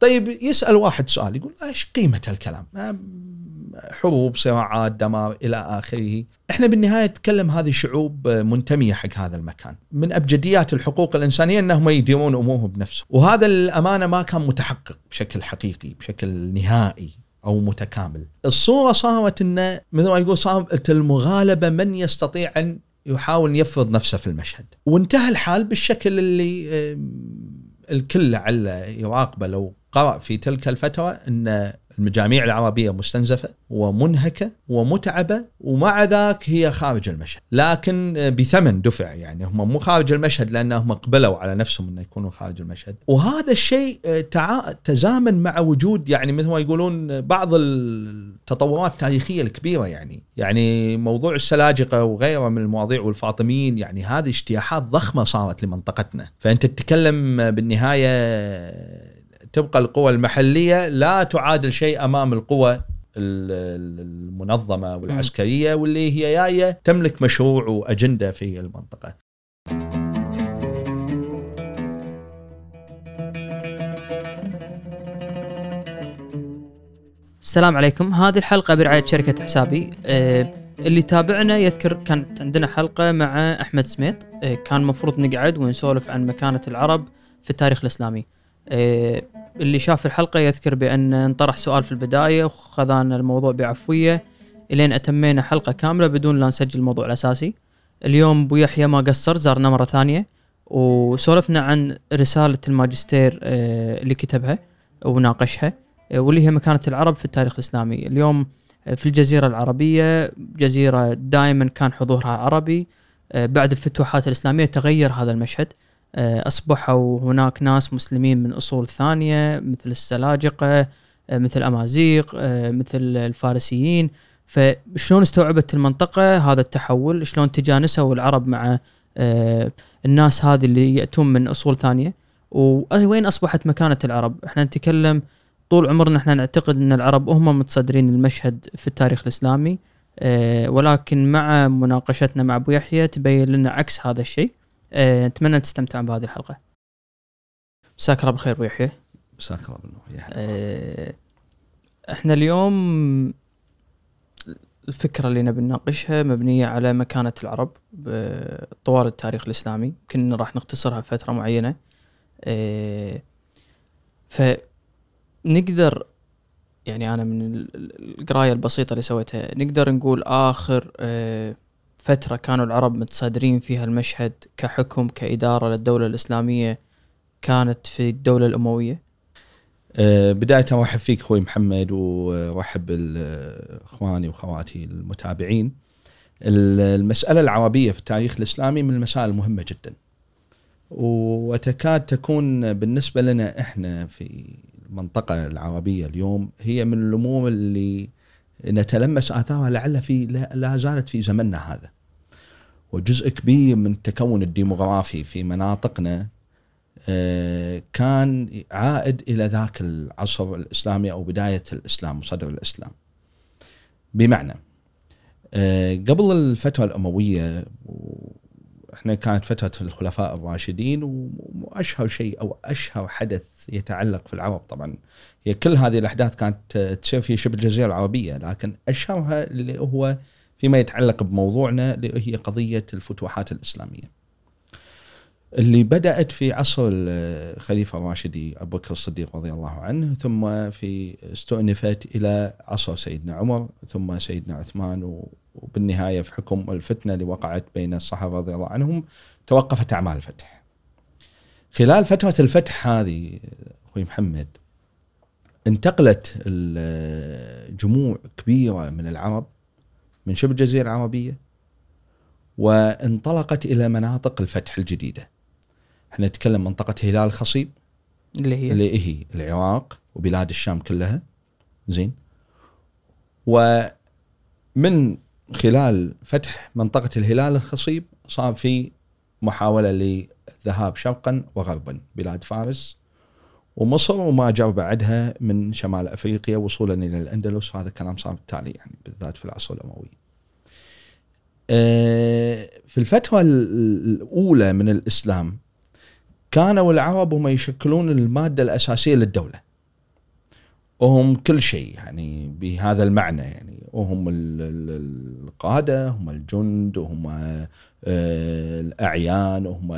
طيب يسأل واحد سؤال يقول إيش قيمة الكلام؟ حروب صراعات دمار إلى آخره. إحنا بالنهاية نتكلم هذه شعوب منتمية حق هذا المكان. من أبجديات الحقوق الإنسانية إنهم يديرون امورهم بنفسهم. وهذا الأمانة ما كان متحقق بشكل حقيقي بشكل نهائي أو متكامل. الصورة صارت انه مثل ما يقول صارت المغالبة من يستطيع أن يحاول يفرض نفسه في المشهد. وانتهى الحال بالشكل اللي الكل لعل يراقبه لو قرأ في تلك الفترة أن المجاميع العربية مستنزفة ومنهكة ومتعبة ومع ذاك هي خارج المشهد. لكن بثمن دفع يعني هم مو خارج المشهد لأنهم قبلوا على نفسهم أن يكونوا خارج المشهد. وهذا الشيء تزامن مع وجود يعني مثل ما يقولون بعض التطورات التاريخية الكبيرة يعني. يعني موضوع السلاجقة وغيره من المواضيع والفاطميين يعني هذه اجتياحات ضخمة صارت لمنطقتنا. فأنت تتكلم بالنهاية تبقى القوى المحلية لا تعادل شيء أمام القوى المنظمة والعسكرية واللي هي جاية تملك مشروع وأجندة في المنطقة. السلام عليكم. هذه الحلقة برعاية شركة حسابي. أه اللي تابعنا يذكر كانت عندنا حلقة مع أحمد سميط. أه كان مفروض نقعد ونسولف عن مكانة العرب في التاريخ الإسلامي. أه اللي شاف الحلقة يذكر بأن انطرح سؤال في البداية وخذانا الموضوع بعفوية إلين أتمينا حلقة كاملة بدون لا نسجل الموضوع الأساسي. اليوم أبو يحيى ما قصر زارنا مرة ثانية وسولفنا عن رسالة الماجستير آه، اللي كتبها وناقشها آه، واللي هي مكانة العرب في التاريخ الإسلامي. اليوم آه، في الجزيرة العربية جزيرة دائما كان حضورها عربي بعد الفتوحات الإسلامية تغير هذا المشهد. أصبحوا هناك ناس مسلمين من أصول ثانية مثل السلاجقة آه، مثل أمازيغ آه، مثل الفارسيين. فشلون استوعبت المنطقة هذا التحول؟ شلون تجانسوا العرب مع الناس هذه اللي يأتون من أصول ثانية؟ وين أصبحت مكانة العرب؟ إحنا نتكلم طول عمرنا إحنا نعتقد إن العرب هم متصدرين المشهد في التاريخ الإسلامي ولكن مع مناقشتنا مع أبو يحيى تبين لنا عكس هذا الشيء. أه أتمنى تستمتعون بهذه الحلقة. مساك الله بالخير أبو يحيى. مساك الله بالنور. أه إحنا اليوم الفكرة اللي نبي نناقشها مبنية على مكانة العرب طوال التاريخ الإسلامي. يمكن راح نختصرها فترة معينة. أه فنقدر يعني أنا من القراية البسيطة اللي سويتها نقدر نقول آخر أه فترة كانوا العرب متصدرين فيها المشهد كحكم كإدارة للدولة الإسلامية كانت في الدولة الأموية. أه بداية أرحب فيك أخوي محمد وأرحب بإخواني وأخواتي المتابعين. المسألة العربية في التاريخ الإسلامي من المسائل المهمة جدا. وتكاد تكون بالنسبة لنا إحنا في المنطقة العربية اليوم هي من الأمور اللي نتلمس آثارها لعل في لا زالت في زمننا هذا. وجزء كبير من التكون الديموغرافي في مناطقنا آه، كان عائد إلى ذاك العصر الإسلامي أو بداية الإسلام وصدر الإسلام. بمعنى آه، قبل الفترة الأموية إحنا كانت فتره الخلفاء الراشدين وأشهر شيء أو أشهر حدث يتعلق في العرب طبعا هي كل هذه الأحداث كانت تصير في شبه الجزيرة العربية لكن أشهرها اللي هو فيما يتعلق بموضوعنا هي قضية الفتوحات الإسلامية. اللي بدأت في عصر الخليفه الراشدي أبو بكر الصديق رضي الله عنه ثم في استؤنفت إلى عصر سيدنا عمر ثم سيدنا عثمان وبالنهاية في حكم الفتنة اللي وقعت بين الصحابة رضي الله عنهم توقفت أعمال الفتح. خلال فترة الفتح هذه أخوي محمد انتقلت جموع كبيرة من العرب من شبه الجزيره العربية وانطلقت إلى مناطق الفتح الجديدة. إحنا نتكلم منطقة هلال الخصيب اللي هي؟ اللي هي العراق وبلاد الشام كلها. زين. ومن خلال فتح منطقة الهلال الخصيب صار في محاولة للذهاب شرقا وغربا. بلاد فارس ومصر وما جاء بعدها من شمال أفريقيا وصولا إلى الأندلس هذا الكلام صار بالتالي يعني بالذات في العصر الأموي. آه، في الفترة الأولى من الإسلام كانوا العرب هم يشكلون المادة الأساسية للدولة. وهم كل شيء يعني بهذا المعنى يعني وهم ال- ال- القادة هم الجند وهم آه، الأعيان وهم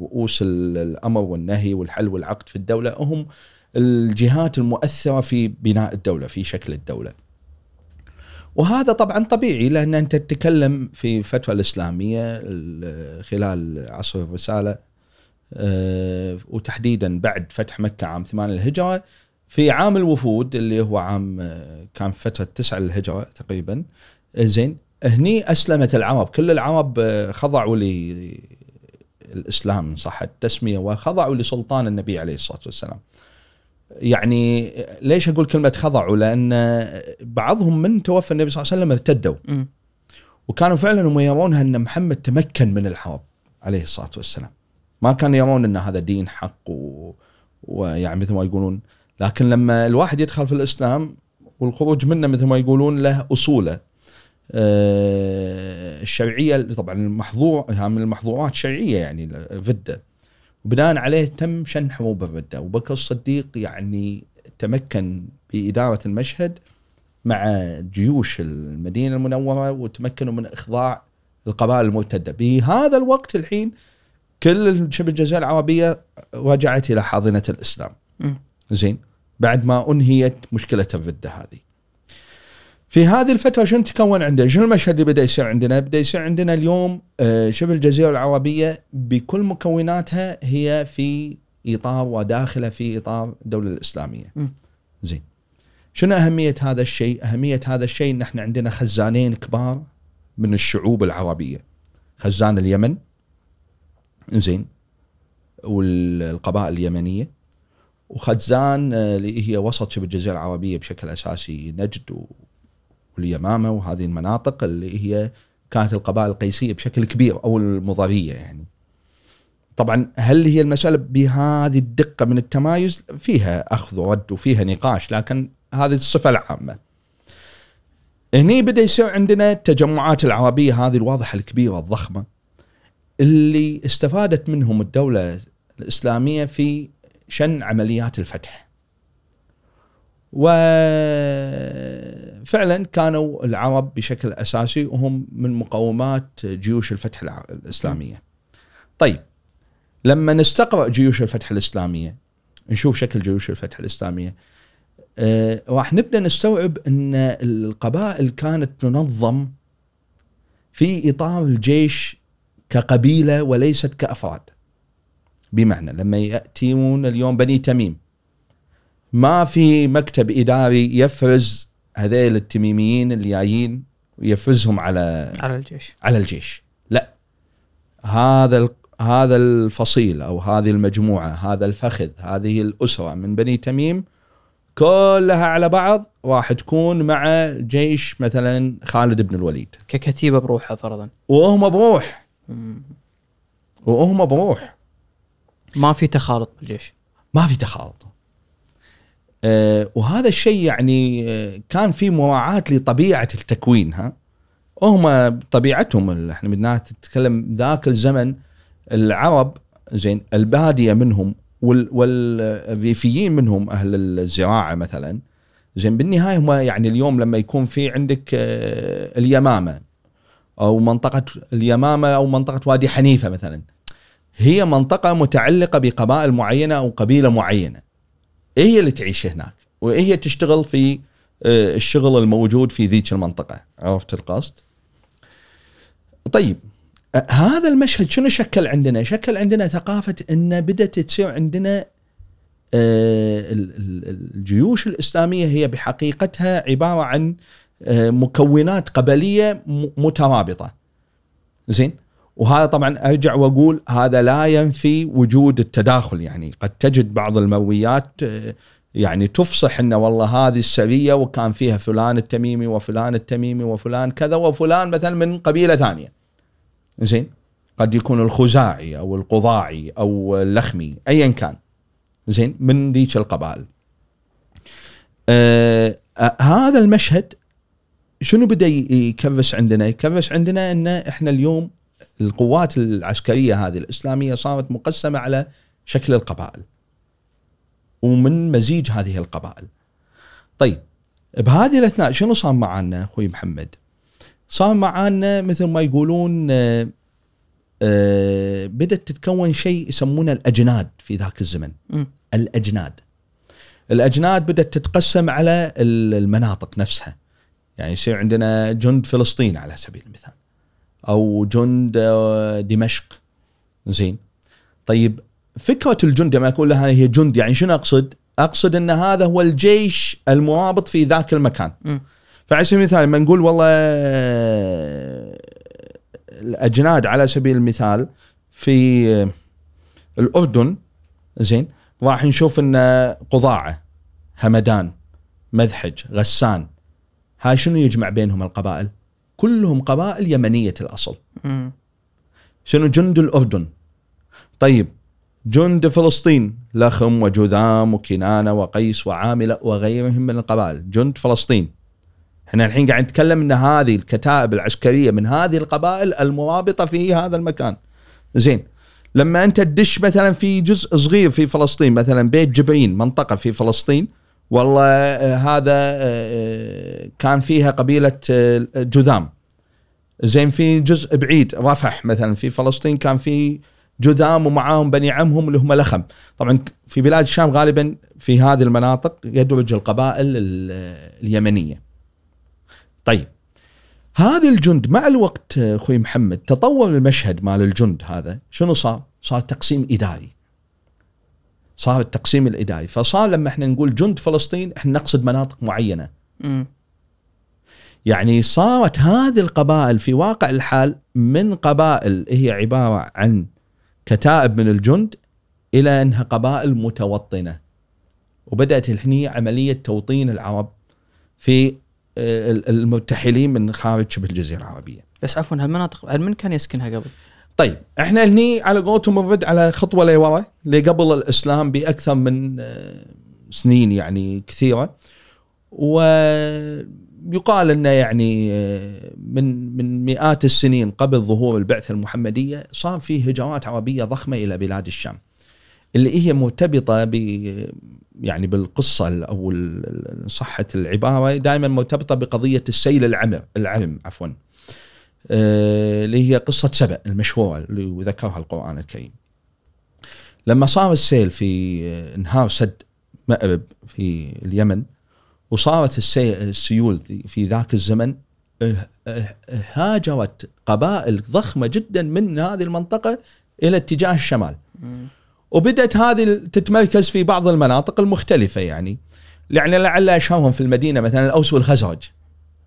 رؤوس ال- الأمر والنهي والحل والعقد في الدولة هم الجهات المؤثرة في بناء الدولة في شكل الدولة. وهذا طبعا طبيعي لأن أنت تتكلم في الفترة الإسلامية ال- خلال عصر الرسالة آه، وتحديدا بعد فتح مكة عام 8 الهجرة في عام الوفود اللي هو عام آه، كان فترة 9 الهجره تقريبا آه، زين هني أسلمت العرب كل العرب آه، خضعوا للاسلام إن صح التسمية وخضعوا لسلطان النبي عليه الصلاة والسلام. يعني ليش أقول كلمة خضعوا؟ لأن بعضهم من توفى النبي صلى الله عليه وسلم ارتدوا. وكانوا فعلا هم يرونها أن محمد تمكن من العرب عليه الصلاة والسلام. ما كانوا يرون أن هذا دين حق و... ويعني مثل ما يقولون لكن لما الواحد يدخل في الإسلام والخروج منه مثل ما يقولون له أصوله. آه، الشرعية طبعا المحظور من المحظورات الشرعيه يعني الردة. وبناء عليه تم شن حروب الردة وبكر الصديق يعني تمكن بإدارة المشهد مع جيوش المدينة المنورة وتمكنوا من إخضاع القبائل المرتدة بهذا الوقت الحين كل شبه الجزيرة العربية رجعت إلى حاضنة الإسلام. زين بعد ما انهيت مشكله الرده هذه في هذه الفترة شنو تكون عندنا؟ شنو المشهد اللي بدأ يصير عندنا؟ بدأ يصير عندنا اليوم آه، شبه الجزيرة العربية بكل مكوناتها هي في إطار وداخله في إطار الدولة الإسلامية. زين. شنو أهمية هذا الشيء؟ أهمية هذا الشيء إن إحنا عندنا خزانين كبار من الشعوب العربية. خزان اليمن زين والقبائل اليمنية وخزان آه، اللي هي وسط شبه الجزيرة العربية بشكل أساسي نجد واليمامة وهذه المناطق اللي هي كانت القبائل القيسية بشكل كبير أو المضرية يعني. طبعا هل هي المسألة بهذه الدقة من التمايز؟ فيها أخذ ورد وفيها نقاش لكن هذه الصفة العامة. هني بدأ يصير عندنا التجمعات العربية هذه الواضحة الكبيرة الضخمة اللي استفادت منهم الدولة الإسلامية في شن عمليات الفتح. وفعلا كانوا العرب بشكل أساسي وهم من مقومات جيوش الفتح الإسلامية. طيب لما نستقرأ جيوش الفتح الإسلامية نشوف شكل جيوش الفتح الإسلامية آه، راح نبدأ نستوعب إن القبائل كانت تنظم في إطار الجيش كقبيلة وليست كأفراد. بمعنى لما ياتون اليوم بني تميم ما في مكتب إداري يفرز هذيل التميميين اللي جايين ويفرزهم على على الجيش. على الجيش. لا هذا هذا الفصيل أو هذه المجموعة هذا الفخذ هذه الأسرة من بني تميم كلها على بعض راح تكون مع جيش مثلا خالد بن الوليد. ككتيبة بروحها فرضا. وهم بروح. وهم بروح. ما في تخالط بالجيش. ما في تخالط. آه وهذا الشيء يعني آه كان في مراعاة لطبيعة التكوين ها. هم طبيعتهم إحنا بدنا نتكلم ذاك الزمن العرب زين البادية منهم وال والريفيين منهم أهل الزراعة مثلا. زين بالنهاية هم يعني اليوم لما يكون في عندك آه اليمامة أو منطقة اليمامة أو منطقة وادي حنيفة مثلا. هي منطقة متعلقة بقبائل معينة أو قبيلة معينة. إيه هي اللي تعيش هناك؟ وإيه هي تشتغل في آه، الشغل الموجود في ذيك المنطقة؟ عرفت القصد؟ طيب هذا المشهد شنو شكل عندنا؟ شكل عندنا ثقافة أن بدأت تصير عندنا آه، ال- ال- الجيوش الإسلامية هي بحقيقتها عبارة عن آه، مكونات قبلية مترابطة. زين؟ وهذا طبعا أرجع وأقول هذا لا ينفي وجود التداخل يعني قد تجد بعض المرويات آه، يعني تفصح إنه والله هذه السرية وكان فيها فلان التميمي وفلان التميمي وفلان كذا وفلان مثلا من قبيلة ثانية. زين؟ قد يكون الخزاعي أو القضاعي أو اللخمي ايا كان. زين؟ من ذيك القبائل. آه آه هذا المشهد شنو بدا يكرس عندنا؟ يكرس عندنا ان إحنا اليوم القوات العسكرية هذه الإسلامية صارت مقسمة على شكل القبائل. ومن مزيج هذه القبائل. طيب بهذه الأثناء شنو صار معنا أخوي محمد؟ صار معنا مثل ما يقولون آه، آه، بدأت تتكون شيء يسمونه الأجناد في ذاك الزمن مم. الأجناد الأجناد بدأت تتقسم على ال- المناطق نفسها يعني يصير عندنا جند فلسطين على سبيل المثال أو جند آه، دمشق زين طيب فكرة الجند لما أقول لها هي جند يعني شنو أقصد؟ أقصد إن هذا هو الجيش المرابط في ذاك المكان. فعلى سبيل المثال لما نقول والله الأجناد على سبيل المثال في آه، الأردن زين راح نشوف إن قضاعة همدان مذحج غسان هاي شنو يجمع بينهم القبائل؟ كلهم قبائل يمنية الأصل. مم. شنو جند الأردن؟ طيب جند فلسطين لخم وجذام وكنانة وقيس وعاملة وغيرهم من القبائل. جند فلسطين. إحنا الحين قاعد نتكلم إن هذه الكتائب العسكرية من هذه القبائل المرابطة في هذا المكان. زين لما أنت تدش مثلا في جزء صغير في فلسطين مثلا بيت جبرين منطقة في فلسطين والله آه، هذا آه، كان فيها قبيلة آه، جذام. زين في جزء بعيد رفح مثلا في فلسطين كان في جذام ومعاهم بني عمهم اللي هم لخم. طبعا في بلاد الشام غالبا في هذه المناطق يدرج القبائل ال- اليمنية. طيب هذه الجند مع الوقت أخوي محمد تطور المشهد مال الجند هذا شنو صار؟ صار تقسيم إداري. صار التقسيم الإداري فصار لما إحنا نقول جند فلسطين إحنا نقصد مناطق معينة. يعني صارت هذه القبائل في واقع الحال من قبائل هي عبارة عن كتائب من الجند إلى إنها قبائل متوطنة وبدأت الحين عملية توطين العرب في آه، المرتحلين من خارج شبه الجزيرة العربية. بس عفوا هالمناطق من كان يسكنها قبل؟ طيب إحنا هني على قولتهم نرد على خطوة لورا لقبل الإسلام بأكثر من آه، سنين يعني كثيرة. ويقال إنه يعني آه، من من مئات السنين قبل ظهور البعثة المحمدية صار في هجرات عربية ضخمة إلى بلاد الشام اللي هي مرتبطة ب يعني بالقصة أو صحة العبارة دائما مرتبطة بقضية السيل العمر العرم عفوا. آه، اللي هي قصة سبأ المشهورة اللي ذكرها القرآن الكريم. لما صار السيل في آه، انهار سد مأرب في اليمن وصارت السي- السيول في- ذاك الزمن آه، آه، هاجرت قبائل ضخمة جدا من هذه المنطقة إلى اتجاه الشمال. وبدأت هذه تتمركز في بعض المناطق المختلفة يعني. يعني لعل أشهرهم في المدينة مثلا الأوس والخزرج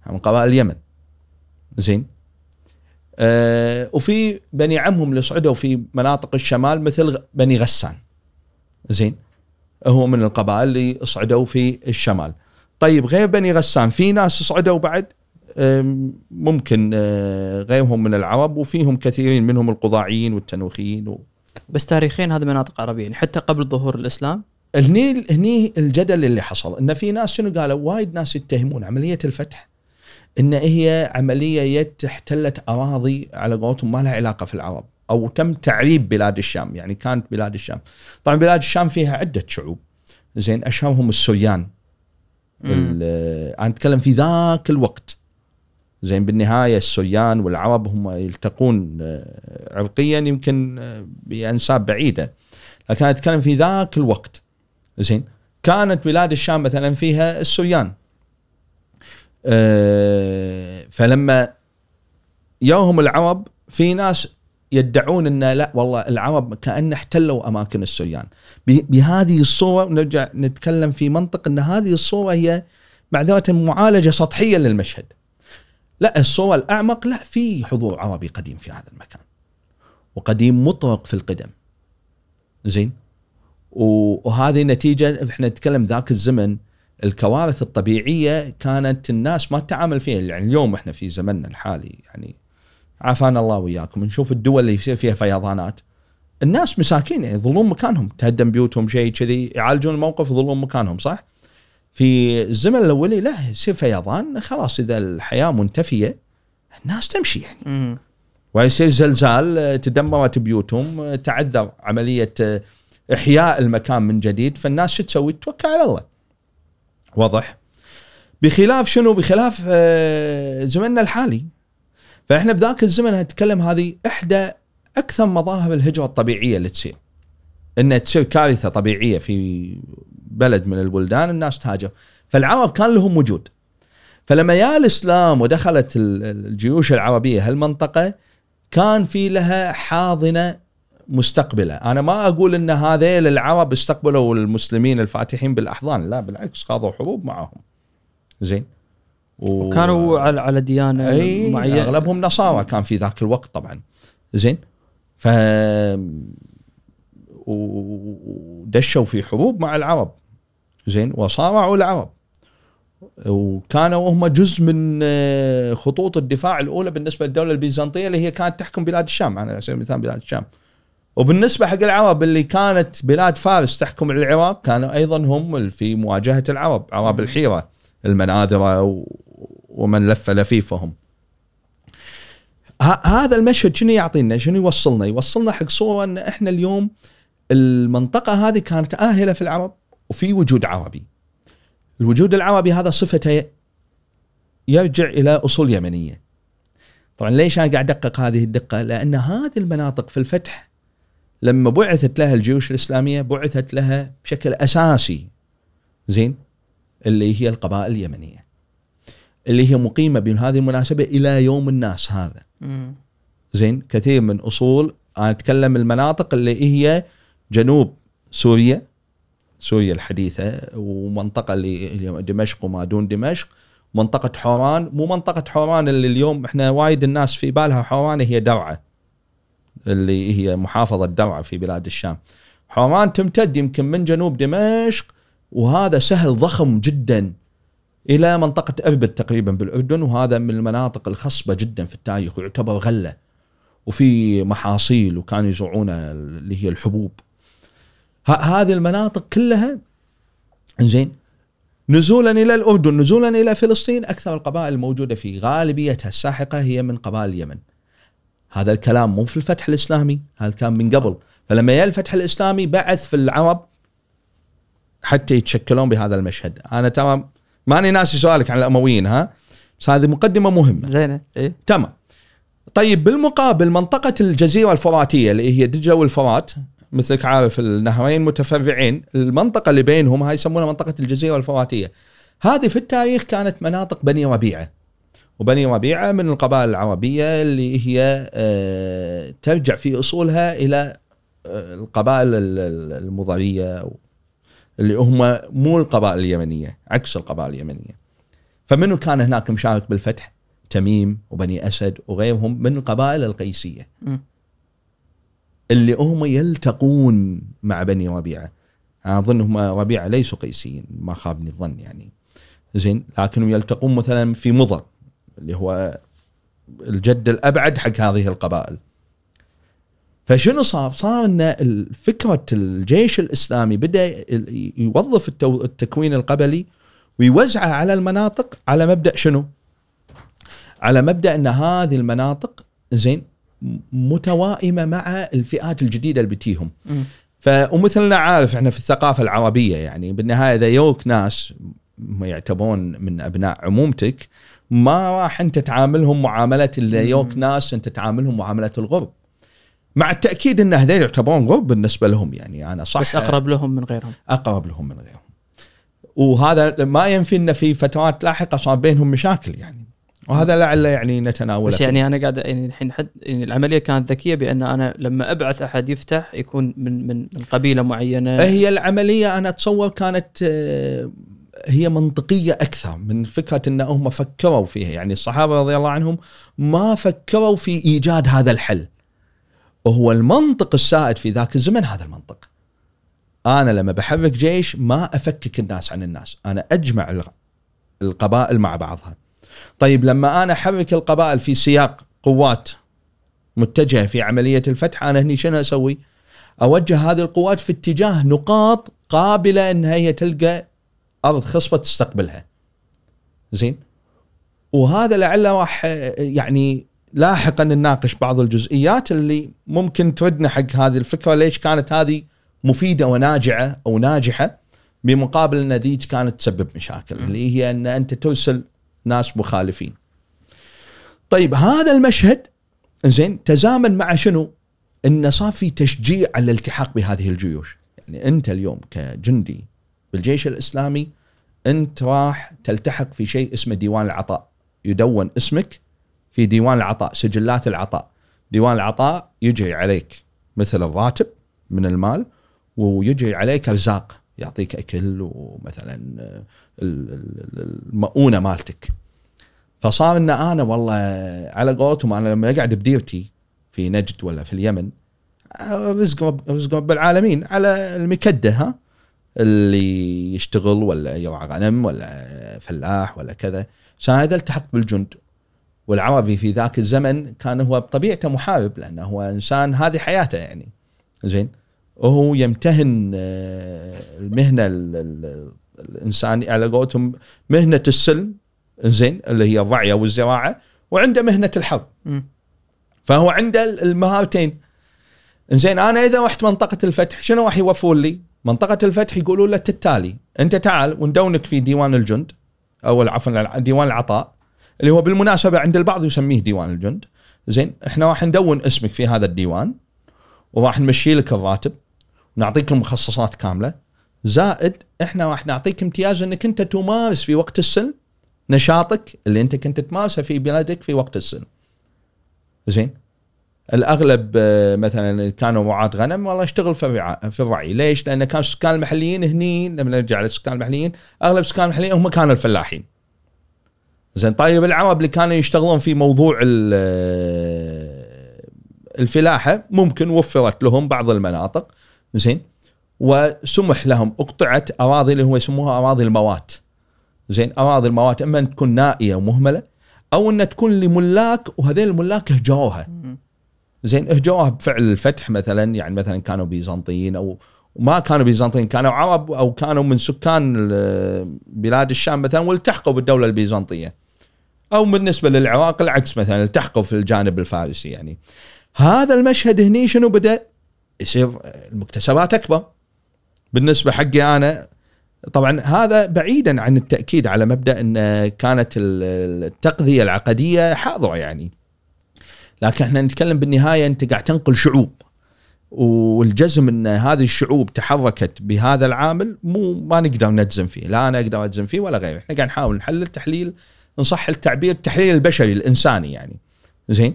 من قبائل اليمن. زين؟ آه وفي بني عمهم اللي صعدوا في مناطق الشمال مثل بني غسان. زين. هو من القبائل اللي صعدوا في الشمال. طيب غير بني غسان في ناس صعدوا بعد؟ ممكن آه، غيرهم من العرب وفيهم كثيرين منهم القضاعيين والتنوخيين و... بس تاريخيا هذه مناطق عربية يعني حتى قبل ظهور الإسلام؟ هني هني الجدل اللي حصل إن في ناس شنو قالوا؟ وايد ناس يتهمون عملية الفتح. إن هي عملية يت احتلت أراضي على قولتهم ما لها علاقة في العرب أو تم تعريب بلاد الشام يعني كانت بلاد الشام. طبعا بلاد الشام فيها عدة شعوب. زين أشهرهم السريان. أنا أتكلم في ذاك الوقت. زين بالنهاية السريان والعرب هم يلتقون آه، عرقيا يمكن آه، بأنساب بعيدة. لكن أتكلم في ذاك الوقت. زين كانت بلاد الشام مثلا فيها السريان. فلما يوهم العرب في ناس يدعون ان لا والله العرب كان احتلوا أماكن السريان بهذه الصورة نرجع نتكلم في منطق إن هذه الصورة هي معذره معالجة سطحية للمشهد. لا الصورة الأعمق لا في حضور عربي قديم في هذا المكان. وقديم مطرق في القدم. زين؟ وهذه نتيجة إحنا نتكلم ذاك الزمن الكوارث الطبيعية كانت الناس ما تتعامل فيها يعني اليوم إحنا في زمننا الحالي يعني عافانا الله وياكم نشوف الدول اللي يصير فيها فيضانات الناس مساكين يعني يظلون مكانهم تهدم بيوتهم شيء كذي يعالجون الموقف يظلون مكانهم صح؟ في الزمن الاولي لا يصير فيضان خلاص إذا الحياة منتفية الناس تمشي يعني. ويصير زلزال تدمرت بيوتهم تعذر عملية إحياء المكان من جديد فالناس شو تسوي؟ توكل على الله. واضح؟ بخلاف شنو؟ بخلاف آه، زمننا الحالي. فإحنا بذاك الزمن نتكلم هذه إحدى أكثر مظاهر الهجرة الطبيعية اللي تصير. إن تصير كارثة طبيعية في بلد من البلدان الناس تهاجر. فالعرب كان لهم وجود. فلما جاء الإسلام ودخلت ال- الجيوش العربية هالمنطقة كان في لها حاضنة مستقبلة، أنا ما أقول إن هذيل العرب استقبلوا المسلمين الفاتحين بالأحضان، لا بالعكس خاضوا حروب معهم. زين؟ و- وكانوا على على ديانة إي معينة. أغلبهم نصارى كان في ذاك الوقت طبعا. زين. ف ودشوا في حروب مع العرب. زين. وصارعوا العرب. وكانوا هم جزء من آه، خطوط الدفاع الأولى بالنسبة للدولة البيزنطية اللي هي كانت تحكم بلاد الشام. على سبيل المثال بلاد الشام. وبالنسبة حق العرب اللي كانت بلاد فارس تحكم العراق كانوا أيضا هم في مواجهة العرب عرب الحيرة المناذرة ومن لف لفيفهم. هذا المشهد شنو يعطينا؟ شنو يوصلنا؟ يوصلنا حق صورة إن إحنا اليوم المنطقة هذه كانت آهلة في العرب وفي وجود عربي. الوجود العربي هذا صفته يرجع إلى أصول يمنية. طبعا ليش أنا قاعد أدقق هذه الدقة؟ لأن هذه المناطق في الفتح لما بعثت لها الجيوش الإسلامية بعثت لها بشكل أساسي زين اللي هي القبائل اليمنية اللي هي مقيمة بهذه المناسبة إلى يوم الناس هذا. زين كثير من أصول أنا أتكلم المناطق اللي هي جنوب سوريا سوريا الحديثة ومنطقة اللي اللي دمشق وما دون دمشق منطقة حوران مو منطقة حوران اللي اليوم إحنا وايد الناس في بالها حوران هي درعا اللي هي محافظة درعا في بلاد الشام. حوران تمتد يمكن من جنوب دمشق وهذا سهل ضخم جدا إلى منطقة أربد تقريبا بالأردن وهذا من المناطق الخصبة جدا في التاريخ ويعتبر غلة وفي محاصيل وكانوا يزرعون اللي هي الحبوب. هذه المناطق كلها زين نزولا إلى الأردن نزولا إلى فلسطين أكثر القبائل الموجودة في غالبيتها الساحقة هي من قبائل اليمن. هذا الكلام مو في الفتح الإسلامي هذا كان من قبل. فلما جاء الفتح الإسلامي بعث في العرب حتى يتشكلون بهذا المشهد. أنا ترى ماني ناسي سؤالك عن الأمويين ها؟ بس هذه مقدمة مهمة. زينه إيه. تمام. طيب بالمقابل منطقة الجزيرة الفراتية اللي هي دجلة والفرات مثلك عارف النهرين متفرعين المنطقة اللي بينهم هاي يسمونها منطقة الجزيرة الفراتية. هذه في التاريخ كانت مناطق بني ربيعة. وبني ربيعة من القبائل العربية اللي هي آه، ترجع في أصولها إلى آه، القبائل ال- ال- المضرية اللي هم مو القبائل اليمنية عكس القبائل اليمنية. فمنو كان هناك مشارك بالفتح؟ تميم وبني أسد وغيرهم من القبائل القيسية. مم. اللي هم يلتقون مع بني ربيعة. أنا أظن هم ربيعة ليسوا قيسيين ما خابني الظن يعني. زين لكنهم يلتقون مثلا في مضر. اللي هو الجد الأبعد حق هذه القبائل فشنو صار؟ صار إن فكره الجيش الإسلامي بدأ يوظف التكوين القبلي ويوزعه على المناطق على مبدأ شنو؟ على مبدأ إن هذه المناطق زين متوائمة مع الفئات الجديدة اللي بتيهم مم. ف ومثلنا عارف إحنا في الثقافة العربية يعني بالنهاية إذا يوك ناس ما يعتبرون من أبناء عمومتك ما راح انت تعاملهم معاملة اللي يوك ناس انت تعاملهم معاملة الغرب. مع التأكيد إن هذول يعتبرون غرب بالنسبة لهم يعني أنا صح؟ بس أقرب لهم من غيرهم. أقرب لهم من غيرهم. وهذا ما ينفي إن في فترات لاحقة صار بينهم مشاكل يعني. وهذا لعل يعني نتناوله بس فيه. يعني أنا قاعد يعني الحين حد يعني العملية كانت ذكية بأن أنا لما أبعث أحد يفتح يكون من من من قبيلة معينة. هي العملية أنا أتصور كانت آه، هي منطقية أكثر من فكرة إن هم فكروا فيها. يعني الصحابة رضي الله عنهم ما فكروا في إيجاد هذا الحل. وهو المنطق السائد في ذاك الزمن هذا المنطق. أنا لما بحرك جيش ما أفكك الناس عن الناس. أنا أجمع الق- القبائل مع بعضها. طيب لما أنا أحرك القبائل في سياق قوات متجهة في عملية الفتح أنا هني شنو أسوي؟ أوجه هذه القوات في اتجاه نقاط قابلة انها هي تلقى أرض خصبة تستقبلها. زين؟ وهذا لعله راح يعني لاحقا نناقش بعض الجزئيات اللي ممكن تردنا حق هذه الفكرة ليش كانت هذه مفيدة وناجعة أو ناجحة بمقابل أن ذيك كانت تسبب مشاكل اللي هي أن أنت ترسل ناس مخالفين. طيب هذا المشهد زين تزامن مع شنو؟ إنه صار في تشجيع على الالتحاق بهذه الجيوش، يعني أنت اليوم كجندي بالجيش الإسلامي أنت راح تلتحق في شيء اسمه ديوان العطاء، يدون اسمك في ديوان العطاء، سجلات العطاء. ديوان العطاء يجري عليك مثل الراتب من المال ويجري عليك أرزاق. يعطيك أكل ومثلا المؤونة مالتك. فصار إن أنا والله على قولتهم أنا لما أقعد بديرتي في نجد ولا في اليمن رزق رب رزق رب العالمين على المكدة ها. اللي يشتغل ولا يرعى غنم ولا فلاح ولا كذا. عشان هذا التحق بالجند. والعربي في ذاك الزمن كان هو بطبيعته محارب لأنه هو إنسان هذه حياته يعني. زين؟ وهو يمتهن آه، المهنة الانسانيه على قولتهم مهنة السلم زين؟ اللي هي الرعية والزراعة وعنده مهنة الحرب. فهو عنده المهارتين. زين أنا إذا رحت منطقة الفتح شنو راح يوفرون لي؟ منطقة الفتح يقولون له التالي انت تعال وندونك في ديوان الجند أو عفوا ديوان العطاء اللي هو بالمناسبة عند البعض يسميه ديوان الجند زين إحنا راح ندون اسمك في هذا الديوان وراح نمشي لك الراتب ونعطيك المخصصات كاملة زائد إحنا راح نعطيك امتياز إنك أنت تمارس في وقت السلم نشاطك اللي أنت كنت تمارسه في بلادك في وقت السلم. زين؟ الأغلب آه، مثلا كانوا رعاة غنم والله اشتغل في الرعي، ليش؟ لأن كان السكان المحليين هني لما نرجع للسكان المحليين أغلب السكان المحليين هم كانوا الفلاحين. زين طيب العرب اللي كانوا يشتغلون في موضوع آه، الفلاحة ممكن وفرت لهم بعض المناطق زين وسمح لهم اقطعت أراضي اللي هو يسموها أراضي الموات زين أراضي الموات إما أن تكون نائية ومهملة أو أن تكون لملاك وهذين الملاك هجروها زين هجروها بفعل الفتح مثلا يعني مثلا كانوا بيزنطيين أو ما كانوا بيزنطيين كانوا عرب أو كانوا من سكان بلاد الشام مثلا والتحقوا بالدولة البيزنطية. أو بالنسبة للعراق العكس مثلا التحقوا في الجانب الفارسي يعني. هذا المشهد هني شنو بدأ؟ يصير المكتسبات أكبر. بالنسبة حقي أنا طبعا هذا بعيدا عن التأكيد على مبدأ إن كانت التغذيه العقدية حاضرة يعني. لكن إحنا نتكلم بالنهاية أنت قاعد تنقل شعوب. والجزم إن هذه الشعوب تحركت بهذا العامل مو ما نقدر نجزم فيه. لا أنا أقدر أجزم فيه ولا غيره. إحنا قاعد نحاول نحلل تحليل ان صح التعبير التحليل البشري الإنساني يعني. زين؟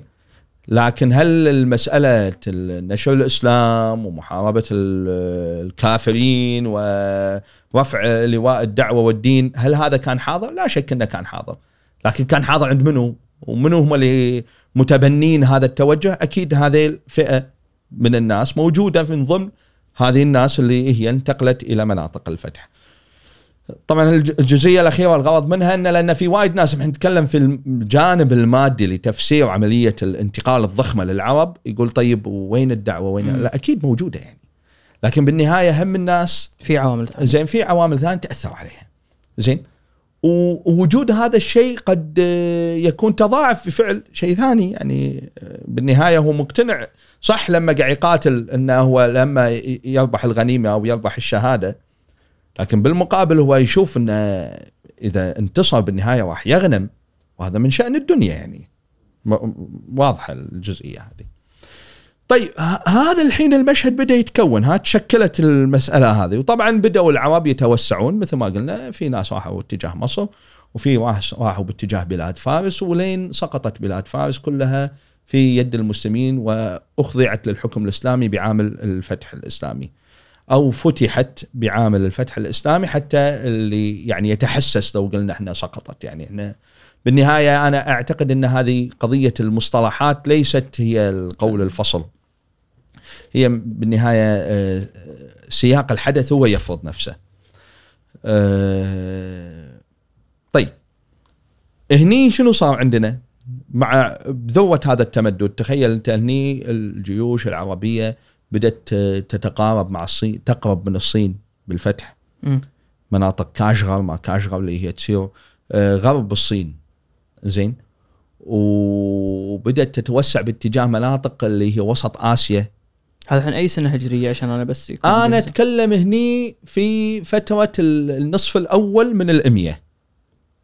لكن هل المسألة نشر الإسلام ومحاربة الكافرين ورفع لواء الدعوة والدين هل هذا كان حاضر؟ لا شك أنه كان حاضر. لكن كان حاضر عند منو؟ ومنو هم اللي متبنين هذا التوجه؟ أكيد هذه الفئة من الناس موجودة من ضمن هذه الناس اللي هي انتقلت إلى مناطق الفتح. طبعا الجزئية الأخيرة والغرض منها إن لأن في وايد ناس إحنا نتكلم في الجانب المادي لتفسير عملية الانتقال الضخمة للعرب يقول طيب وين الدعوة؟ وين لا أكيد موجودة يعني. لكن بالنهاية هم الناس في عوامل ثانية. زين في عوامل ثانية تأثر عليها. زين؟ ووجود هذا الشيء قد يكون تضاعف في فعل شيء ثاني. يعني بالنهاية هو مقتنع صح لما قاعد يقاتل إنه هو لما يربح الغنيمة أو يربح الشهادة لكن بالمقابل هو يشوف إنه إذا انتصر بالنهاية راح يغنم. وهذا من شأن الدنيا يعني. واضحة الجزئية هذه. طيب هذا الحين المشهد بدأ يتكون ها تشكلت المسألة هذه. وطبعا بدأوا العرب يتوسعون مثل ما قلنا في ناس راحوا اتجاه مصر وفي راحوا باتجاه بلاد فارس ولين سقطت بلاد فارس كلها في يد المسلمين وأخضعت للحكم الإسلامي بعامل الفتح الإسلامي. أو فتحت بعامل الفتح الإسلامي حتى اللي يعني يتحسس لو قلنا إحنا سقطت. يعني إحنا بالنهاية أنا أعتقد إن هذه قضية المصطلحات ليست هي القول الفصل. هي بالنهاية آه، سياق الحدث هو يفرض نفسه. آه، طيب. هني شنو صار عندنا؟ مع بذوة هذا التمدد تخيل أنت هني الجيوش العربية بدأت تتقارب مع الصين تقرب من الصين بالفتح. م. مناطق كاشغر ما كاشغر اللي هي تصير آه، غرب الصين. زين. وبدأت تتوسع باتجاه مناطق اللي هي وسط آسيا. هذا الحين أي سنة هجرية عشان أنا بس يكون أنا. أتكلم هني في فترة ال- النصف الأول من الأمية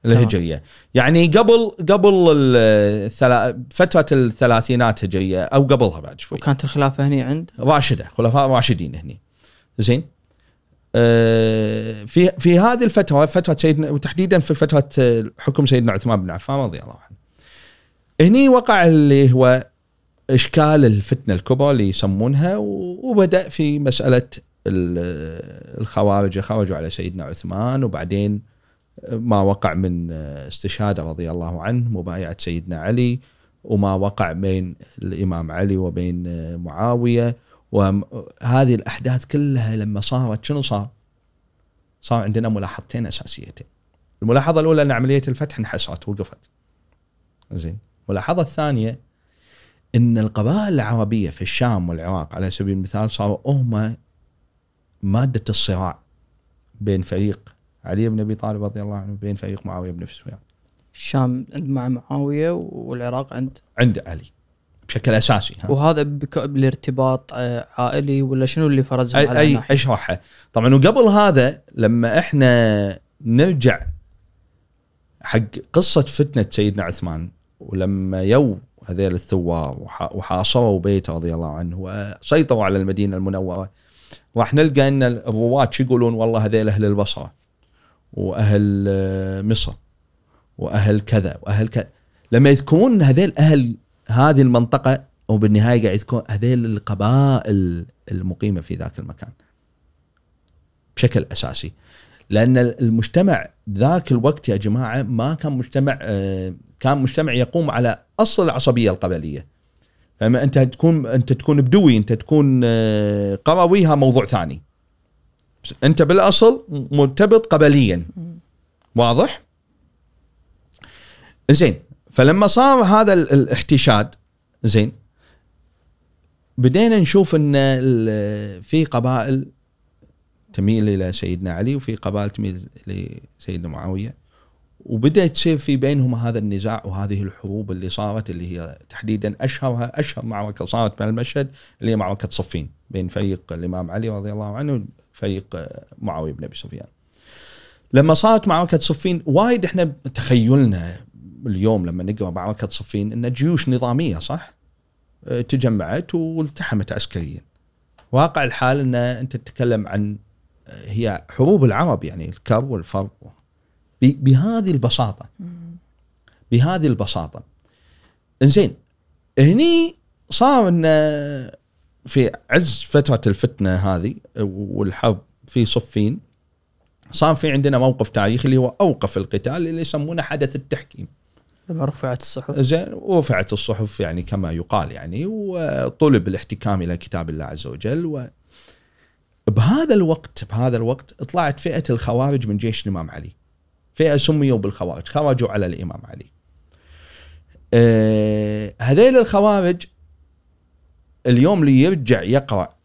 الهجرية. يعني قبل قبل الثلا... فترة الثلاثينات هجرية أو قبلها بعد شوي. وكانت الخلافة هني عند؟ راشدة خلفاء راشدين هني. زين؟ آه، في في هذه الفترة فترة سيدنا وتحديدا في فترة حكم سيدنا عثمان بن عفان رضي الله عنه. هني وقع اللي هو إشكال الفتنة الكبرى اللي يسمونها وبدأ في مسألة ال- الخوارج خرجوا على سيدنا عثمان وبعدين ما وقع من استشهاده رضي الله عنه مبايعة سيدنا علي وما وقع بين الإمام علي وبين معاوية وهذه الأحداث كلها لما صارت شنو صار؟ صار عندنا ملاحظتين أساسيتين. الملاحظة الأولى أن عملية الفتح انحسرت وقفت. زين. الملاحظة الثانية إن القبائل العربية في الشام والعراق على سبيل المثال صاروا هم مادة الصراع بين فريق علي بن أبي طالب رضي الله عنه وبين فريق معاوية بن سفيان. الشام عند مع معاوية والعراق عند عند علي بشكل أساسي ها. وهذا بك... بالارتباط آه، عائلي ولا شنو اللي على أي الناحية؟ اشرحها طبعا وقبل هذا لما إحنا نرجع حق قصة فتنة سيدنا عثمان ولما يو هذيل الثوار وح- وحاصروا بيته رضي الله عنه وسيطروا على المدينة المنورة. راح نلقى إن الرواد شو يقولون؟ والله هذيل أهل البصرة وأهل آه، مصر وأهل كذا وأهل كذا. لما يذكرون هذيل أهل هذه المنطقة وبالنهايه قاعد يذكرون هذيل القبائل المقيمة في ذاك المكان بشكل أساسي. لأن المجتمع بذاك الوقت يا جماعة ما كان مجتمع آه، كان مجتمع يقوم على أصل العصبية القبلية. فما أنت تكون أنت تكون بدوي أنت تكون آه، قروي ها موضوع ثاني. أنت بالأصل مرتبط قبليا. واضح؟ زين فلما صار هذا ال- الاحتشاد زين بدينا نشوف إن في قبائل تميل إلى سيدنا علي وفي قبائل تميل لسيدنا معاوية وبدا تصير في بينهم هذا النزاع وهذه الحروب اللي صارت اللي هي تحديدا اشهرها أشهر معركه صارت من المشهد اللي هي معركه صفين بين فريق الإمام علي رضي الله عنه وفريق معاوية بن أبي سفيان. لما صارت معركه صفين وايد إحنا تخيلنا اليوم لما نقرأ معركه صفين إن جيوش نظامية صح؟ تجمعت والتحمت عسكريا. واقع الحال إن أنت تتكلم عن هي حروب العرب يعني الكر والفر بهذه البساطة بهذه البساطة. إنزين هني صار إن في عز فترة الفتنة هذه والحرب في صفين صار في عندنا موقف تاريخي اللي هو أوقف القتال اللي يسمونه حدث التحكيم. لما رفعت الصحف. زين ورفعت الصحف يعني كما يقال يعني وطلب الاحتكام إلى كتاب الله عز وجل و بهذا الوقت بهذا الوقت طلعت فئة الخوارج من جيش الإمام علي. فئة سميوا بالخوارج خرجوا على الإمام علي. آه هذيل الخوارج اليوم اللي يرجع يقرأ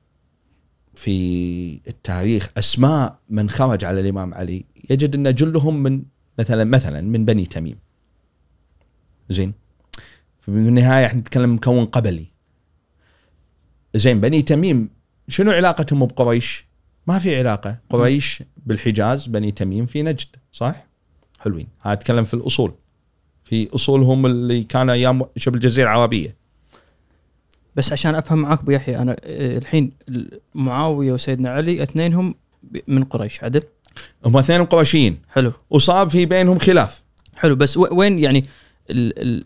في التاريخ أسماء من خرج على الإمام علي يجد أن جلهم من مثلا مثلا من بني تميم. زين؟ بالنهايه إحنا نتكلم مكون قبلي. زين بني تميم شنو علاقتهم بقريش؟ ما في علاقة. قريش بالحجاز بني تميم في نجد صح؟ حلوين. هذا أتكلم في الأصول. في أصولهم اللي كانوا أيام شبه الجزيرة العربية. بس عشان أفهم معاك أبو يحيى أنا الحين معاوية وسيدنا علي اثنينهم من قريش عدل؟ هم اثنين قرشيين حلو. وصار في بينهم خلاف. حلو بس وين يعني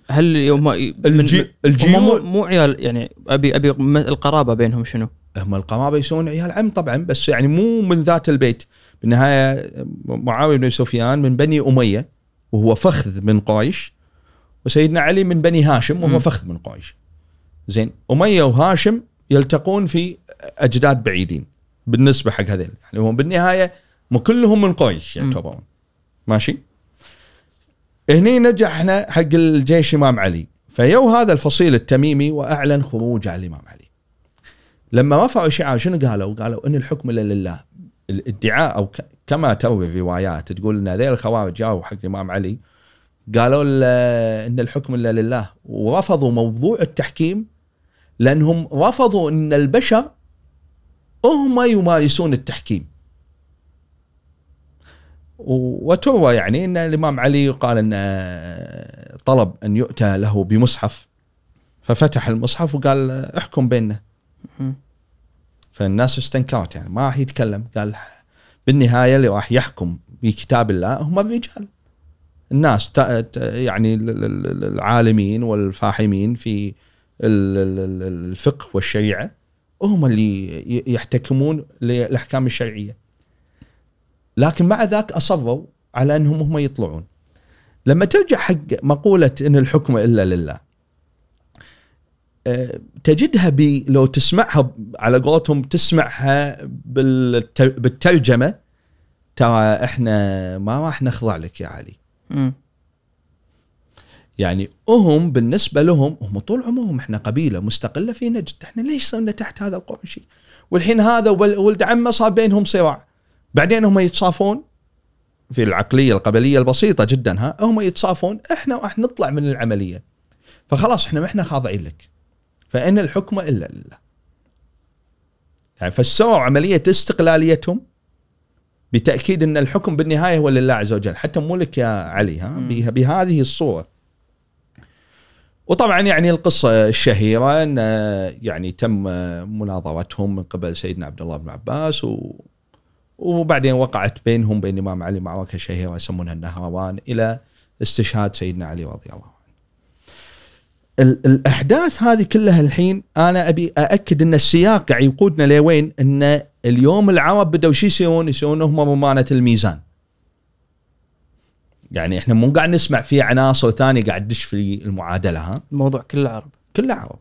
هل هم الجي- الجيو- مو, مو عيال يعني ابي أبي القرابة بينهم شنو؟ هم القرابه يسوون عيال عم طبعا بس يعني مو من ذات البيت. بالنهاية معاوية بن سفيان من بني أمية وهو فخذ من قريش وسيدنا علي من بني هاشم وهو مم. فخذ من قريش. زين أمية وهاشم يلتقون في أجداد بعيدين بالنسبة حق هذيل. يعني هم بالنهاية مو كلهم من قريش يعتبرون. ماشي؟ هني نجحنا حق الجيش إمام علي. فيو هذا الفصيل التميمي وأعلن خروج على الإمام علي. لما رفعوا شعار شنو قالوا؟ قالوا إن الحكم إلا لله. الادعاء أو كما تروي الروايات تقول إن هذيل الخوارج جاوا حق الإمام علي قالوا ال- إن الحكم إلا لله. ورفضوا موضوع التحكيم لأنهم رفضوا إن البشر هم يمارسون التحكيم. وتروى يعني إن الإمام علي قال إن طلب أن يؤتى له بمصحف ففتح المصحف وقال احكم بيننا. فالناس استنكرت يعني ما راح يتكلم. قال بالنهاية اللي راح يحكم بكتاب الله هم الرجال. الناس يعني العالمين والفاحمين في الفقه والشريعة هم اللي يحتكمون للاحكام الشرعية. لكن مع ذاك أصروا على أنهم هم يطلعون. لما ترجع حق مقولة إن الحكم إلا لله تجدها بي لو تسمعها على قولتهم تسمعها بالترجمة ترى إحنا ما راح نخضع لك يا علي. م. يعني هم بالنسبة لهم هم طول عمرهم إحنا قبيلة مستقلة في نجد. إحنا ليش صرنا تحت هذا القرشي والحين هذا ولد عمه صار بينهم صراع. بعدين هم يتصافون في العقلية القبلية البسيطة جدا ها؟ هم يتصافون إحنا راح نطلع من العملية. فخلاص إحنا ما إحنا خاضعين لك. فإن الحكم إلا لله. يعني فسووا عملية استقلاليتهم بتأكيد إن الحكم بالنهاية هو لله عز وجل. حتى مو لك يا علي ها؟ بهذه الصورة. وطبعا يعني القصة الشهيرة إن يعني تم مناظرتهم من قبل سيدنا عبد الله بن عباس و وبعدين وقعت بينهم بين الامام علي معركة شهيرة يسمونها النهروان إلى استشهاد سيدنا علي رضي الله عنه. الأحداث هذه كلها الحين أنا أبي أأكد إن السياق قاعد يقودنا لوين؟ إن اليوم العرب بدأوا شو يسوون؟ يسوون هم رمانه الميزان. يعني إحنا مو قاعد نسمع في عناصر ثانية قاعد تدش في المعادلة ها؟ الموضوع كله عرب. كله عرب.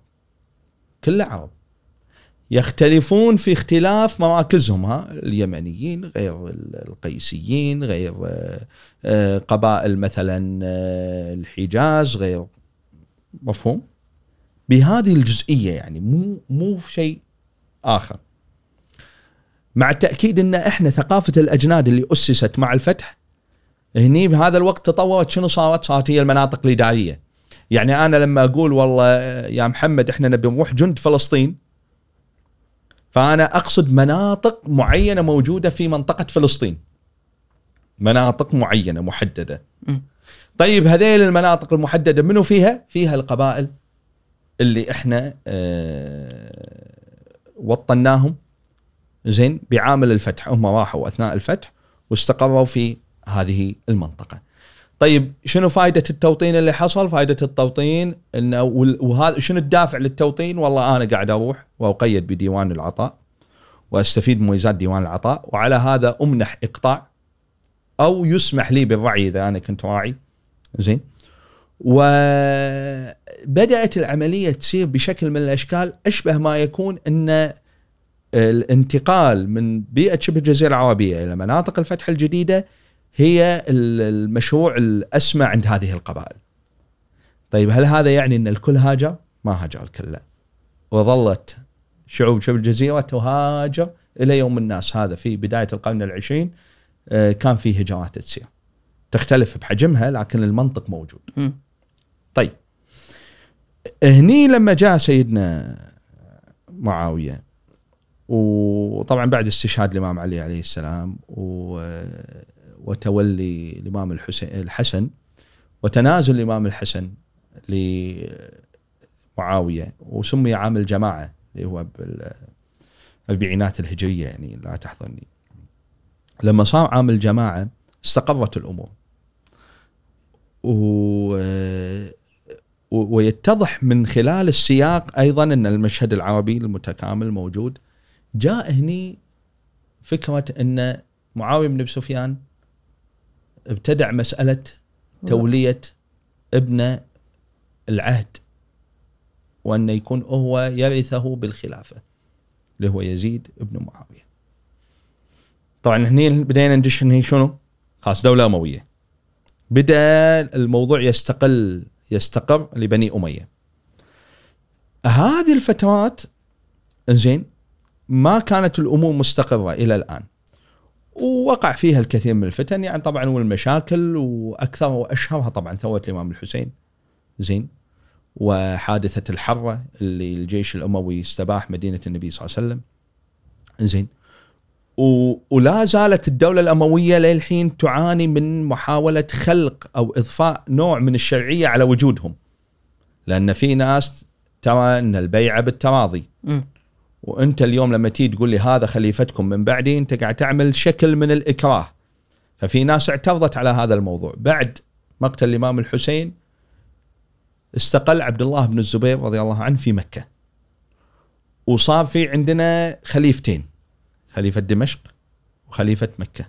كله عرب. يختلفون في اختلاف مراكزهم ها اليمنيين غير القيسيين غير آه، قبائل مثلا آه، الحجاز غير مفهوم بهذه الجزئية يعني مو مو شيء آخر مع التأكيد إن إحنا ثقافة الأجناد اللي أسست مع الفتح هني بهذا الوقت تطورت شنو صارت؟ صارت هي المناطق الإدارية. يعني أنا لما أقول والله يا محمد إحنا نبي نروح جند فلسطين فأنا أقصد مناطق معينة موجودة في منطقة فلسطين. مناطق معينة محددة. طيب هذيل المناطق المحددة منو فيها؟ فيها القبائل اللي إحنا آه وطناهم زين بعامل الفتح هم راحوا أثناء الفتح واستقروا في هذه المنطقة. طيب شنو فائده التوطين اللي حصل؟ فائده التوطين إنه وهذا شنو الدافع للتوطين؟ والله أنا قاعد أروح وأقيد بديوان العطاء وأستفيد من مميزات ديوان العطاء وعلى هذا أمنح إقطاع أو يسمح لي بالرعي إذا أنا كنت راعي زين وبدأت العملية تصير بشكل من الأشكال أشبه ما يكون أن الانتقال من بيئة شبه الجزيرة العربية إلى مناطق الفتح الجديدة هي المشروع الأسمى عند هذه القبائل. طيب هل هذا يعني أن الكل هاجر؟ ما هاجر الكل لا. وظلت شعوب شبه الجزيرة تهاجر إلى يوم الناس هذا في بداية القرن العشرين آه، كان في هجرات تصير. تختلف بحجمها لكن المنطق موجود. م. طيب هني لما جاء سيدنا معاوية وطبعا بعد استشهاد الإمام علي عليه السلام و وتولي الإمام الحسين الحسن وتنازل الإمام الحسن لمعاوية وسمي عام الجماعة اللي هو الأربعينات الهجرية يعني لا تحضرني لما صار عام الجماعة استقرت الأمور و ويتضح من خلال السياق أيضا أن المشهد العربي المتكامل موجود جاء هني فكرة أن معاوية بن سفيان ابتدع مسألة تولية ابن العهد وأن يكون هو يرثه بالخلافة اللي هو يزيد ابن معاوية. طبعا هني بدينا ندش هني شنو؟ خلاص دولة أموية. بدأ الموضوع يستقل يستقر لبني أمية. هذه الفترات زين ما كانت الأمور مستقرة إلى الآن. ووقع فيها الكثير من الفتن يعني طبعا والمشاكل وأكثر وأشهرها طبعا ثورة الإمام الحسين زين وحادثة الحرة اللي الجيش الأموي استباح مدينة النبي صلى الله عليه وسلم زين و... ولا زالت الدولة الأموية للحين تعاني من محاولة خلق أو إضفاء نوع من الشرعية على وجودهم. لأن في ناس ترى أن البيعة بالتراضي. مم. وأنت اليوم لما تيجي تقول لي هذا خليفتكم من بعدي أنت قاعد تعمل شكل من الإكراه. ففي ناس اعترضت على هذا الموضوع. بعد مقتل الإمام الحسين استقل عبد الله بن الزبير رضي الله عنه في مكة. وصار في عندنا خليفتين. خليفة دمشق وخليفة مكة.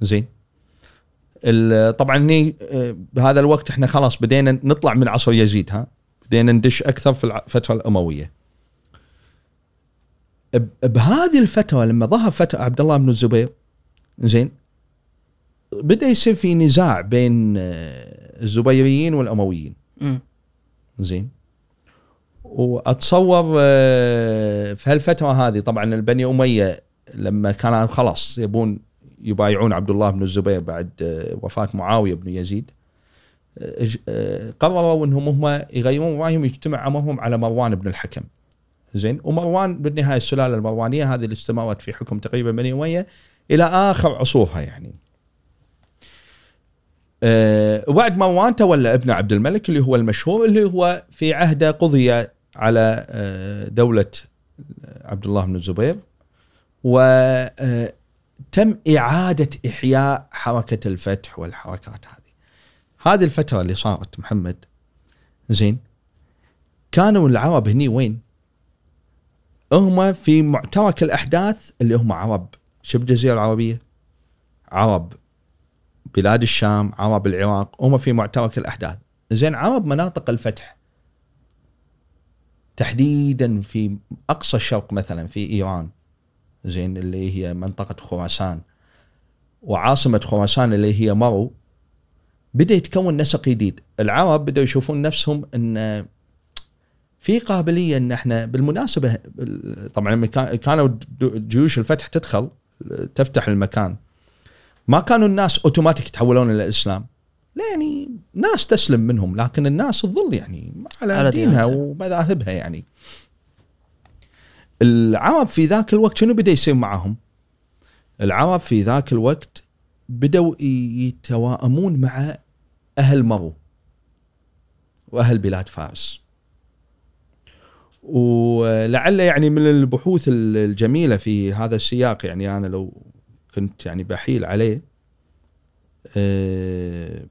زين. طبعا آه، بهذا الوقت إحنا خلاص بدينا نطلع من عصر يزيد ها؟ بدينا ندش أكثر في الفترة الأموية. بهذه الفترة لما ظهر فتره عبد الله بن الزبير زين بدأ يصير في نزاع بين آه، الزبيريين والأمويين. زين. وأتصور آه، في هالفترة هذه طبعا البني أمية لما كانوا خلاص يبون يبايعون عبد الله بن الزبير بعد آه، وفاة معاوية بن يزيد آه، قرروا إنهم هم يغيرون رأيهم يجتمع أمرهم على مروان بن الحكم زين ومروان بالنهاية السلالة المروانية هذه اللي استمرت في حكم تقريبا بني أمية إلى آخر عصورها يعني. أه وبعد مروان تولى ابن عبد الملك اللي هو المشهور اللي هو في عهده قضي على أه دولة عبد الله بن الزبير وتم إعادة إحياء حركة الفتح والحركات هذه. هذه الفترة اللي صارت محمد زين كانوا العرب هني وين؟ هم في معترك الأحداث اللي هم عرب شبه الجزيرة العربية عرب بلاد الشام عرب العراق هم في معترك الأحداث زين عرب مناطق الفتح تحديدا في أقصى الشرق مثلا في إيران زين اللي هي منطقة خراسان. وعاصمة خراسان اللي هي مرو بدأ يتكون نسق جديد. العرب بدأوا يشوفون نفسهم إن في قابلية إن إحنا بالمناسبة طبعا كانوا جيوش الفتح تدخل تفتح المكان ما كانوا الناس أوتوماتيك يتحولون إلى الاسلام لا يعني ناس تسلم منهم لكن الناس تظل يعني على, على دينها. ومذاهبها يعني العرب في ذاك الوقت شنو بدأ يصير معهم؟ العرب في ذاك الوقت بدوا ي- يتواءمون مع أهل مرو وأهل بلاد فارس ولعل يعني من البحوث الجميلة في هذا السياق يعني أنا لو كنت يعني بحيل عليه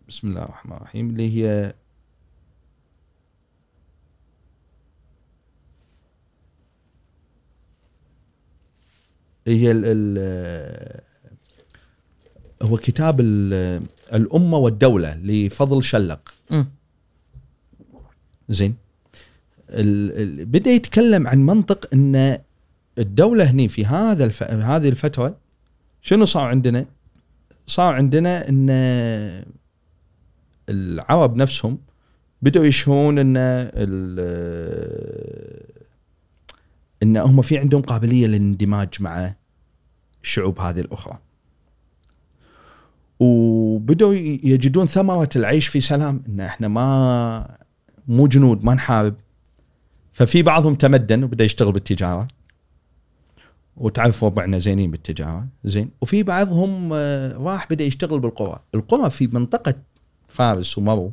بسم الله الرحمن الرحيم اللي هي هي ال ال هو كتاب ال- الأمة والدولة لفضل شلق مم. زين بدأ يتكلم عن منطق إن الدولة هني في هذا الف... هذه الفترة شنو صار عندنا؟ صار عندنا إن العرب نفسهم بدأوا يشعرون إن. إن هم في عندهم قابلية للاندماج مع الشعوب هذه الأخرى. وبدأوا يجدون ثمرة العيش في سلام إن إحنا ما مو جنود ما نحارب ففي بعضهم تمدن وبدأ يشتغل بالتجارة وتعرف ربعنا زينين بالتجاره زين. وفي بعضهم آه، راح بدأ يشتغل بالقرى القرى في منطقة فارس ومرو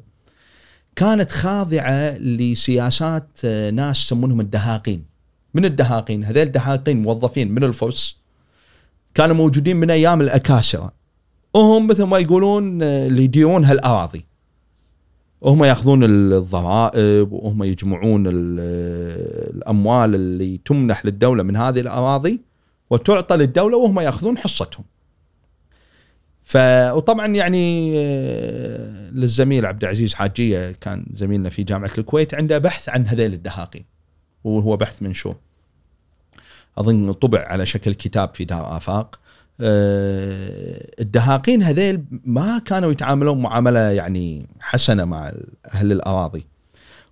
كانت خاضعة لسياسات آه، ناس يسمونهم الدهاقين. من الدهاقين؟ هذول الدهاقين موظفين من الفرس. كانوا موجودين من أيام الاكاسره وهم مثل ما يقولون آه، اللي يديرون هالأراضي. وهم يأخذون الضرائب وهم يجمعون ال- الأموال اللي تمنح للدولة من هذه الأراضي. وتعطى للدولة وهم يأخذون حصتهم. ف وطبعا يعني آه، للزميل عبد العزيز حاجية كان زميلنا في جامعة الكويت عنده بحث عن هذيل الدهاقين وهو بحث منشور. أظن طبع على شكل كتاب في دار آفاق. آه، الدهاقين هذيل ما كانوا يتعاملون معاملة يعني حسنة مع أهل الأراضي.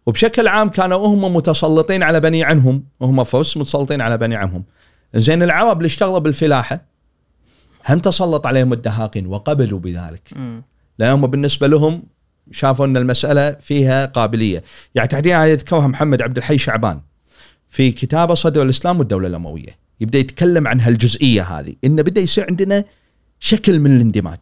وبشكل عام كانوا هم متسلطين على بني عنهم وهم فرس متسلطين على بني عمهم. زين العرب اللي اشتغلوا بالفلاحة هم تسلط عليهم الدهاقين وقبلوا بذلك. لانهم بالنسبة لهم شافوا أن المسألة فيها قابلية، يعني تحديدا يذكرها محمد عبد الحي شعبان. في كتابه صدر الإسلام والدولة الأموية، يبدأ يتكلم عن هالجزئية هذه. انه بدأ يصير عندنا شكل من الاندماج.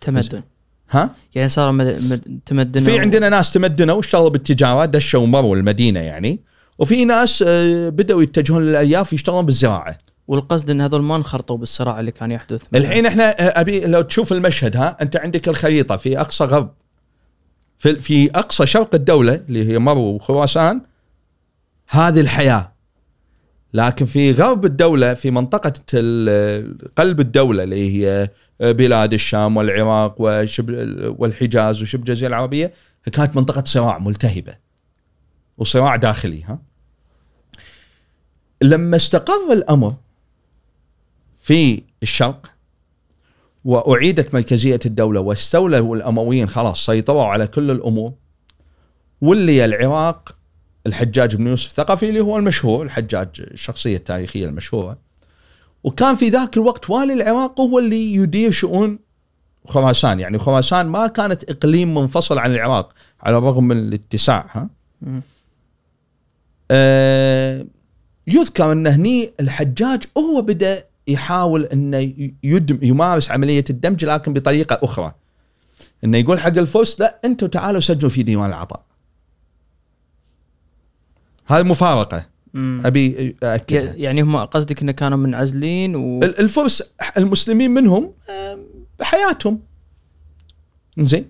تمدن. ها؟ يعني صار مد... مد... تمدن في عندنا ناس تمدنوا واشتغلوا بالتجارة دشوا ومروا المدينة يعني. وفي ناس آه، بدأوا يتجهون للارياف يشتغلون بالزراعة. والقصد إن هذول ما انخرطوا بالصراع اللي كان يحدث. الحين إحنا آه، أبي لو تشوف المشهد ها أنت عندك الخريطة في أقصى غرب. في في أقصى شرق الدولة اللي هي مرو وخراسان هذه الحياة. لكن في غرب الدولة في منطقة ال- قلب الدولة اللي هي بلاد الشام والعراق والحجاز وشبه الجزيرة العربية كانت منطقة صراع ملتهبة. وصراع داخلي ها. لما استقر الأمر في الشرق وأعيدت مركزيه الدولة واستولوا الأمويين خلاص سيطروا على كل الأمور ولي العراق الحجاج بن يوسف الثقفي اللي هو المشهور الحجاج الشخصية التاريخية المشهورة. وكان في ذاك الوقت والي العراق هو اللي يدير شؤون خراسان. يعني خراسان ما كانت إقليم منفصل عن العراق على الرغم من الاتساع ها. آه، يذكر أن هني الحجاج هو بدأ يحاول انه يدم يمارس عملية الدمج لكن بطريقة أخرى. انه يقول حق الفرس لا أنتم تعالوا سجلوا في ديوان العطاء. هذه مفارقة. مم. أبي اكدها يعني هم قصدك إنه كانوا منعزلين و ال- الفرس المسلمين منهم بحياتهم. زين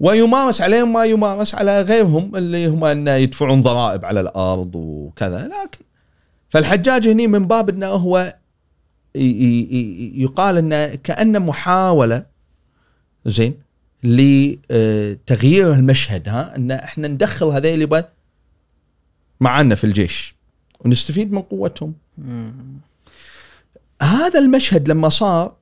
ويمارس عليهم ما يمارس على غيرهم اللي هم أن يدفعون ضرائب على الأرض وكذا. لكن فالحجاج هني من باب إنه هو يقال إنه كانه محاولة زين لتغيير المشهد ها إن إحنا ندخل هذيل يبا معنا في الجيش ونستفيد من قوتهم. هذا المشهد لما صار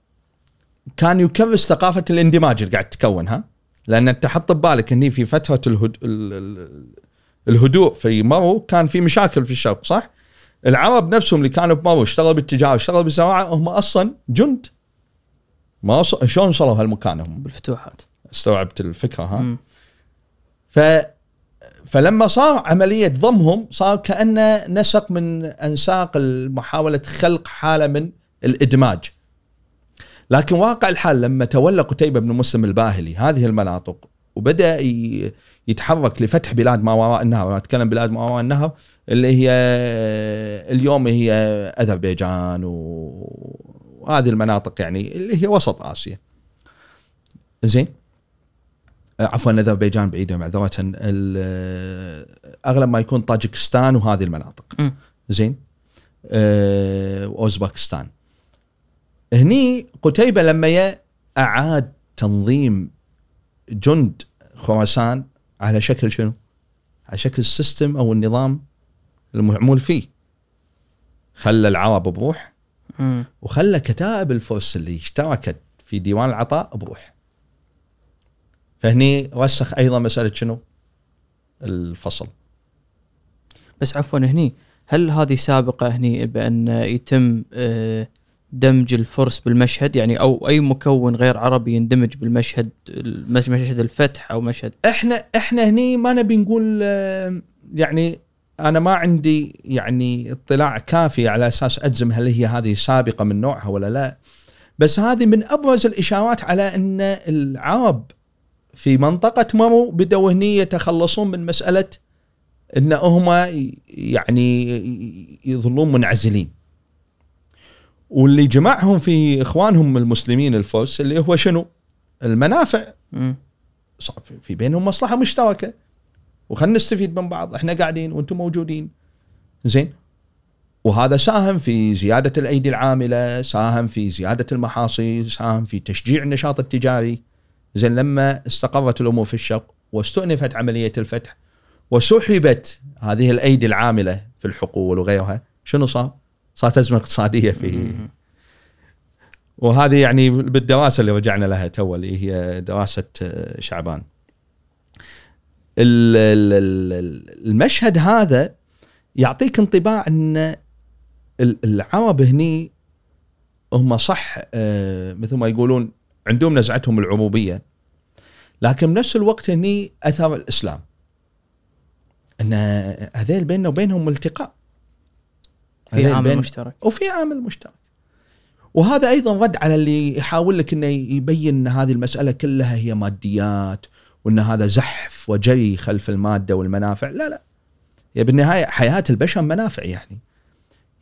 كان يكرس ثقافة الاندماج اللي قاعد تتكون ها. لأن أنت حط ببالك إني في فترة الهد... ال- ال- الهدوء في مرو كان في مشاكل في الشرق صح؟ العرب نفسهم اللي كانوا بمرو اشتغلوا بالتجارة اشتغلوا بالزراعه هم أصلا جند ما وص... شلون وصلوا هالمكان هم؟ بالفتوحات استوعبت الفكرة ها؟ مم. ف فلما صار عملية ضمهم صار كأنه نسق من أنساق محاوله خلق حالة من الإدماج. لكن واقع الحال لما تولى قتيبة بن مسلم الباهلي هذه المناطق وبدأ ي- يتحرك لفتح بلاد ما وراء النهر، أنا أتكلم بلاد ما وراء النهر اللي هي اليوم هي أذربيجان و- وهذه المناطق يعني اللي هي وسط آسيا. زين؟ عفوا أذربيجان بعيدة معذره أغلب ما يكون طاجكستان وهذه المناطق. زين آه، وأوزبكستان هني قتيبة لما أعاد تنظيم جند خراسان على شكل شنو؟ على شكل السيستم أو النظام المعمول فيه خلى العرب بروح. وخلى كتائب الفرس اللي اشتركت في ديوان العطاء بروح فهني رسخ أيضا مسألة شنو؟ الفصل بس عفوا هني هل هذه سابقة هني بأن يتم آه، دمج الفرس بالمشهد يعني أو أي مكون غير عربي يندمج بالمشهد المش- مشهد الفتح أو مشهد. إحنا إحنا هني ما نبي نقول يعني أنا ما عندي يعني اطلاع كافي على أساس أجزم هل هي هذه سابقة من نوعها ولا لا. بس هذه من أبرز الإشارات على أن العرب في منطقة مرو بدأوا هني يتخلصون من مسألة أن هم يعني يظلون منعزلين. واللي جمعهم في إخوانهم المسلمين الفرس اللي هو شنو؟ المنافع. صار في- في بينهم مصلحة مشتركة. وخلنا نستفيد من بعض. إحنا قاعدين وأنتم موجودين. زين. وهذا ساهم في زيادة الأيدي العاملة ساهم في زيادة المحاصيل ساهم في تشجيع النشاط التجاري. زين. لما استقرت الأمور في الشرق واستؤنفت عملية الفتح وسحبت هذه الأيدي العاملة في الحقول وغيرها شنو صار؟ صارت أزمة اقتصادية في. وهذه يعني بالدراسة اللي رجعنا لها تو اللي هي دراسة آه، شعبان. ال- ال- ال- المشهد هذا يعطيك انطباع إن ال- العرب هني هم صح آه، مثل ما يقولون عندهم نزعتهم العروبيه لكن بنفس الوقت هني أثر الإسلام. إن هذيل بيننا وبينهم التقاء. في عامل بين- مشترك. وفي عامل مشترك. وهذا أيضا رد على اللي يحاول لك إنه يبين إن هذه المسألة كلها هي ماديات وإن هذا زحف وجري خلف المادة والمنافع. لا لا. هي بالنهاية حياة البشر منافع يعني.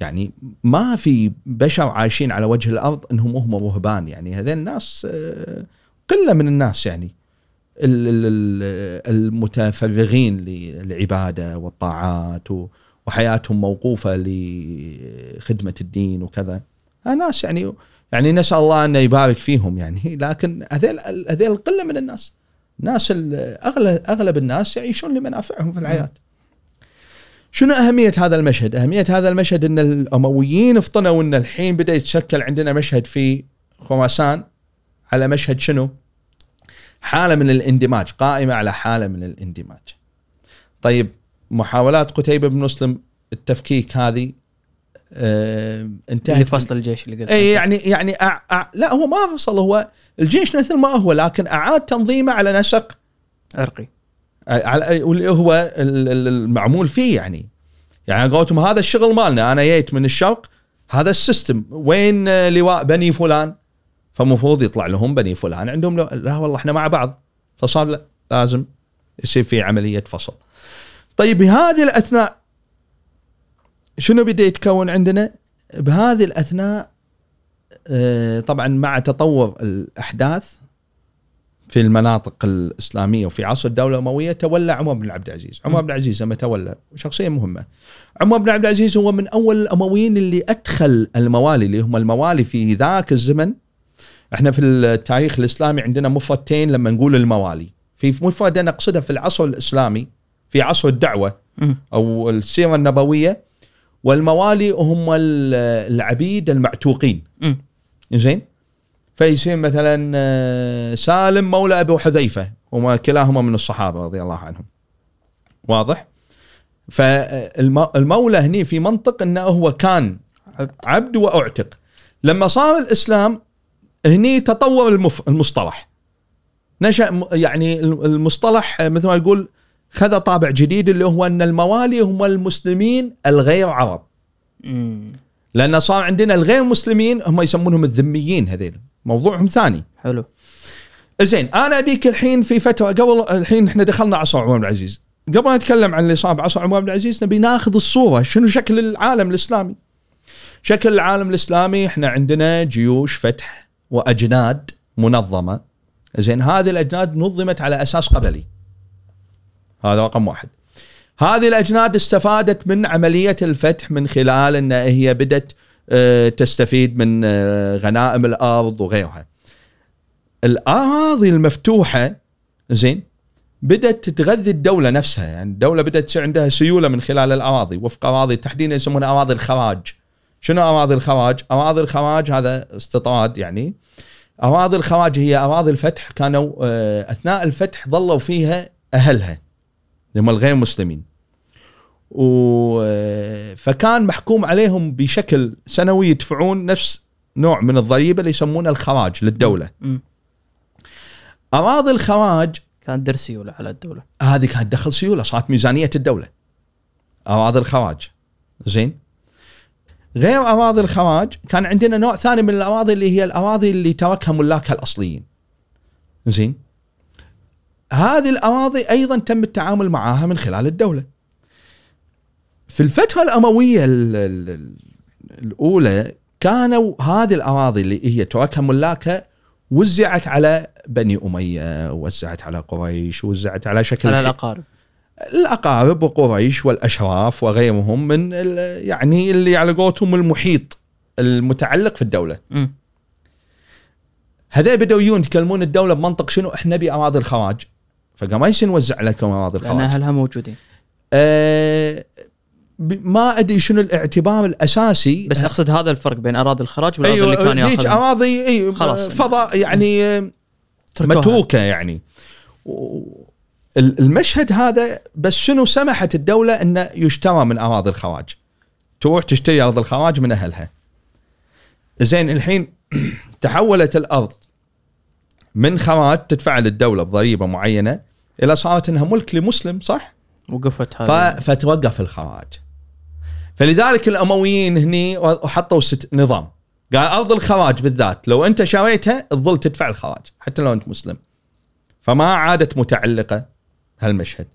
يعني ما في بشر عايشين على وجه الأرض إنهم هم رهبان يعني. هذين الناس آه، قلة من الناس يعني. ال- ال- ال- المتفرغين للعبادة والطاعات و- وحياتهم موقوفة لخدمة الدين وكذا ناس يعني يعني نسأل الله انه يبارك فيهم يعني لكن هذيل هذيل القلة من الناس ناس اغلب أغلب الناس يعيشون لمنافعهم في الحياة شنو أهمية هذا المشهد؟ أهمية هذا المشهد إن الأمويين افطنوا إن الحين بدأ يتشكل عندنا مشهد في خراسان على مشهد شنو؟ حالة من الاندماج، قائمة على حالة من الاندماج. طيب محاولات قتيبة بن مسلم التفكيك هذه آه انتهت اللي فصل الجيش اللي قلت اي يعني يعني أع... أع... لا هو ما فصل هو الجيش مثل ما هو لكن أعاد تنظيمه على نسق عرقي. على واللي هو ال- ال- المعمول فيه يعني. يعني قولتهم هذا الشغل مالنا أنا جيت من الشرق هذا السيستم وين لواء بني فلان؟ فمفروض يطلع لهم بني فلان عندهم لا, لا والله إحنا مع بعض فصار لا لازم يصير في عملية فصل. طيب بهذه الأثناء شنو بدا يتكون عندنا؟ بهذه الأثناء آه، طبعا مع تطور الأحداث في المناطق الإسلامية وفي عصر الدولة الأموية تولى عمر بن عبد العزيز، عمر بن العزيز لما تولى شخصية مهمة. عمر بن عبد العزيز هو من أول الأمويين اللي أدخل الموالي اللي هم الموالي في ذاك الزمن. إحنا في التاريخ الإسلامي عندنا مفردتين لما نقول الموالي، في مفردة نقصدها في العصر الإسلامي في عصر الدعوة. أو السيرة النبوية والموالي هم ال- العبيد المعتوقين. زين فيصير مثلا آه، سالم مولى ابو حذيفة وما كلاهما من الصحابة رضي الله عنهم واضح فالمولى هني في منطق إنه هو كان عبد. وأعتق لما صار الإسلام هني تطور. المصطلح نشأ يعني المصطلح مثل ما يقول خذ طابع جديد اللي هو أن الموالي هم المسلمين الغير عرب. مم. لأن صار عندنا الغير مسلمين هم يسمونهم الذميين هذيل. موضوعهم ثاني. حلو. زين أنا أبيك الحين في فتره قبل الحين إحنا دخلنا عصر عمر بن العزيز قبل نتكلم عن اللي صار بعصر عمر بن العزيز نبي ناخذ الصورة شنو شكل العالم الإسلامي. شكل العالم الإسلامي إحنا عندنا جيوش فتح وأجناد منظمة. زين هذه الأجناد نظمت على أساس قبلي. هذا رقم واحد. هذه الأجناد استفادت من عملية الفتح من خلال أن هي بدت آه، تستفيد من آه، غنائم الأرض وغيرها. الأراضي المفتوحة زين بدات تغذي الدولة نفسها. يعني الدولة بدات تصير عندها سيولة من خلال الأراضي وفق أراضي تحديدا يسمونها أراضي الخراج. شنو أراضي الخراج؟ أراضي الخراج هذا استطراد يعني أراضي الخراج هي أراضي الفتح كانوا آه، أثناء الفتح ظلوا فيها اللي هم الغير مسلمين. و آه، فكان محكوم عليهم بشكل سنوي يدفعون نفس نوع من الضريبة اللي يسمونه الخراج للدولة. أراضي الخراج كان درسيولة على الدولة. هذه كانت دخل سيولة صارت ميزانية الدولة. أراضي الخراج. زين؟ غير أراضي الخراج كان عندنا نوع ثاني من الأراضي اللي هي الأراضي اللي تركها ملاكها الأصليين. زين؟ هذه الأراضي أيضا تم التعامل معها من خلال الدولة. في الفترة الأموية ال- ال- ال- الأولى كانوا هذه الأراضي اللي هي تركها ملاكها وزعت على بني أمية وزعت على قريش وزعت على شكل على الأقارب. الأقارب وقريش والأشراف وغيرهم من يعني اللي على قولتهم المحيط المتعلق في الدولة. مم. هذول بدأوا يتكلمون الدولة بمنطق شنو؟ إحنا نبي اراضي الخراج. فقام ما نوزع لكم اراضي لأن الخراج أهلها موجودين. ب- ما أدري شنو الاعتبار الأساسي. بس أقصد هذا الفرق بين أراضي الخراج والأراضي اللي كان ياخذها أراضي أي خلاص. فضاء يعني آه،. متروكه يعني. المشهد هذا بس شنو سمحت الدولة إنه يشترى من أراضي الخراج؟ تروح تشتري ارض الخراج من أهلها. زين الحين تحولت الأرض من خراج تدفع للدولة بضريبة معينة إلى صارت إنها ملك لمسلم صح؟ وقفت ف... هذا فتوقف الخراج. فلذلك الأمويين هني وحطوا ست نظام. قال أرض الخراج بالذات لو أنت شريتها تظل تدفع الخراج حتى لو أنت مسلم. فما عادت متعلقة هالمشهد.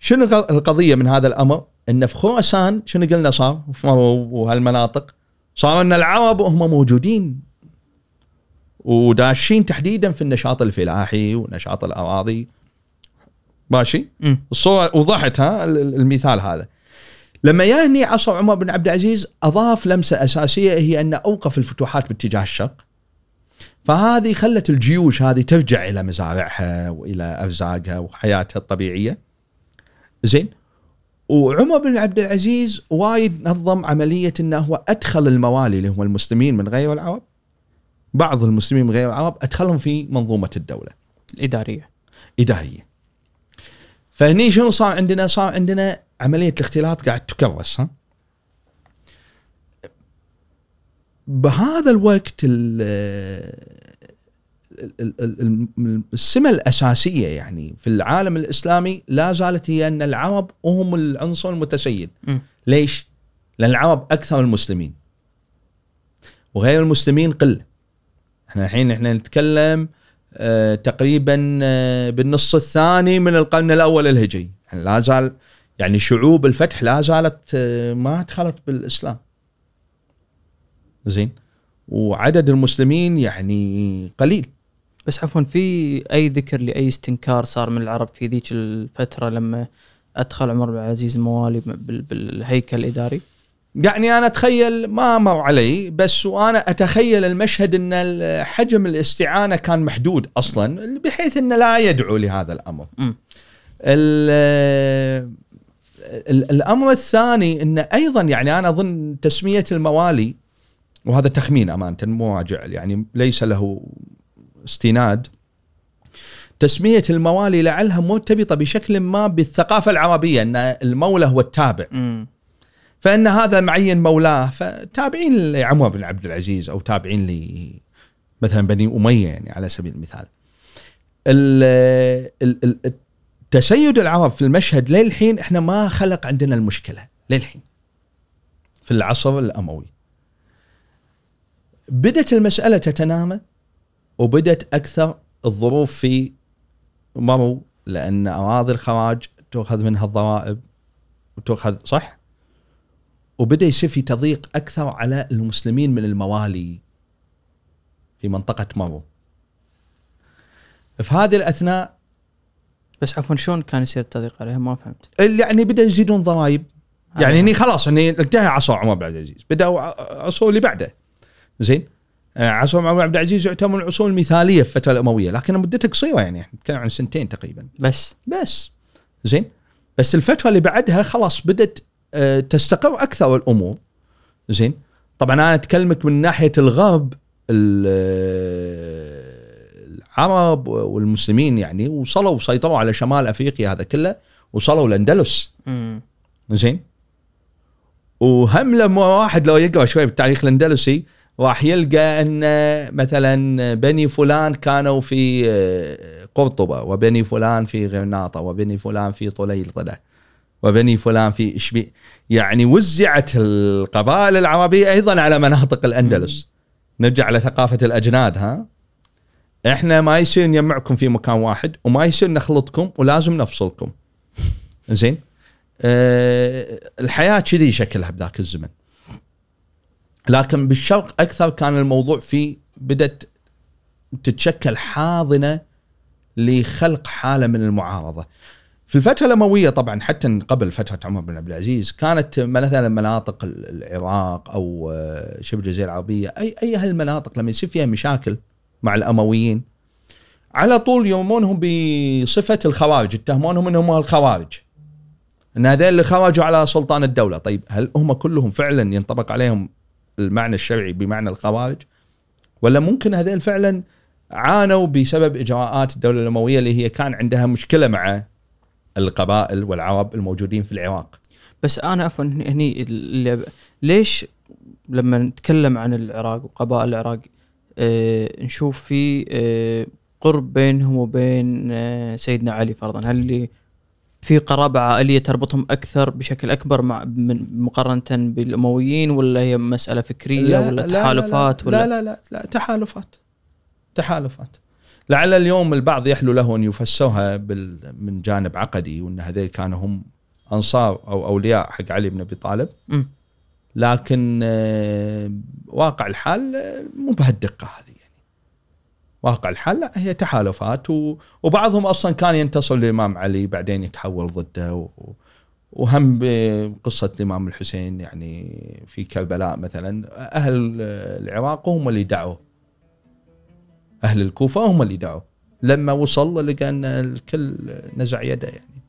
شنو القضية من هذا الأمر؟ إن في خراسان شنو قلنا صار؟ وهالمناطق؟ صار إن العرب هم موجودين. وداشين تحديدا في النشاط الفلاحي ونشاط الأراضي. ماشي؟ الصورة وضحت ها المثال هذا. لما يهني عصر عمر بن عبد العزيز أضاف لمسة أساسية هي انه أوقف الفتوحات باتجاه الشرق. فهذه خلت الجيوش هذه ترجع إلى مزارعها وإلى أرزاقها وحياتها الطبيعية. زين. وعمر بن عبد العزيز وايد نظم عملية إنه هو أدخل الموالي اللي هم المسلمين من غير العرب. بعض المسلمين من غير العرب أدخلهم في منظومة الدولة. الاداريه إدارية. فهني شنو صار عندنا؟ صار عندنا عملية الاختلاط قاعد تكرس ها بهذا الوقت السمة الأساسية يعني في العالم الإسلامي لا زالت هي أن العرب هم العنصر المتسيد م. ليش؟ لأن العرب أكثر المسلمين وغير المسلمين قل إحنا الحين إحنا نتكلم تقريبا آه بالنص الثاني من القرن الأول الهجري. يعني لا زال يعني شعوب الفتح لا زالت آه ما دخلت بالإسلام. زين؟ وعدد المسلمين يعني قليل. بس عفوا في أي ذكر لأي استنكار صار من العرب في ذيك الفترة لما أدخل عمر بن العزيز الموالي بالهيكل الإداري؟ يعني أنا أتخيل ما مر علي بس وأنا أتخيل المشهد إن حجم الاستعانة كان محدود أصلا بحيث انه لا يدعو لهذا الأمر. م. الأمر الثاني انه أيضا يعني أنا أظن تسمية الموالي وهذا تخمين أمانة مو راجع يعني ليس له استناد تسمية الموالي لعلها مرتبطة بشكل ما بالثقافة العربية إن المولى هو التابع م. فإن هذا معين مولاه فتابعين لعمر بن عبد العزيز أو تابعين ل مثلا بني أمية يعني على سبيل المثال. تسيد العرب في المشهد للحين إحنا ما خلق عندنا المشكلة للحين. في العصر الأموي. بدت المسألة تتنامى وبدت أكثر الظروف في مروا لأن أراضي الخراج تؤخذ منها الضرائب وتؤخذ صح؟ وبدأ يصير في تضييق أكثر على المسلمين من الموالي في منطقة مرو. في هذه الأثناء بس عفوا شلون كان يصير التضييق عليهم ما فهمت. يعني بدأ يزيدون ضرائب. يعني هني خلاص هني انتهى عصر عمر بن عبد العزيز. بداوا عصور اللي بعده. زين؟ آه، عصر عمر عبد العزيز يعتبر من العصور المثالية في الفترة الأموية لكن مدته قصيرة يعني. نتكلم عن سنتين تقريبا. بس. بس. زين؟ بس الفترة اللي بعدها خلاص بدت آه، تستقر أكثر الأمور. زين؟ طبعا أنا أتكلمك من ناحية الغرب آه، العرب والمسلمين يعني وصلوا وسيطروا على شمال أفريقيا هذا كله وصلوا الاندلس زين؟ وهم لما واحد لو يقرأ شوي بالتاريخ الأندلسي راح يلقى أن مثلا بني فلان كانوا في آه، قرطبة وبني فلان في غرناطة وبني فلان في طليطله وبني فلان في اشبي يعني وزعت القبائل العربية أيضا على مناطق الأندلس. نرجع على ثقافه الأجناد ها. إحنا ما يصير نجمعكم في مكان واحد وما يصير نخلطكم ولازم نفصلكم. زين؟ أه الحياة كذي شكلها بذاك الزمن. لكن بالشرق أكثر كان الموضوع في بدأت تتشكل حاضنة لخلق حالة من المعارضة. في الفترة الأموية طبعا حتى قبل فتره عمر بن عبد العزيز كانت مثلا مناطق العراق أو آه، شبه الجزيرة العربية أي أي هالمناطق لما يصير فيها مشاكل مع الأمويين على طول يومونهم بصفة الخوارج يتهمونهم إنهم الخوارج إن هذول اللي خرجوا على سلطان الدولة. طيب هل هم كلهم فعلا ينطبق عليهم المعنى الشرعي بمعنى الخوارج؟ ولا ممكن هذين فعلا عانوا بسبب إجراءات الدولة الأموية اللي هي كان عندها مشكلة مع القبائل والعرب الموجودين في العراق. بس أنا عفوا هني ليش لما نتكلم عن العراق وقبائل العراق آه نشوف في آه قرب بينهم وبين آه سيدنا علي فرضا؟ هل اللي في قرابة عائلية تربطهم أكثر بشكل أكبر مع من مقارنة بالأمويين ولا هي مسألة فكرية ولا تحالفات لا ولا؟ لا لا, لا, لا تحالفات. تحالفات. لعل اليوم البعض يحلو له أن يفسوها بال من جانب عقدي وأن هذول كانوا هم أنصار أو أولياء حق علي بن أبي طالب. م. لكن آه، واقع الحال آه، مو بهالدقة هذه يعني. واقع الحال لا هي تحالفات و- وبعضهم أصلا كان ينتصر للامام علي بعدين يتحول ضده و- وهم بقصة الإمام الحسين يعني في كربلاء مثلا. أهل العراق هم اللي دعوه. أهل الكوفة هم اللي دعوه لما وصل لقى أن الكل نزع يده يعني.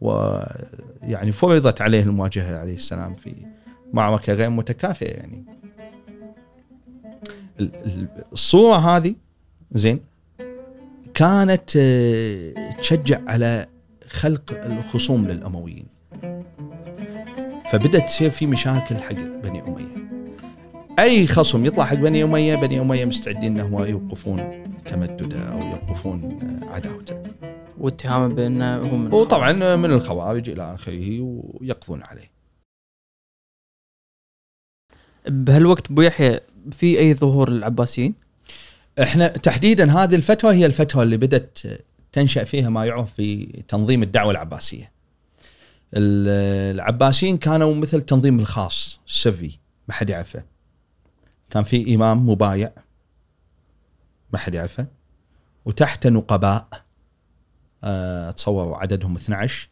ويعني فرضت عليه المواجهة عليه السلام في معركة غير متكافئة يعني. ال- ال- الصورة هذه زين كانت تشجع على خلق الخصوم للأمويين. فبدأت تصير في مشاكل حق بني أمية. أي خصم يطلع حق بني أمية بني أمية مستعدين إنهم يوقفون تمدده أو يوقفون آه، عداوته واتهامه بانه هو من وطبعا من الخوارج إلى آخره ويقضون عليه بهالوقت أبو يحيى في أي ظهور للعباسيين؟ إحنا تحديدا هذه الفترة هي الفترة اللي بدأت تنشأ فيها ما يعرف بتنظيم الدعوة العباسية. ال- العباسيين كانوا مثل تنظيم الخاص سري ما حد يعرفه. كان في إمام مبايع ما حد يعرفه وتحت نقباء آه، اتصور عددهم 12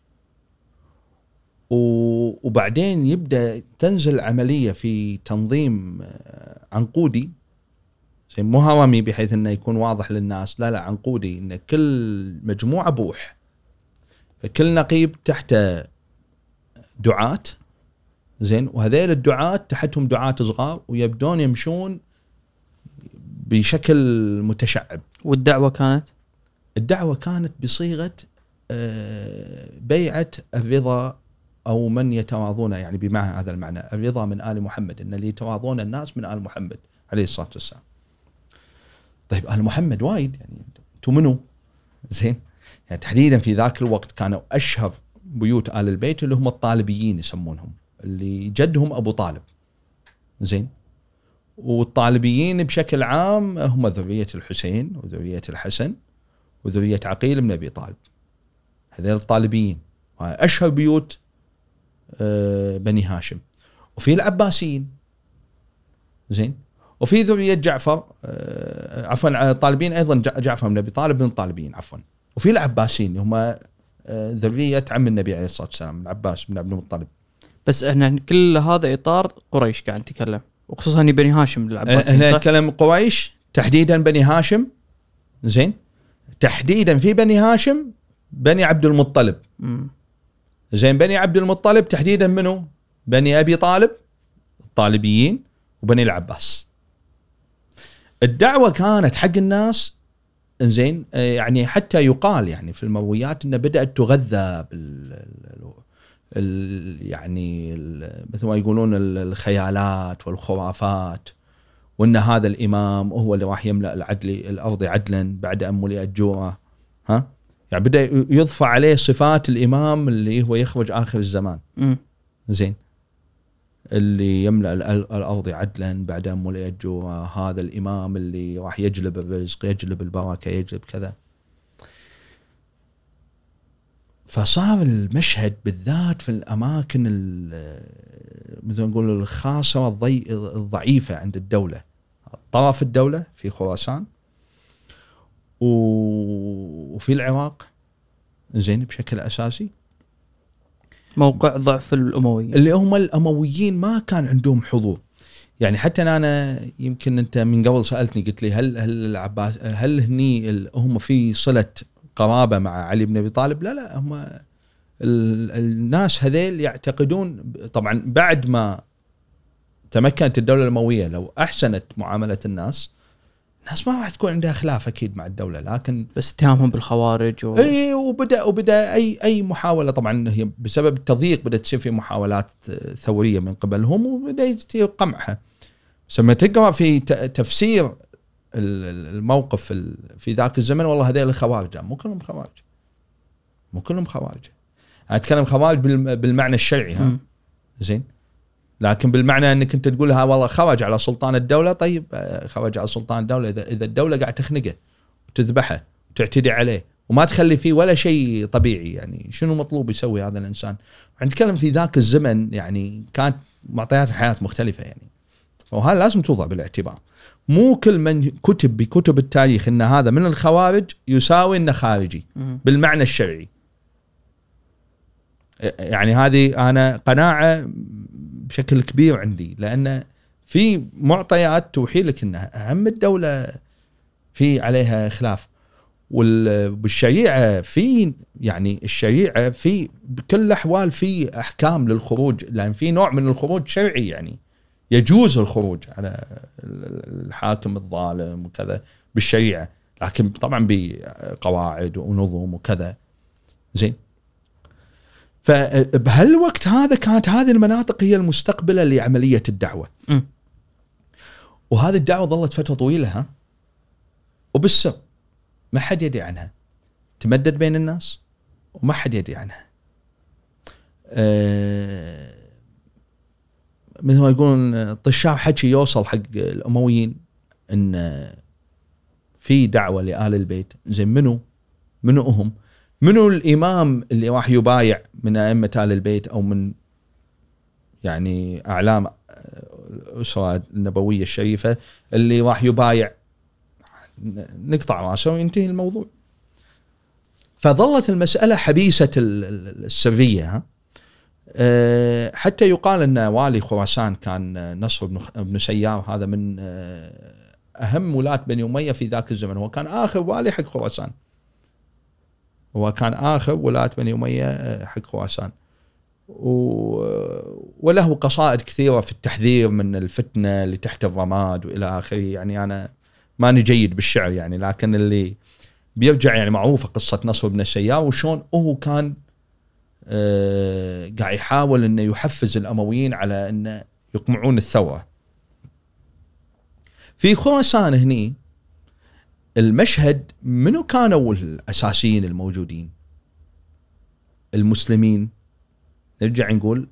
و- وبعدين يبدأ تنزل عملية في تنظيم آه، عنقودي. مو هوامي بحيث إنه يكون واضح للناس لا لا عنقودي إن كل مجموعة بوح. فكل نقيب تحته دعاة. زين؟ وهذيل الدعاة تحتهم دعاة صغار ويبدون يمشون بشكل متشعب. والدعوة كانت؟ الدعوة كانت بصيغة آه، بيعة الرضا أو من يتواضون يعني بمعنى هذا المعنى الرضا من آل محمد إن اللي يتواضون الناس من آل محمد عليه الصلاة والسلام. طيب آل محمد وايد يعني أنتم منو؟ زين؟ يعني تحديدا في ذاك الوقت كانوا أشهر بيوت آل البيت اللي هم الطالبيين يسمونهم. اللي جدهم أبو طالب. زين. والطالبيين بشكل عام هم ذرية الحسين وذرية الحسن وذرية عقيل بن أبي طالب. هذول الطالبيين. أشهر بيوت آه، بني هاشم. وفي العباسيين. زين. وفي ذرية جعفر آه، عفوا الطالبين أيضا جع- جعفر بن أبي طالب من الطالبين عفوا. وفي العباسيين هم آه، ذرية عم النبي عليه الصلاة والسلام العباس بن عبد المطلب. بس إحنا كل هذا إطار قريش قاعد نتكلم وخصوصا بني هاشم العباسيين هنا صح؟ نتكلم قريش تحديدا بني هاشم زين تحديدا في بني هاشم بني عبد المطلب. زين بني عبد المطلب تحديدا منو؟ بني أبي طالب الطالبيين وبني العباس. الدعوة كانت حق الناس زين آه، يعني حتى يقال يعني في المرويات انها بدأت تغذى بال ال- يعني ال- مثل ما يقولون ال- الخيالات والخرافات. وإن هذا الإمام هو اللي راح يملأ العدل الأرض عدلا بعد أن ملئت جوعه. ها؟ يعني بدا يضفى عليه صفات الإمام اللي هو يخرج آخر الزمان. زين. اللي يملأ الأرض عدلا بعد أن ملئت جوعه. هذا الإمام اللي راح يجلب الرزق يجلب البركة يجلب كذا. فصار المشهد بالذات في الأماكن ال- مثل ما نقول الخاصة. الضعيفة عند الدولة طرف الدولة في خراسان. وفي العراق زين بشكل أساسي موقع ضعف الامويين اللي هم الأمويين ما كان عندهم حضور يعني حتى أنا يمكن أنت من قبل سألتني قلت لي هل هل العباس هل هني هم في صلة قرابة مع علي بن أبي طالب؟ لا لا هم ال- الناس هذيل يعتقدون طبعا بعد ما تمكنت الدولة الامويه لو أحسنت معاملة الناس الناس ما راح تكون عندها خلاف أكيد مع الدولة لكن بس اتهامهم بالخوارج و... إي وبدأ وبدأ أي أي محاولة طبعا هي بسبب التضييق بدأت تصير في محاولات ثورية من قبلهم وبدأ يجي قمعها بس لما تقرا في تفسير الموقف ال- في ذاك الزمن والله هذول الخوارج. لا، مو كلهم خوارج. مو كلهم خوارج. أنا أتكلم خوارج بالم- بالمعنى الشرعي ها. زين. لكن بالمعنى إنك أنت تقول ها والله خرج على سلطان الدولة. طيب آه، خرج على سلطان الدولة. اذا إذا الدولة قاعد تخنقه وتذبحه وتعتدي عليه وما تخلي فيه ولا شيء طبيعي يعني شنو مطلوب يسوي هذا الإنسان؟ نتكلم في ذاك الزمن يعني كانت معطيات الحياة مختلفة يعني. وهذا لازم توضع بالاعتبار. مو كل من كتب بكتب التاريخ إن هذا من الخوارج يساوي إنه خارجي. بالمعنى الشرعي. يعني هذه أنا قناعة بشكل كبير عندي لأن في معطيات توحي لك إن أهم الدولة في عليها خلاف. وال- والشريعة في يعني الشريعة في بكل الأحوال في أحكام للخروج لأن في نوع من الخروج شرعي يعني. يجوز الخروج على الحاكم الظالم وكذا بالشريعة لكن طبعا بقواعد ونظم وكذا. زين. فبهالوقت هذا كانت هذه المناطق هي المستقبلة لعملية الدعوة. مم. وهذه الدعوة ظلت فترة طويلة ها؟ وبالسر ما حد يدري عنها. تمدد بين الناس وما حد يدري عنها. أه مثل ما يقولون طشاع حكي يوصل حق الأمويين إن في دعوة لآل البيت زين منو؟ منو هم؟ منو الإمام اللي راح يبايع من أئمة آل البيت أو من يعني أعلام الاسره النبوية الشريفة اللي راح يبايع نقطع رأسه وينتهي الموضوع. فظلت المسألة حبيسة ال- ال- السرية ها حتى يقال أن والي خراسان كان نصر بن بن سيار هذا من أه، أهم ولاة بني أمية في ذاك الزمن هو كان آخر والي حق خراسان. هو كان آخر ولاة بني أمية حق خراسان. و- وله قصائد كثيرة في التحذير من الفتنة اللي تحت الرماد وإلى آخره يعني أنا ماني جيد بالشعر يعني لكن اللي بيرجع يعني معروفة قصة نصر بن السيار وشون هو كان آه، قاعد يحاول إنه يحفز الأمويين على إنه يقمعون الثورة. في خراسان هني المشهد منو كانوا الأساسيين الموجودين؟ المسلمين نرجع نقول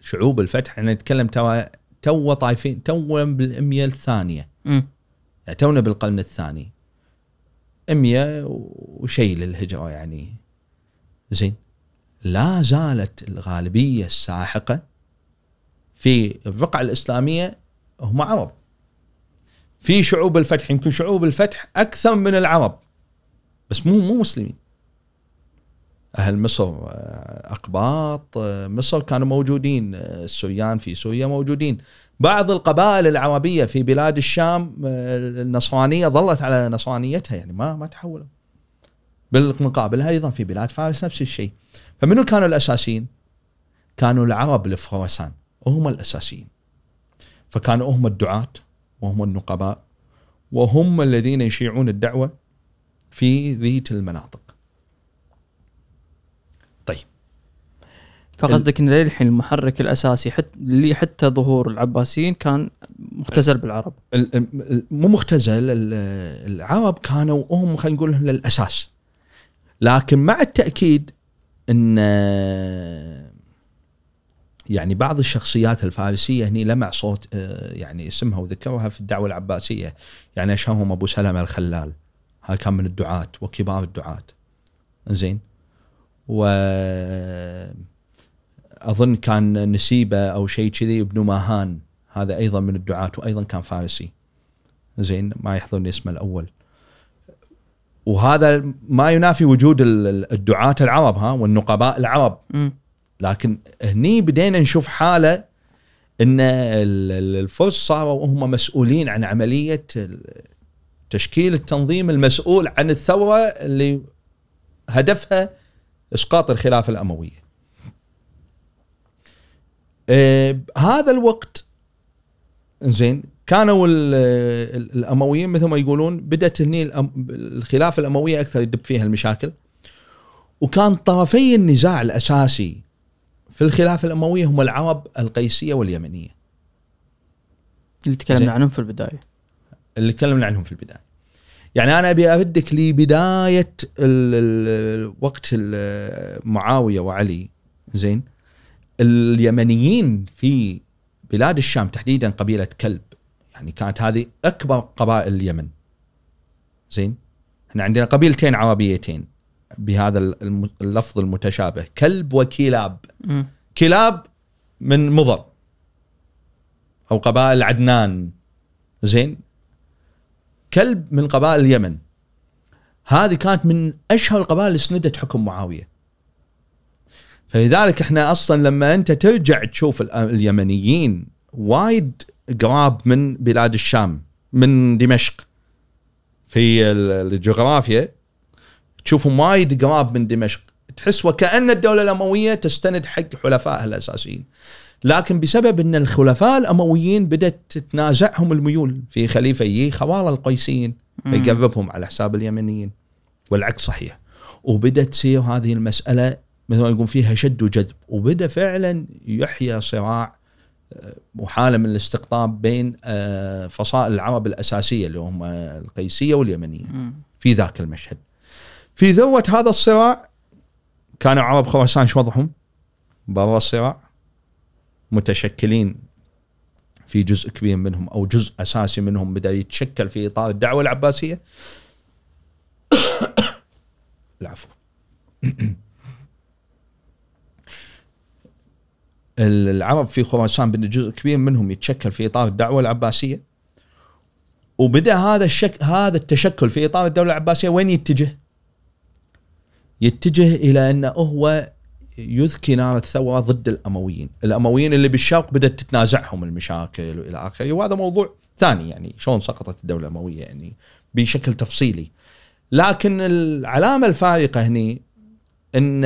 شعوب الفتح إحنا نتكلم توا تو طايفين تو بالمية الثانية مم. يعني تونا بالقرن الثاني مية وشيء للهجرة يعني زين لا زالت الغالبية الساحقة في الرقعة الإسلامية هم عرب. في شعوب الفتح يمكن شعوب الفتح أكثر من العرب بس مو مو مسلمين. أهل مصر آه، أقباط آه، مصر كانوا موجودين آه، السوريان في سوريا موجودين. بعض القبائل العربية في بلاد الشام النصرانية ظلت على نصرانيتها يعني ما ما تحولوا بالمقابل أيضا في بلاد فارس نفس الشيء. فمنو كانوا الأساسيين؟ كانوا العرب خراسان وهم الأساسيين. فكانوا هم الدعاة وهم النقباء وهم الذين يشيعون الدعوة في ذيك المناطق. طيب. فقصدك إن للحين المحرك الأساسي حتى اللي حتى ظهور العباسيين كان مختزل بالعرب. ال- ال- مو مختزل ال- العرب كانوا هم خلينا نقول الاساس لكن مع التأكيد إن يعني بعض الشخصيات الفارسية هني لمع صوت آه، يعني اسمها وذكرها في الدعوة العباسية. يعني اشهرهم أبو سلمة الخلال. هذا كان من الدعاة وكبار الدعاة. زين و أظن كان نسيبة أو شيء كذي ابن ماهان. هذا أيضا من الدعاة وأيضا كان فارسي. زين ما يحضرني اسمه الأول. وهذا ما ينافي وجود ال- ال- الدعاة العرب ها والنقباء العرب. لكن هني بدينا نشوف حالة إن ال- ال- الفرس صاروا هم مسؤولين عن عملية تشكيل التنظيم المسؤول عن الثورة اللي هدفها إسقاط الخلافة الأموية. آه، هذا الوقت زين كانوا ال- ال- الأمويين مثل ما يقولون بدأت هني الخلافة الأموية أكثر يدب فيها المشاكل. وكان طرفي النزاع الأساسي في الخلافة الأموية هم العرب القيسية واليمنية. اللي تكلمنا. عنهم في البداية. اللي تكلمنا عنهم في البداية. يعني أنا أبي أردك لبدايه وقت معاوية وعلي. زين. اليمنيين في بلاد الشام تحديدا قبيلة كلب. يعني كانت هذه أكبر قبائل اليمن. زين؟ إحنا عندنا قبيلتين عربيتين بهذا اللفظ المتشابه. كلب وكلاب. مم. كلاب من مضر. أو قبائل عدنان. زين؟ كلب من قبائل اليمن. هذه كانت من أشهر القبائل اللي سندت حكم معاوية. فلذلك إحنا أصلا لما أنت ترجع تشوف ال- اليمنيين وايد قراب من بلاد الشام من دمشق. في ال- الجغرافيا تشوفهم وايد قراب من دمشق. تحس وكأن الدولة الأموية تستند حق حلفائها الأساسيين. لكن بسبب أن الخلفاء الأمويين بدأت تتنازعهم الميول في خليفيي خوارى القيسيين فيقربهم على حساب اليمنيين. والعكس صحيح. وبدأت تصير هذه المسألة مثل ما يقول فيها شد وجذب. وبدأ فعلا يحيى صراع وحالة من الاستقطاب بين آه، فصائل العرب الأساسية اللي هم القيسية واليمنية مم. في ذاك المشهد. في ذروة هذا الصراع كانوا عرب خراسان شو وضعهم؟ برا الصراع متشكلين في جزء كبير منهم أو جزء أساسي منهم بدا يتشكل في إطار الدعوة العباسية. العفو. العرب في خراسان بدأ جزء كبير منهم يتشكل في إطار الدعوة العباسية وبدأ هذا الشك هذا التشكل في إطار الدولة العباسية وين يتجه؟ يتجه إلى انه هو يذكي نار الثورة ضد الأمويين، الأمويين اللي بالشرق بدأت تتنازعهم المشاكل وإلى آخره، وهذا موضوع ثاني يعني شلون سقطت الدولة الأموية يعني بشكل تفصيلي. لكن العلامة الفارقة هني إن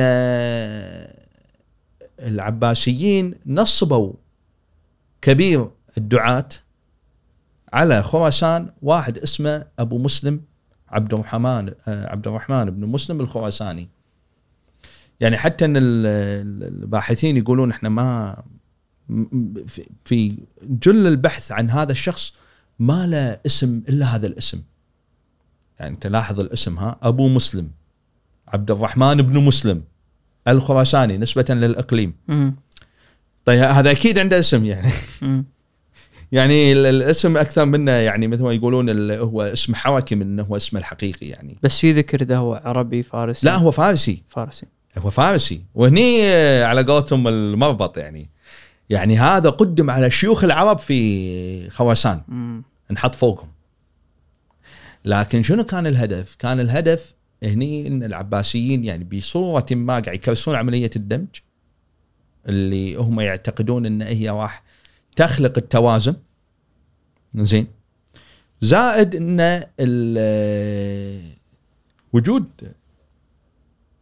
العباسيين نصبوا كبير الدعاة على خراسان واحد اسمه أبو مسلم عبد الرحمن آه، عبد الرحمن بن مسلم الخراساني. يعني حتى إن ال- ال- الباحثين يقولون إحنا ما في جل البحث عن هذا الشخص ما له اسم إلا هذا الاسم. يعني أنت لاحظ الاسم ها؟ أبو مسلم عبد الرحمن بن مسلم. الخراساني نسبة للإقليم. مم. طيب هذا أكيد عنده اسم يعني. مم. يعني ال- الاسم أكثر منه يعني مثل ما يقولون هو اسم حركي من هو اسمه الحقيقي يعني. بس في ذكر إذا هو عربي فارسي. لا هو فارسي. فارسي. هو فارسي. وهني على قولتهم المربط يعني. يعني هذا قدم على شيوخ العرب في خواسان مم. نحط فوقهم. لكن شنو كان الهدف؟ كان الهدف هني إن العباسيين يعني بصورة ما قاعد يكرسون عملية الدمج اللي هم يعتقدون إن هي راح تخلق التوازن. زين. زائد إن وجود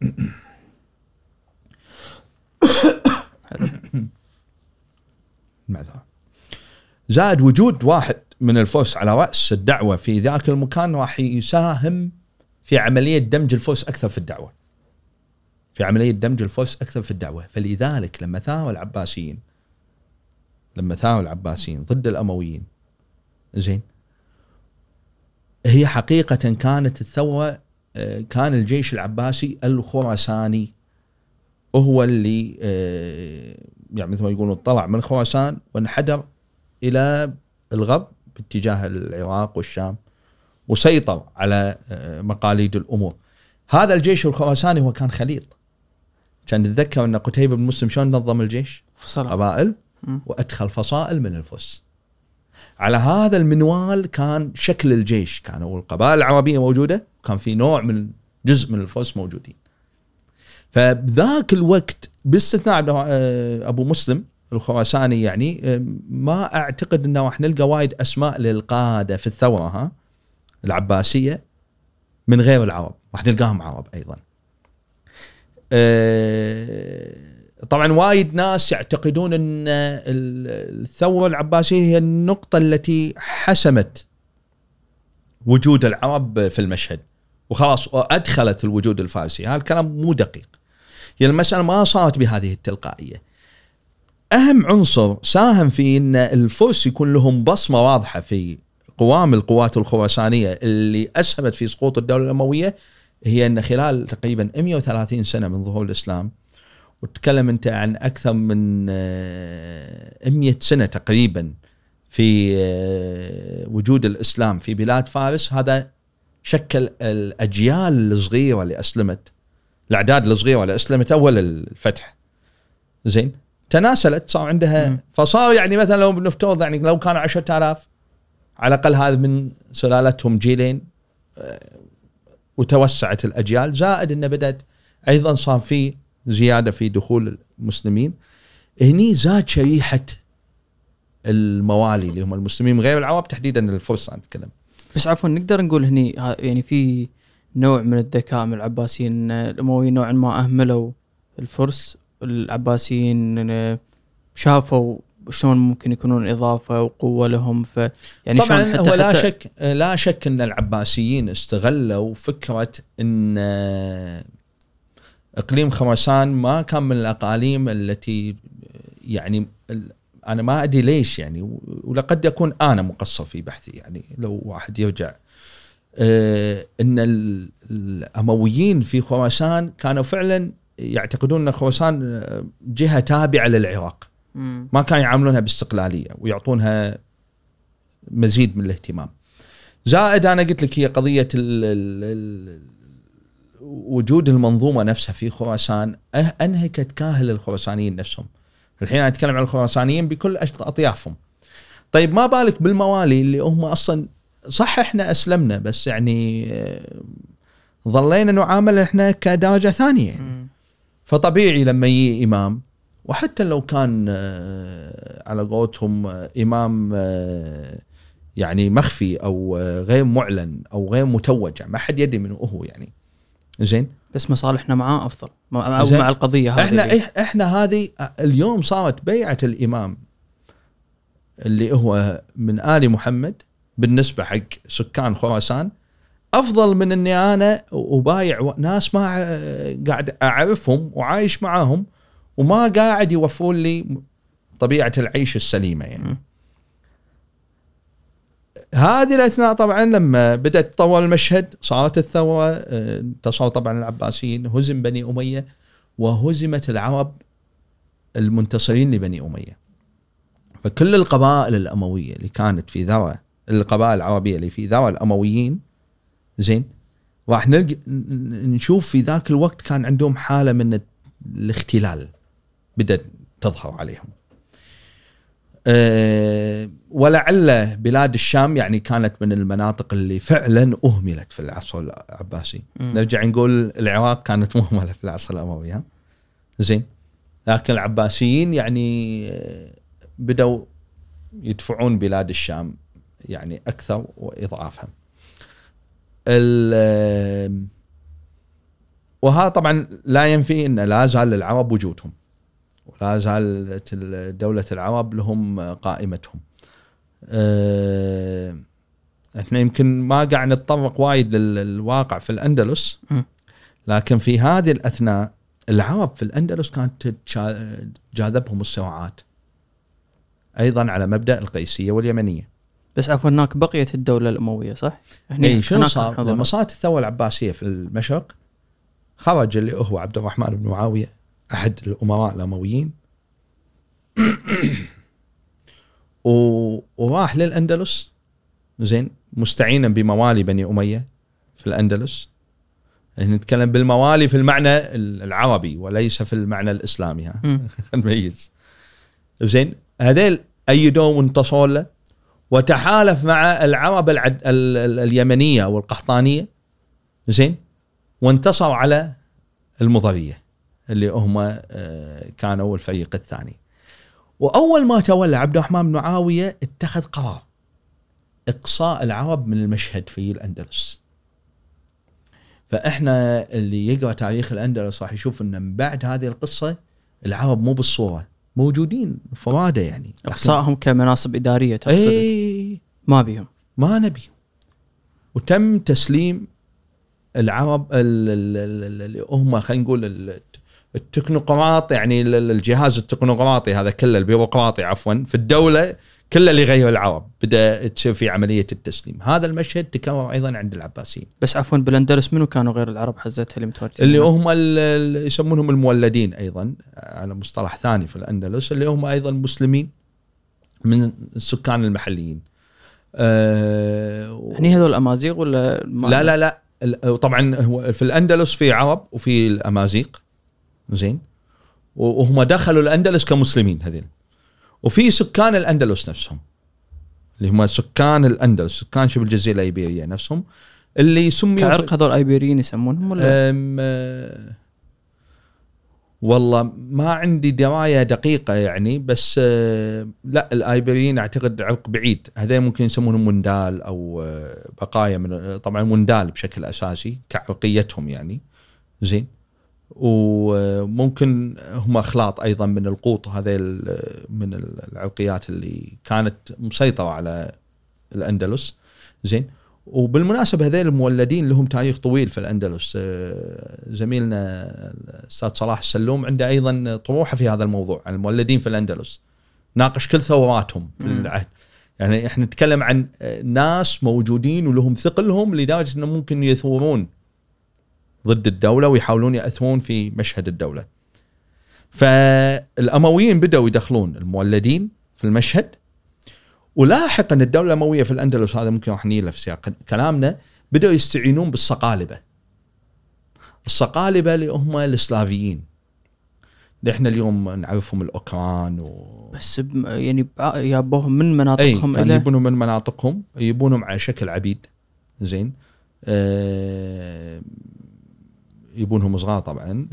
معذره زائد وجود واحد من الفرس على رأس الدعوة في ذاك المكان راح يساهم في عملية دمج الفرس أكثر في الدعوة. في عملية دمج الفرس أكثر في الدعوة، فلذلك لما ثاروا العباسيين لما ثاروا العباسيين ضد الأمويين زين هي حقيقة كانت الثوره آه، كان الجيش العباسي الخراساني هو اللي آه، يعني مثل ما يقولون طلع من خراسان وانحدر إلى الغرب باتجاه العراق والشام وسيطر على آه، مقاليد الأمور. هذا الجيش الخراساني هو كان خليط. كان نتذكر أن قتيبة بن مسلم شلون نظم الجيش؟ فصل قبائل. وأدخل فصائل من الفرس. على هذا المنوال كان شكل الجيش، كانوا القبائل العربية موجودة، كان في نوع من جزء من الفرس موجودين. فبذاك الوقت باستثناء آه، أبو مسلم الخراساني يعني آه، ما أعتقد إنه راح نلقى وايد أسماء للقادة في الثورة ها العباسية من غير العرب، راح نلقاهم عرب أيضا. آه، طبعا وايد ناس يعتقدون إن ال- الثورة العباسية هي النقطة التي حسمت وجود العرب في المشهد. وخلاص أدخلت الوجود الفارسي. هذا الكلام مو دقيق. يعني المسألة ما صارت بهذه التلقائية. أهم عنصر ساهم في إن الفرس يكون لهم بصمة واضحة في قوام القوات الخراسانية اللي أسهمت في سقوط الدولة الأموية هي إن خلال تقريبا 130 سنة من ظهور الإسلام وتتكلم أنت عن أكثر من آه، 100 سنة تقريبا في آه، وجود الإسلام في بلاد فارس هذا شكل الأجيال الصغيرة اللي أسلمت الأعداد الصغيرة اللي أسلمت أول الفتح زين تناسلت صار عندها. فصار يعني مثلا لو بنفترض يعني لو كانوا 10000 على الأقل هذا من سلالتهم جيلين آه، وتوسعت الأجيال. زائد إنه بدأت أيضا صار في زيادة في دخول المسلمين. هني زاد شريحة الموالي اللي هم المسلمين غير العرب تحديدا الفرس أنا أتكلم. بس عفوا نقدر نقول هني يعني في نوع من الذكاء من العباسيين الامويين نوعا ما أهملوا الفرس. العباسيين إن شافوا شلون ممكن يكونون إضافة وقوة لهم ف يعني طبعا شلون حتى هو لا حتى شك لا شك إن العباسيين استغلوا فكرة إن آه، إقليم خراسان ما كان من الأقاليم التي يعني ال- أنا ما أدري ليش يعني ولقد يكون أنا مقصر في بحثي يعني لو واحد يرجع آه، إن ال- الأمويين في خراسان كانوا فعلا يعتقدون إن خراسان آه، جهة تابعة للعراق. ما كانوا يعاملونها باستقلالية ويعطونها مزيد من الاهتمام. زائد أنا قلت لك هي قضية ال ال ال وجود المنظومة نفسها في خراسان أه- أنهكت كاهل الخراسانيين نفسهم. الحين أنا أتكلم عن الخراسانيين بكل أطيافهم. طيب ما بالك بالموالي اللي هم أصلا صح إحنا أسلمنا بس يعني آه، ظلينا نعامل إحنا كدرجة ثانية يعني. فطبيعي لما يجي إمام وحتى لو كان آه، على قولتهم آه، إمام آه، يعني مخفي أو غير معلن أو غير متوج يعني ما حد يدري منه هو يعني. زين؟ بس مصالحنا معاه أفضل زين. مع القضية هذه إحنا اللي- إحنا هذه اليوم صارت بيعة الإمام اللي هو من آل محمد بالنسبة حق سكان خراسان. أفضل من إني أنا أبايع و- ناس ما قاعد أعرفهم وعايش معاهم وما قاعد يوفرون لي طبيعة العيش السليمة يعني. هذه الأثناء طبعا لما بدأت تطور المشهد صارت الثورة آه، انتصروا طبعا العباسيين هزم بني أمية وهزمت العرب المنتصرين لبني أمية. فكل القبائل الأموية اللي كانت في ذروه القبائل العربية اللي في ذروه الأمويين زين راح نلقى نشوف في ذاك الوقت كان عندهم حالة من الاختلال بدأت تظهر عليهم. أه ولعل بلاد الشام يعني كانت من المناطق اللي فعلا أهملت في العصر العباسي. مم. نرجع نقول العراق كانت مهملة في العصر الأموي ها زين لكن العباسيين يعني آه، بدأوا يدفعون بلاد الشام يعني أكثر واضعافها. وهذا طبعا لا ينفي إن لا زال للعرب وجودهم ولا زالت ال- دولة العرب لهم قائمتهم. آه، إحنا يمكن ما قاعد نتطرق وايد للواقع في الأندلس مم. لكن في هذه الأثناء العرب في الأندلس كانت تجاذبهم الصراعات أيضا على مبدأ القيسية واليمنية. بس عفوا هناك بقيت الدولة الأموية صح؟ هني اي شنو صار؟ لما صارت الثورة العباسية في المشرق خرج اللي هو عبد الرحمن بن معاوية أحد الأمراء الأمويين. وراح للأندلس. زين مستعينا بموالي بني أمية في الأندلس. نتكلم بالموالي في المعنى العربي وليس في المعنى الإسلامي ها. نميز زين هذيل ايدوه وانتصروا له وتحالف مع العرب العد... ال... ال... اليمنية أو القحطانيه زين وانتصروا على المضرية. اللي هم آه، كانوا الفريق الثاني. وأول ما تولى عبد الرحمن بن معاوية اتخذ قرار إقصاء العرب من المشهد في الأندلس. فإحنا اللي يقرأ تاريخ الأندلس راح يشوف إن من بعد هذه القصة العرب مو بالصورة موجودين فرادى يعني. إقصائهم كمناصب إدارية تقصد؟ اي ما بيهم. ما نبيهم. وتم تسليم العرب ال- ال- ال- اللي هم خلينا نقول التكنوقراط يعني ال- ال- الجهاز التكنوقراطي هذا كله البيروقراطي عفوا في الدولة كل اللي غير العرب بدأ تصير في عملية التسليم. هذا المشهد تكرر أيضا عند العباسيين. بس عفوا بالاندلس منو كانوا غير العرب حزتها اللي متواجدين اللي؟ هم يسمونهم المولدين أيضا على مصطلح ثاني في الأندلس اللي هم أيضا مسلمين من السكان المحليين. آه يعني هذول الأمازيغ ولا لا لا لا طبعا هو في الأندلس في عرب وفي الأمازيغ. زين؟ وهم دخلوا الأندلس كمسلمين هذين وفي سكان الأندلس نفسهم. اللي هم سكان الأندلس سكان شبه الجزيرة الأيبيرية نفسهم اللي سميوا كعرق هذول أيبيريين يسمونهم ولا؟ أم آه، والله ما عندي درايه دقيقة يعني بس آه، لا الايبريين أعتقد عرق بعيد. هذول ممكن يسمونهم مندال أو آه، بقايا من طبعا مندال بشكل أساسي كعرقيتهم يعني. زين؟ وممكن هم أخلاط أيضا من القوط هذيل من العرقيات اللي كانت مسيطرة على الأندلس. زين. وبالمناسبة هذول المولدين لهم تاريخ طويل في الأندلس. آه، زميلنا الأستاذ صلاح السلوم عنده أيضا طروحه في هذا الموضوع عن المولدين في الأندلس. ناقش كل ثوراتهم في. العهد. يعني إحنا نتكلم عن آه، ناس موجودين ولهم ثقلهم لدرجة انه ممكن يثورون ضد الدولة ويحاولون ياثرون في مشهد الدولة. فالأمويين بدأوا يدخلون المولدين في المشهد ولاحقا الدولة الأموية في الأندلس هذا ممكن راح نيله في سياق كلامنا بدأوا يستعينون بالصقالبة. الصقالبة اللي هم السلافيين. اللي إحنا اليوم نعرفهم الأوكران و بس بم- يعني يابوهم من اي مناطقهم كان إلى يجيبونهم من مناطقهم يجيبونهم على شكل عبيد زين آه يجيبونهم صغار طبعا.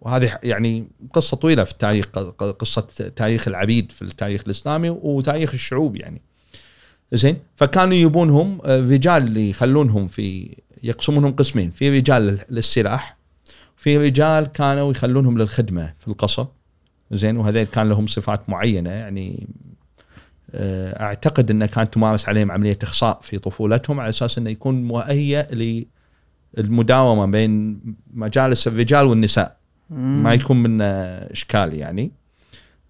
وهذه يعني قصة طويلة في التاريخ قصة تاريخ العبيد في التاريخ الإسلامي وتاريخ الشعوب يعني. زين؟ فكانوا يجيبونهم آه، رجال اللي يخلونهم في يقسمونهم قسمين. في رجال لل- للسلاح في رجال كانوا يخلونهم للخدمة في القصر. زين؟ وهذول كان لهم صفات معينة يعني آه، أعتقد إنه كانت تمارس عليهم عملية إخصاء في طفولتهم على أساس إنه يكون مهيئ للمداومه بين مجالس الرجال والنساء. ما يكون من إشكال يعني.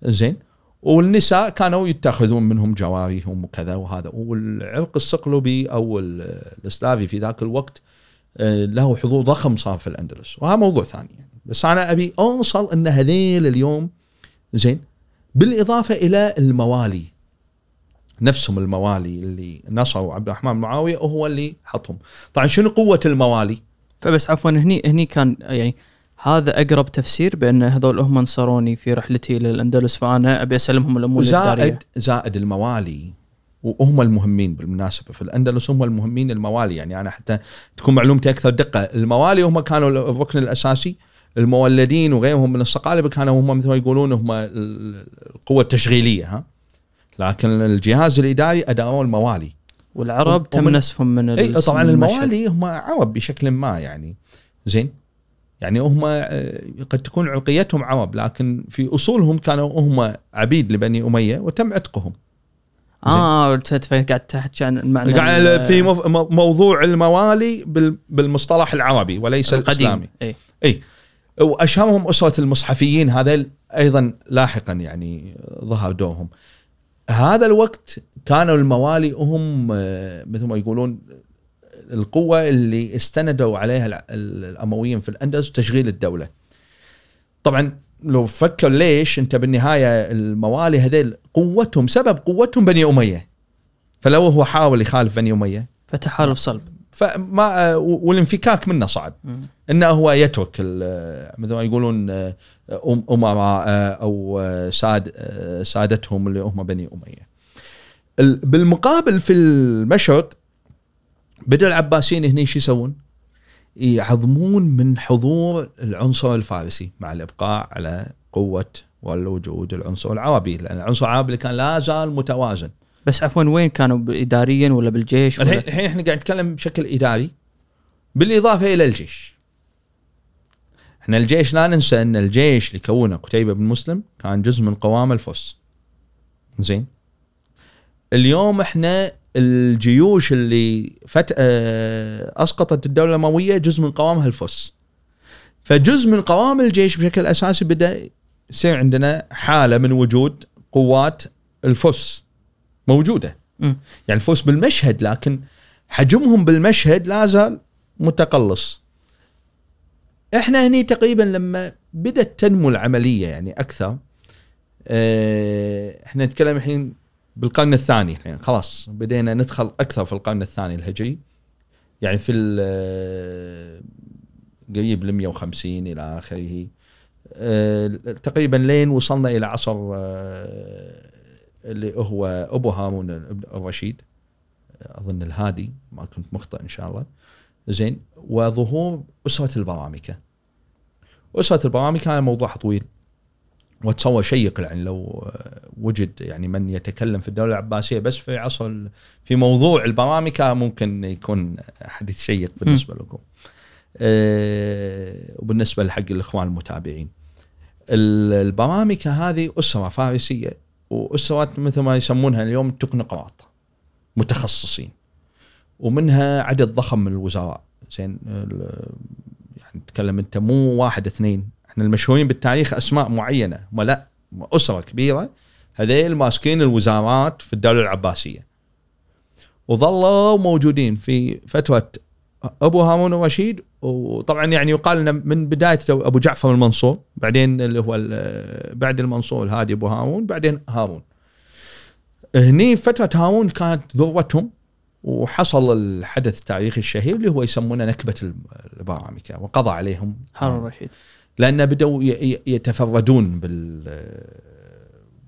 زين. والنساء كانوا يتخذون منهم جواريهم وكذا وهذا. والعرق الصقلبي أو ال- الإسلافي في ذاك الوقت آه، له حضور ضخم صار في الأندلس. وهذا موضوع ثاني يعني. بس أنا أبي أوصل إن هذيل اليوم زين بالإضافة إلى الموالي. نفسهم الموالي اللي نصروا عبد الرحمن معاوية وهو اللي حطهم. طبعا شنو قوة الموالي؟ فبس عفوا هني هني كان يعني هذا أقرب تفسير بأن هذول هم نصروني في رحلتي إلى الاندلس فأنا أبي أسلمهم الأمور زائد زائد الموالي وهم المهمين بالمناسبة. في الأندلس هم المهمين الموالي. يعني أنا حتى تكون معلومتي أكثر دقة. الموالي هم كانوا الركن الأساسي. المولدين وغيرهم من الصقالبه كانوا هم مثل ما يقولون هم ال- القوة التشغيلية ها؟ لكن الجهاز الإداري أداؤه الموالي. والعرب ومن- تم نسفهم من إي طبعا. الموالي هم عرب بشكل ما يعني. زين؟ يعني هم آه، قد تكون عرقيتهم عرب لكن في أصولهم كانوا هم عبيد لبني أمية وتم عتقهم. آه قاعد تحكي عن المعنى قاعد في مو- مو- موضوع الموالي بال- بالمصطلح العربي وليس الإسلامي. القديم إي. وأشهرهم أسرة المصحفيين هذا أيضا لاحقا يعني ظهر دورهم هذا الوقت كانوا الموالي هم آه، مثل ما يقولون القوة اللي استندوا عليها الع- ال- الأمويين في الأندلس تشغيل الدولة. طبعا لو فكر ليش أنت بالنهاية الموالي هذيل قوتهم سبب قوتهم بني أمية. فلو هو حاول يخالف بني أمية. فتحالف صلب. فما والانفكاك منه صعب. إنه هو يترك ال- مثل ما يقولون أمراء أو ساد سادتهم اللي هم بني أمية. ال- بالمقابل في المشرق بدا العباسيين هنا إيش يسوون؟ يعظمون من حضور العنصر الفارسي مع الإبقاء على قوة والوجود العنصر العربي لأن العنصر العربي اللي كان لا زال متوازن. بس عفوا وين كانوا اداريا ولا بالجيش الحين ولا الحين إحنا قاعد نتكلم بشكل إداري بالإضافة إلى الجيش. إحنا الجيش لا ننسى إن الجيش اللي كونه قتيبة بن مسلم كان جزء من قوام الفرس. زين؟ اليوم إحنا الجيوش اللي فت... آه، أسقطت الدولة الأموية جزء من قوامها الفرس. فجزء من قوام الجيش بشكل أساسي بدأ يصير عندنا حالة من وجود قوات الفرس موجودة مم. يعني الفرس بالمشهد لكن حجمهم بالمشهد لا زال متقلص إحنا هني تقريبا لما بدأت تنمو العملية يعني أكثر آه، إحنا نتكلم الحين بالقرن الثاني الحين خلاص بدينا ندخل أكثر في القرن الثاني الهجري. يعني في ال- قريب ل 150 إلى آخره آه، تقريبا لين وصلنا إلى عصر اللي هو أبو هارون الرشيد أظن الهادي ما كنت مخطئ إن شاء الله. زين وظهور أسرة البرامكة أسرة البرامكة هذا موضوع طويل وتصور شيق يعني لو آه، وجد يعني من يتكلم في الدولة العباسية بس في عصر في موضوع البرامكة ممكن يكون حديث شيق بالنسبة لكم. آه، وبالنسبة لحق الإخوان المتابعين. ال- البرامكة هذه أسرة فارسية وأسرة مثل ما يسمونها اليوم التكنقراط متخصصين ومنها عدد ضخم من الوزراء. زين يعني تتكلم أنت مو واحد اثنين. إحنا المشهورين بالتاريخ أسماء معينة ما لا أسرة كبيرة. هذيل ماسكين الوزارات في الدولة العباسية. وظلوا موجودين في فتره أبو هارون الرشيد. وطبعا يعني يقال ان من بداية أبو جعفر المنصور بعدين اللي هو بعد المنصور الهادي أبو هارون بعدين هارون. هني فتره هارون كانت ذروتهم وحصل الحدث التاريخي الشهير اللي هو يسمونه نكبة البرامكه وقضى عليهم. هارون الرشيد. لأن بدوا يتفردون بال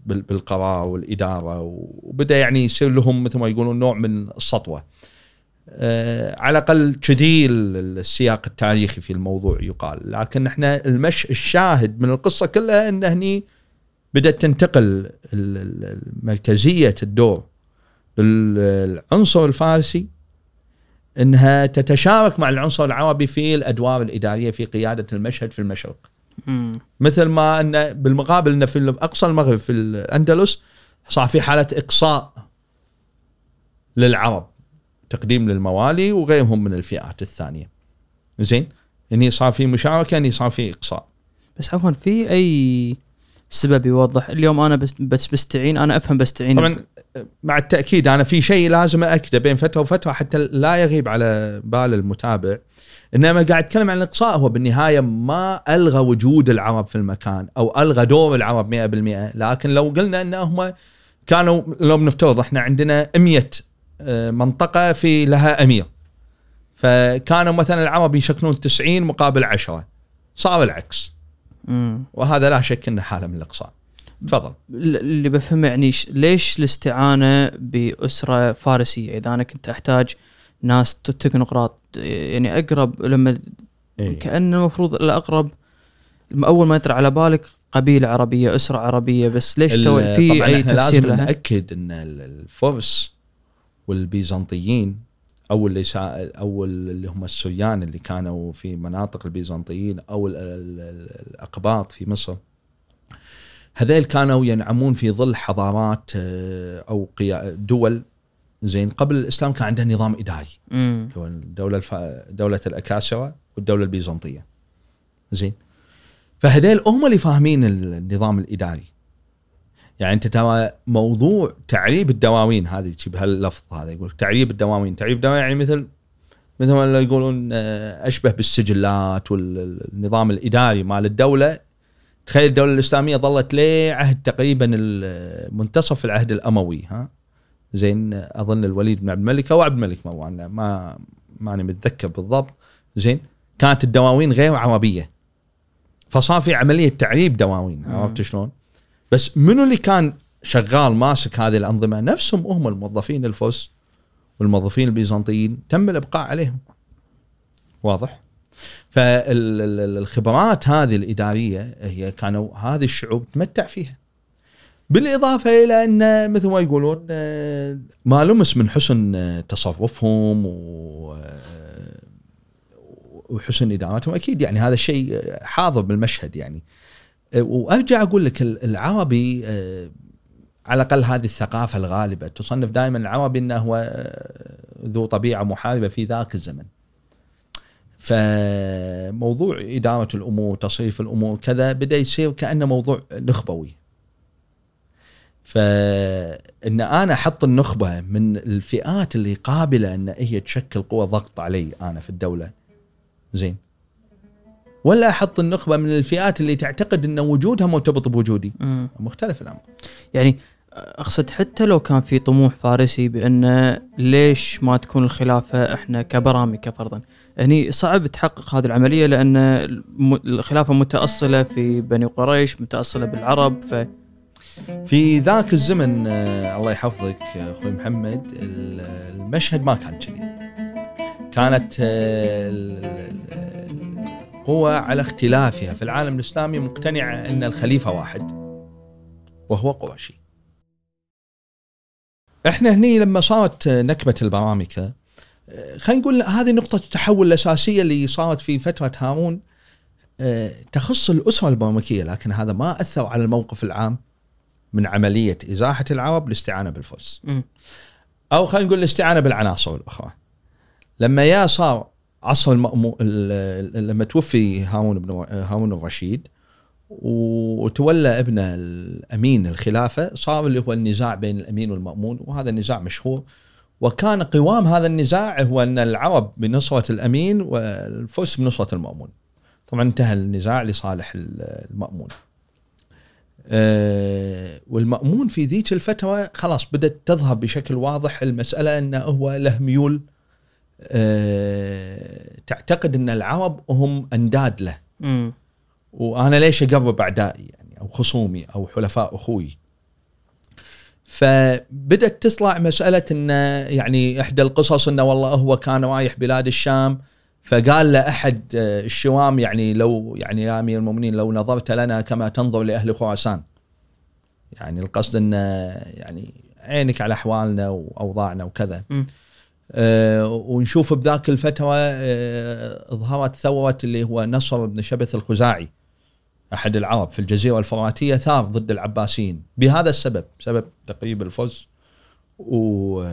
بال- بالقرار والإدارة وبدأ يعني يصير لهم مثل ما يقولون نوع من السطوة. آه، على الأقل كذي ال- السياق التاريخي في الموضوع يقال، لكن إحنا المش الشاهد من القصة كلها إن هني بدأت تنتقل مركزيه الدور. للعنصر الفارسي إنها تتشارك مع العنصر العربي في الأدوار الإدارية في قيادة المشهد في المشرق. مم. مثل ما أن بالمقابل إن في أقصى المغرب في الأندلس صار في حالة إقصاء للعرب تقديم للموالي وغيرهم من الفئات الثانية. زين؟ اني صار في مشاركة اني صار في إقصاء. بس عفوا في أي سبب يوضح اليوم أنا بس, بس بستعين أنا أفهم بستعين طبعا مع التأكيد أنا في شيء لازم أكده بين فترة وفترة حتى لا يغيب على بال المتابع. إنما قاعد أتكلم عن الإقصاء هو بالنهاية ما ألغى وجود العرب في المكان أو ألغى دور العرب 100% لكن لو قلنا انهم كانوا لو بنفترض إحنا عندنا 100 آه، منطقة في لها أمير. فكانوا مثلا العرب يسكنون 90 مقابل 10 صار العكس. وهذا لا شك إنه حالة من الإقصاء. تفضل ال- اللي بفهمه يعني ليش الاستعانة بأسرة فارسية إذا أنا كنت أحتاج ناس تكنقراط يعني أقرب لما إيه. كأن المفروض الأقرب أول ما يطرى على بالك قبيلة عربية أسرة عربية بس ليش تو في أي تفسير لازم لها؟ نأكد إن ال- الفرس والبيزنطيين أو اللي سا أو اللي هم السريان اللي كانوا في مناطق البيزنطيين أو ال- ال- ال- الأقباط في مصر هذيل كانوا ينعمون في ظل حضارات آه، أو دول. زين قبل الإسلام كان عندها نظام إداري. الدولة الف... دولة الاكاسره والدولة البيزنطية. زين. فهذيل هم اللي فاهمين النظام الإداري. يعني أنت ترى موضوع تعريب الدواوين هذه تجيب هاللفظ هذا يقول تعريب الدواوين. تعريب الدواوين يعني مثل مثل ما يقولون آه، أشبه بالسجلات والنظام الإداري مال الدولة تخيل الدولة الإسلامية ظلت لعهد تقريبا منتصف العهد الأموي ها زين أظن الوليد بن عبد الملك أو عبد الملك مروان ما ماني متذكر بالضبط زين كانت الدواوين غير عربية فصار في عملية تعريب دواوين. عرفت شلون؟ بس منو اللي كان شغال ماسك هذه الأنظمة؟ نفسهم هم الموظفين الفرس والموظفين البيزنطيين تم الإبقاء عليهم. واضح؟ فالخبرات هذه الإدارية هي كانوا هذه الشعوب تمتع فيها. بالإضافة إلى أن مثل ما يقولون ما لمس من حسن تصرفهم وحسن إدارتهم أكيد يعني هذا الشيء حاضر بالمشهد يعني وأرجع أقول لك ال- العربي على الأقل هذه الثقافة الغالبة تصنف دائما العربي إنه هو ذو طبيعة محاربة في ذاك الزمن. فموضوع إدارة الأمور تصريف الأمور كذا بدأ يصير كأنه موضوع نخبوي. فإن أنا أحط النخبة من الفئات اللي قابلة إن هي تشكل قوة ضغط علي أنا في الدولة. زين. ولا أحط النخبة من الفئات اللي تعتقد إن وجودها مرتبط بوجودي. مم. مختلف الأمر. يعني أقصد حتى لو كان في طموح فارسي بأن ليش ما تكون الخلافة إحنا كبرامكه فرضا هني صعب تحقق هذه العملية لأن الخلافة متأصلة في بني قريش متأصلة بالعرب ف في ذاك الزمن آه، الله يحفظك آه، أخوي محمد ال- المشهد ما كان كذي. كانت آه، ال- ال- القوى على اختلافها. في العالم الإسلامي مقتنعه أن الخليفة واحد وهو قرشي إحنا هني لما صارت نكبة البرامكة خلينا نقول هذه نقطة التحول الأساسية اللي صارت في فترة هارون آه، تخص الأسرة البرامكيه لكن هذا ما أثر على الموقف العام من عملية إزاحة العرب للاستعانه بالفرس. أو خلينا نقول الاستعانه بالعناصر الأخرى لما يا صار عصر المأمو... ال- ال- لما توفي هارون بن هارون الرشيد وتولى ابنه الأمين الخلافة صار اللي هو النزاع بين الأمين والمأمون وهذا النزاع مشهور وكان قوام هذا النزاع هو أن العرب بنصرة الأمين والفرس بنصرة المأمون. طبعا انتهى النزاع لصالح ال- المأمون. آه، والمأمون في ذيك الفترة خلاص بدأت تظهر بشكل واضح المسألة أنه هو له ميول آه، تعتقد أن العرب هم أنداد له مم. وأنا ليش أقرب أعدائي يعني أو خصومي أو حلفاء أخوي فبدأت تطلع مسألة أن يعني إحدى القصص أنه والله هو كان رايح بلاد الشام فقال له أحد آه، الشوام يعني لو يعني يا أمير المؤمنين لو نظرت لنا كما تنظر لأهل خراسان. يعني القصد أن يعني عينك على أحوالنا وأوضاعنا وكذا. آه، ونشوف بذاك الفترة آه، ظهرت ثورة اللي هو نصر بن شبث الخزاعي. أحد العرب في الجزيرة الفراتية ثار ضد العباسيين. بهذا السبب سبب تقريب الفرس و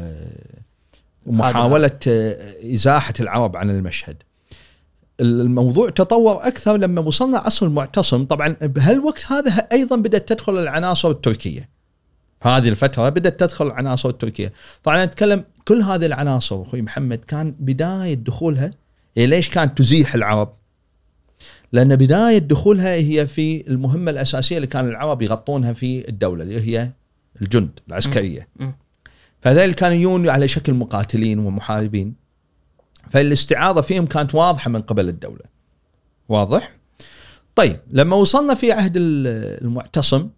ومحاولة آه، إزاحة العرب عن المشهد. الموضوع تطور أكثر لما وصلنا عصر المعتصم طبعا بهالوقت هذا أيضا بدأت تدخل العناصر التركية. هذه الفترة بدأت تدخل العناصر التركية. طبعا أنا أتكلم كل هذه العناصر أخوي محمد كان بداية دخولها ليش كانت تزيح العرب؟ لأن بداية دخولها هي في المهمة الأساسية اللي كان العرب يغطونها في الدولة اللي هي الجند العسكرية. مم. فهذول كانوا يجون على شكل مقاتلين ومحاربين. فالاستعاضة فيهم كانت واضحة من قبل الدولة. واضح؟ طيب لما وصلنا في عهد ال- المعتصم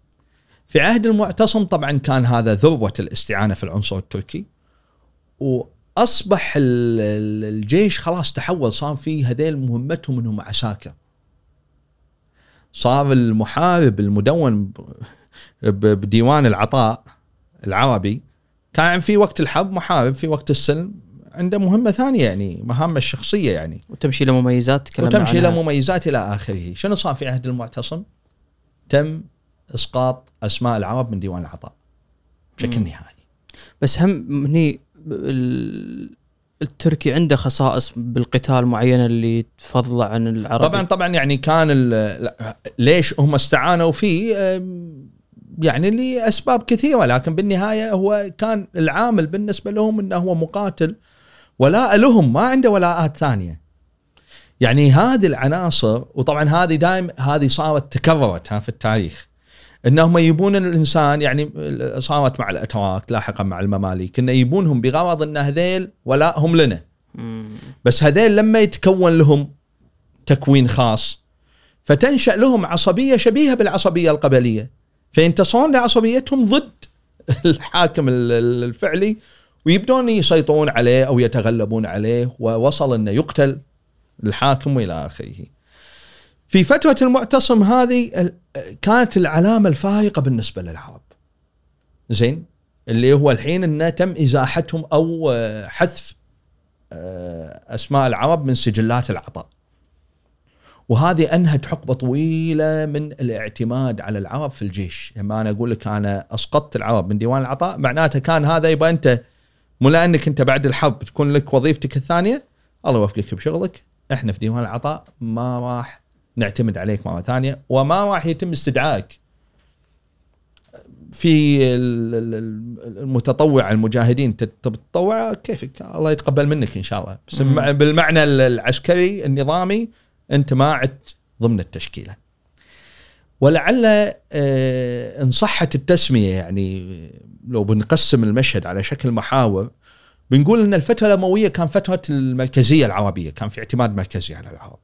في عهد المعتصم طبعا كان هذا ذروة الاستعانة في العنصر التركي. ال- الجيش خلاص تحول صار في هذيل مهمتهم إنهم عساكر. صار المحارب المدون بديوان العطاء العربي كان في وقت الحرب محارب في وقت السلم عنده مهمة ثانية يعني مهامة الشخصية يعني وتمشي له مميزات وتمشي عنها. له مميزات إلى آخره، شنو صار في عهد المعتصم؟ تم إسقاط أسماء العرب من ديوان العطاء بشكل. نهائي. بس هم هني التركي عنده خصائص بالقتال معينة اللي تفضله عن العربي؟ طبعا طبعا يعني كان ليش هم استعانوا فيه؟ يعني لأسباب كثيرة لكن بالنهاية هو كان العامل بالنسبة لهم إنه هو مقاتل ولاء لهم ما عنده ولاءات ثانية. يعني هذه العناصر وطبعا هذه دائم هذه صارت تكررت في التاريخ. إنهم يبون الإنسان يعني صارت مع الأتراك لاحقا مع المماليك إنه يبونهم بغرض إن هذيل ولائهم لنا. بس هذيل لما يتكون لهم تكوين خاص فتنشأ لهم عصبية شبيهة بالعصبية القبلية فينتصرون لعصبيتهم ضد الحاكم ال- ال- الفعلي ويبدون يسيطرون عليه أو يتغلبون عليه ووصل إنه يقتل الحاكم وإلى آخره. في فترة المعتصم هذه كانت العلامة الفارقة بالنسبة للعرب. زين؟ اللي هو الحين انه تم إزاحتهم أو آه، حذف آه، أسماء العرب من سجلات العطاء. وهذه أنهت حقبة طويلة من الاعتماد على العرب في الجيش، لما أنا أقول لك أنا أسقطت العرب من ديوان العطاء معناته كان هذا يبقى أنت مو لأنك أنت بعد الحرب تكون لك وظيفتك الثانية الله يوفقك بشغلك، إحنا في ديوان العطاء ما راح نعتمد عليك مرة ثانية. وما راح يتم استدعائك. في ال- ال- ال- المتطوع المجاهدين تتطوع؟ كيفك؟ الله يتقبل منك إن شاء الله. بس بالمعنى ال- العسكري النظامي أنت ما عدت ضمن التشكيلة. ولعل آه، إن صحت التسمية يعني لو بنقسم المشهد على شكل محاور بنقول إن الفترة الأموية كان فترة المركزية العربية كان في اعتماد مركزي على العرب.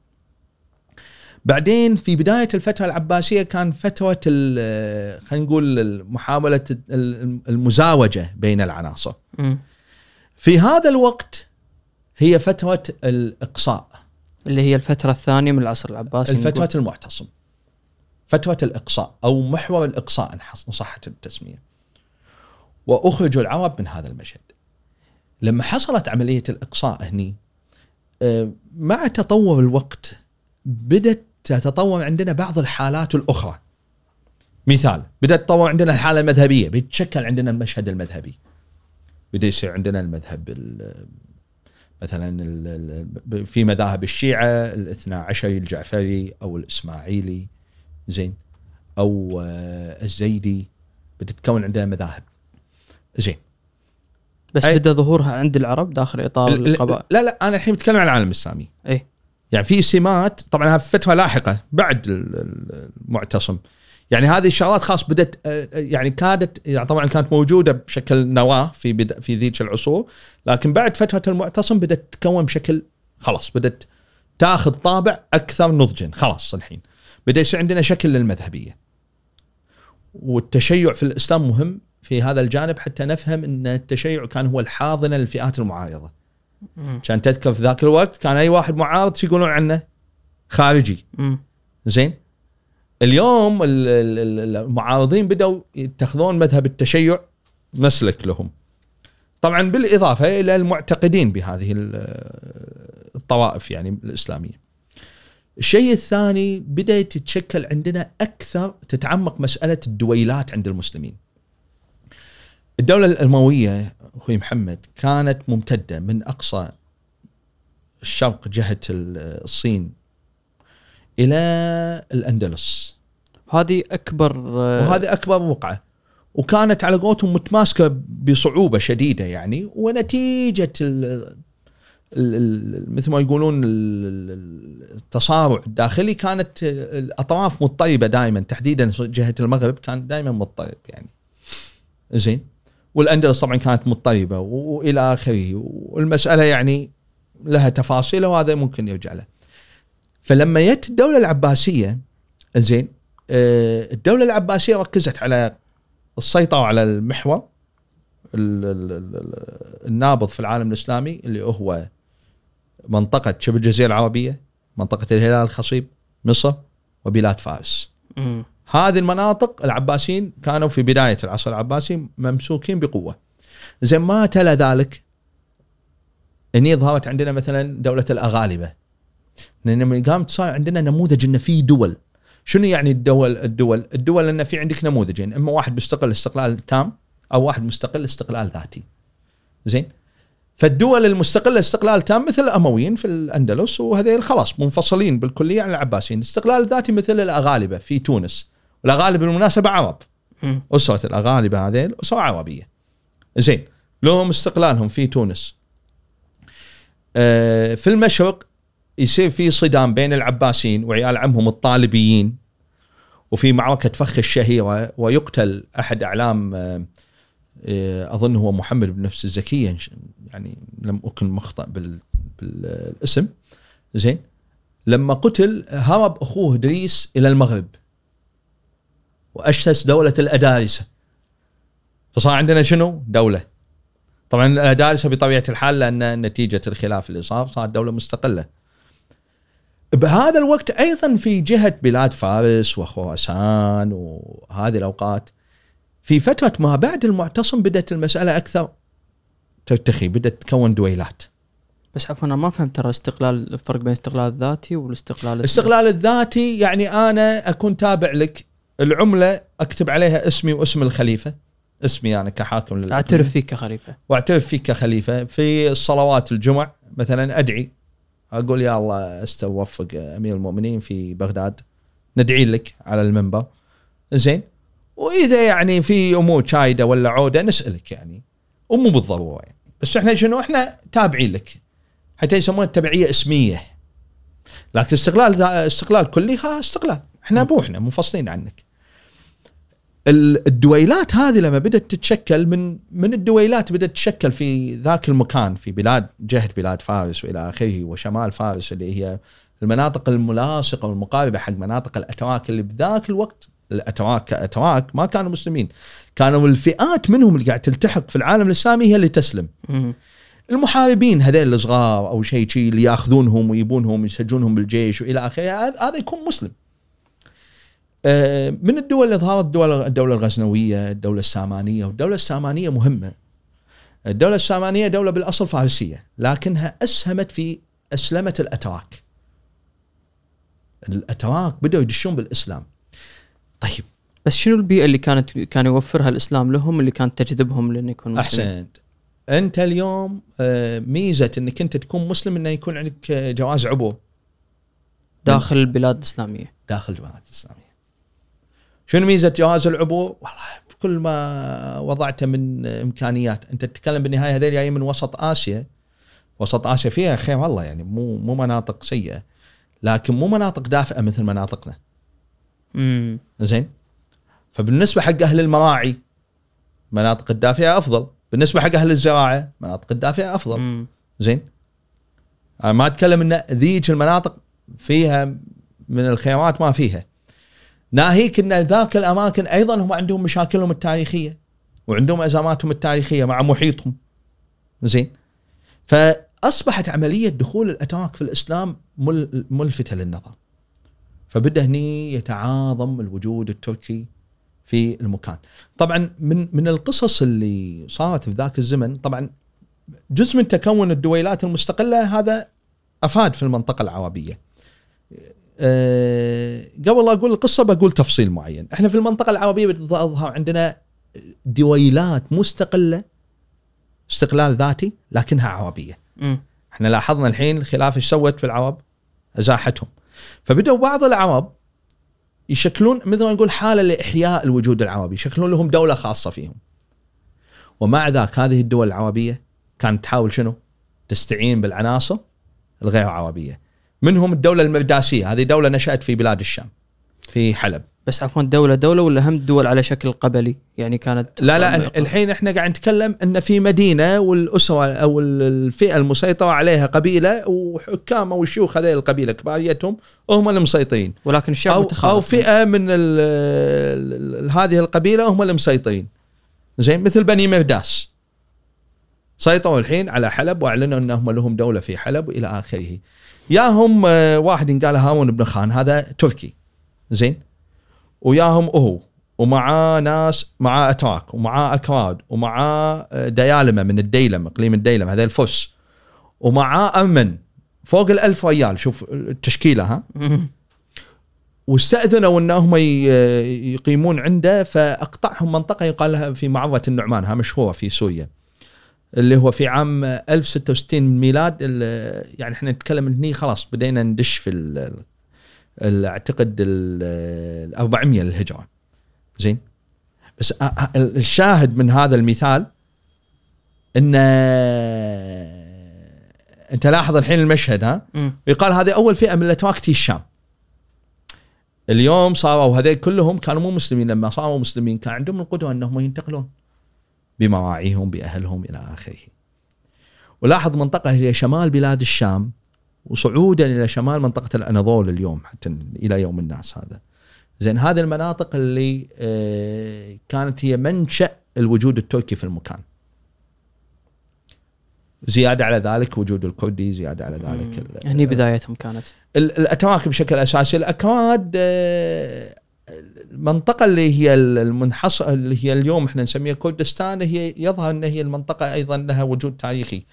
بعدين في بداية الفترة العباسية كان فترة خلينا نقول محاولة ال- المزاوجة بين العناصر. مم. في هذا الوقت هي فترة الإقصاء. اللي هي الفترة الثانية من العصر العباسي الفترة نقول. المعتصم. فترة الإقصاء أو محور الإقصاء إن صحت التسمية. وأخرجوا العرب من هذا المشهد. لما حصلت عملية الإقصاء هني آه، مع تطور الوقت بدأت تتطور عندنا بعض الحالات الأخرى. مثال بدأت تتطور عندنا الحالة المذهبية بيتشكل عندنا المشهد المذهبي. بدأ يصير عندنا المذهب ال- مثلا في مذاهب الشيعة الاثنا عشري الجعفري أو الإسماعيلي زين أو آه، الزيدي بتتكون عندنا مذاهب. زين. بس بدأ ظهورها عند العرب داخل إطار ال- ال- القبائل. لا لا أنا الحين بتكلم عن العالم الإسلامي. اي يعني في سمات طبعا فتره لاحقة بعد ال- ال- المعتصم. يعني هذه الشغلات خاص بدت يعني كادت يعني طبعا كانت موجودة بشكل نواة في في ذيك العصور لكن بعد فتره المعتصم بدأت تتكون بشكل خلاص بدأت تاخذ طابع أكثر نضجا خلاص الحين. بدأ يصير عندنا شكل للمذهبية. والتشيع في الإسلام مهم في هذا الجانب حتى نفهم إن التشيع كان هو الحاضنة للفئات المعارضه. كان تذكر في ذاك الوقت كان أي واحد معارض شو يقولون عنه؟ خارجي. زين؟ اليوم ال- ال- ال- المعارضين بدأوا يتخذون مذهب التشيع مسلك لهم. طبعا بالإضافة إلى المعتقدين بهذه ال- الطوائف يعني الإسلامية. الشيء الثاني بدأت تتشكل عندنا أكثر تتعمق مسألة الدويلات عند المسلمين. الدولة الأموية أخوي محمد كانت ممتدة من أقصى الشرق جهة الصين إلى الأندلس. هذه أكبر آه، وهذه أكبر وقعة. وكانت على قولتهم متماسكة بصعوبة شديدة يعني ونتيجة ال مثل ما يقولون ال- ال- التصارع الداخلي كانت الأطراف مضطربة دائما. تحديدا جهة المغرب كان دائما مضطرب يعني. زين؟ والأندلس طبعا كانت مضطربة وإلى آخره. والمسألة يعني لها تفاصيل وهذا ممكن يرجع له. فلما جت الدولة العباسية زين آه، الدولة العباسية ركزت على السيطرة على المحور ال- ال- ال- النابض في العالم الإسلامي اللي هو منطقة شبه الجزيرة العربية منطقة الهلال الخصيب مصر وبلاد فارس. هذه المناطق العباسيين كانوا في بداية العصر العباسي ممسوكين بقوة. زين ما تلا ذلك؟ هني ظهرت عندنا مثلا دولة الأغالبة. لأن لما قامت صار عندنا نموذج أن في دول. شنو يعني الدول الدول؟ الدول أن في عندك نموذجين. إما واحد مستقل استقلال تام أو واحد مستقل استقلال ذاتي. زين؟ فالدول المستقلة استقلال تام مثل الأمويين في الأندلس وهذيل خلاص منفصلين بالكلية عن العباسيين، الاستقلال الذاتي مثل الأغالبة في تونس، والاغالبه بالمناسبة عرب،. أسرة الاغالبه هذيل أسرة عربيه. زين لهم استقلالهم في تونس. آه، في المشرق يصير في صدام بين العباسيين وعيال عمهم الطالبيين وفي معركة فخ الشهيرة ويقتل أحد أعلام آه، آه، اظن هو محمد بن نفس الزكية يعني لم أكن مخطئ بال- بالاسم زين لما قتل هرب أخوه إدريس إلى المغرب واسس دولة الأدارسة. فصار عندنا شنو؟ دولة. طبعا الأدارسة بطبيعة الحال لأن نتيجة الخلاف اللي صار صارت دولة مستقلة. بهذا الوقت أيضا في جهة بلاد فارس وخراسان وهذه الأوقات في فترة ما بعد المعتصم بدأت المسألة أكثر ترتخي بدأت تكون دويلات. بس عفوا أنا ما فهمت ترى استقلال الفرق بين الاستقلال الذاتي والاستقلال الاستقلال الذاتي يعني أنا أكون تابع لك. العملة أكتب عليها اسمي واسم الخليفة. اسمي أنا كحاكم للأمة. اعترف فيك كخليفة. واعترف فيك كخليفة في الصلوات الجمع. مثلا أدعي. أقول يا الله استوفق أمير المؤمنين في بغداد. ندعي لك على المنبر. زين. وإذا يعني في أمور شايدة ولا عودة نسألك يعني. ومو بالضرورة يعني. بس إحنا شنو؟ إحنا تابعين لك. حتى يسمونها التبعيه اسمية. لكن استقلال استقلال كلي ها استقلال. إحنا بروحنا منفصلين عنك. الدويلات هذه لما بدأت تتشكل من من الدويلات بدأت تتشكل في ذاك المكان في بلاد جهة بلاد فارس وإلى آخره وشمال فارس اللي هي المناطق الملاصقة والمقاربة حق مناطق الاتراك اللي بذاك الوقت الاتراك كاتراك ما كانوا مسلمين كانوا الفئات منهم اللي قاعد تلتحق في العالم الإسلامي هي اللي تسلم. المحاربين هذول الصغار أو شيء شيء اللي يأخذونهم ويبونهم يسجونهم بالجيش وإلى آخره هذا يكون مسلم. آه، من الدول اللي ظهرت الدول الدولة الغزنوية، الدولة السامانية، والدولة السامانية مهمة. الدولة السامانية دولة بالأصل فارسية، لكنها أسهمت في أسلمة الأتراك. الأتراك بدأوا يدشون بالإسلام. طيب بس شنو البيئة اللي كانت كان يوفرها الإسلام لهم اللي كانت تجذبهم لأن يكونوا مسلمين؟ أحسنت أنت اليوم آه، ميزة إنك أنت تكون مسلم إنه يكون عندك آه، جواز عبور داخل البلاد الإسلامية داخل الجماعات الإسلامية. شنو ميزة جواز العبور؟ والله بكل ما وضعته من إمكانيات، أنت تتكلم بالنهاية هذول جايين من وسط آسيا وسط آسيا فيها خير الله يعني مو مو مناطق سيئة لكن مو مناطق دافئة مثل مناطقنا. امم زين؟ فبالنسبة حق أهل المراعي مناطق الدافئة أفضل، بالنسبة حق أهل الزراعة مناطق الدافئة أفضل. مم. زين أنا ما أتكلم إن ذيك المناطق فيها من الخيرات ما فيها ناهيك إن ذاك الأماكن أيضا هم عندهم مشاكلهم التاريخية وعندهم أزماتهم التاريخية مع محيطهم. زين؟ فأصبحت عملية دخول الأتراك في الإسلام مل ملفتة للنظر فبدأ هني يتعاظم الوجود التركي في المكان. طبعا من من القصص اللي صارت في ذاك الزمن طبعا جزء من تكون الدويلات المستقلة هذا أفاد في المنطقة العربية. أه قبل لا أقول القصة بقول تفصيل معين، إحنا في المنطقة العربية بتظهر عندنا دويلات مستقلة استقلال ذاتي لكنها عربية. مم. إحنا لاحظنا الحين الخلافه إيش سوت في العرب؟ أزاحتهم. فبدأوا بعض العرب يشكلون مثل ما نقول حالة لإحياء الوجود العربي، يشكلون لهم دولة خاصة فيهم. ومع ذاك هذه الدول العربية كانت تحاول شنو؟ تستعين بالعناصر الغير عربية. منهم الدولة المرداسيه، هذه دولة نشأت في بلاد الشام. في حلب. بس عفوا دولة دولة ولا هم دول على شكل قبلي يعني كانت لا لا الحين إحنا قاعد نتكلم إن في مدينة والأسرة أو الفئة المسيطرة عليها قبيلة وحكام أو شيوخ هذه القبيلة كباريتهم هم المسيطرين. ولكن الشعب أو متخاذل أو فئة من ال ال هذه القبيلة هم المسيطرين زين مثل بني مرداس سيطروا الحين على حلب وأعلنوا إنهم لهم دولة في حلب والى آخره ياهم آه، واحد ينقال هارون بن خان. هذا تركي. زين؟ وياهم هو. ومعاه ناس معاه أتراك ومعاه أكراد ومعاه آه، ديالمة من الديلم اقليم الديلم هذا الفرس ومعاه أمن فوق الألف ريال. شوف التشكيله ها؟ مم. واستأذنوا انهم يقيمون عنده فأقطعهم منطقة يقال لها في معرة النعمان ها مشهورة في سوريا. اللي هو في عام 1066 من الميلاد ال- يعني إحنا نتكلم هني خلاص بدينا ندش في ال- أعتقد ال 400 للهجره زين؟ بس الشاهد من هذا المثال إن أنت لاحظ الحين المشهد ها. يقال هذه أول فئة من الأتراك تي الشام. اليوم صاروا هذول كلهم كانوا مو مسلمين لما صاروا مسلمين كان عندهم القدوه إنهم ينتقلون. بمواعيهم بأهلهم إلى آخره. ولاحظ منطقة هي شمال بلاد الشام وصعودا إلى شمال منطقة الأناضول اليوم حتى إلى يوم الناس هذا. زين هذه المناطق اللي آه، كانت هي منشأ الوجود التركي في المكان. زيادة على ذلك وجود الكردي زيادة على ذلك هني بدايتهم كانت. ال- الاتراك بشكل أساسي الاكراد المنطقة اللي هي المنحصر اللي هي اليوم إحنا نسميها كردستان هي يظهر إن هي المنطقة أيضا لها وجود تاريخي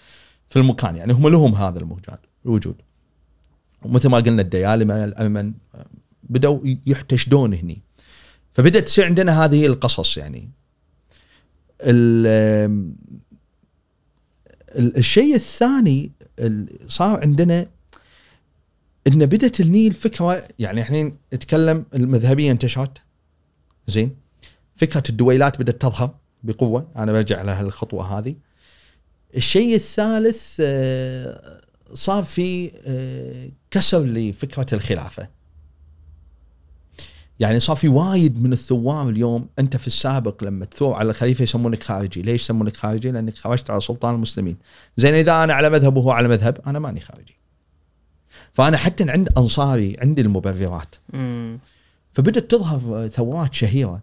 في المكان يعني هم لهم هذا الموجود الوجود. ومثل ما قلنا الديالمه الأمن آه، بدأوا يحتشدون هني. فبدأت تصير عندنا هذه القصص يعني. ال- ال- الشيء الثاني ال- صار عندنا إن بدأت هني الفكرة يعني إحنا نتكلم المذهبية انتشرت زين فكرة الدويلات بدأت تظهر بقوة أنا برجع لها الخطوة هذه الشيء الثالث آه، صار في آه، كسر لفكرة الخلافة يعني صار في وايد من الثوار اليوم أنت في السابق لما تثور على الخليفة يسمونك خارجي، ليش يسمونك خارجي؟ لأنك خرجت على سلطان المسلمين. زين إذا أنا على مذهب وهو على مذهب أنا ماني خارجي. فأنا حتى عند أنصاري عندي المبررات. مم. فبدت تظهر ثورات شهيرة.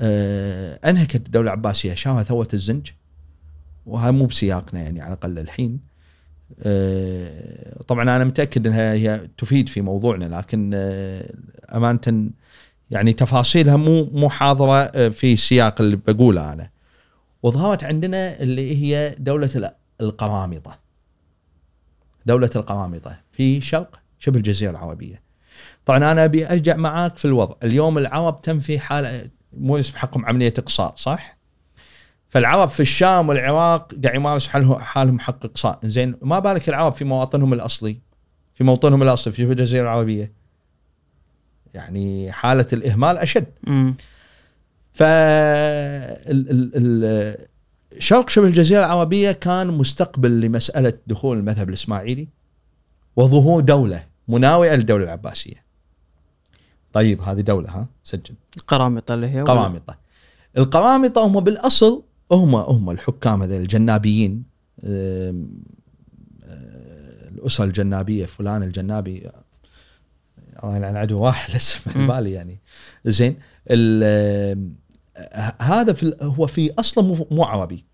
آه، أنهكت الدولة العباسية. شافها ثورة الزنج. وهذا مو بسياقنا يعني على الأقل الحين. آه، طبعا أنا متأكد إنها هي تفيد في موضوعنا لكن آه، أمانة يعني تفاصيلها مو مو حاضرة في السياق اللي بقوله أنا. وظهرت عندنا اللي هي دولة ال- القرامطة. دولة القرامطه في شرق شبه الجزيرة العربية. طبعا أنا أبي أرجع معاك في الوضع. اليوم العرب تم في حالة مو حقهم عملية اقصاء صح؟ فالعرب في الشام والعراق قاعد حاله- حالهم حق اقصاء. زين ما بالك العرب في مواطنهم الأصلي؟ في موطنهم الأصلي في الجزيرة العربية. يعني حالة الإهمال أشد. مم. شرق شبه الجزيرة العربية كان مستقبل لمسألة دخول المذهب الإسماعيلي وظهور دولة مناوئة للدولة العباسية. طيب هذه دولة ها سجل القرامطة اللي هي قرامطة. القرامطة هم بالأصل هم هم الحكام هذول الجنابيين أم، أه، الأسرة الجنابية فلان الجنابي الله يلعن عدو واحد مم. بالي يعني زين هذا في هو في أصلا مو- مو عربي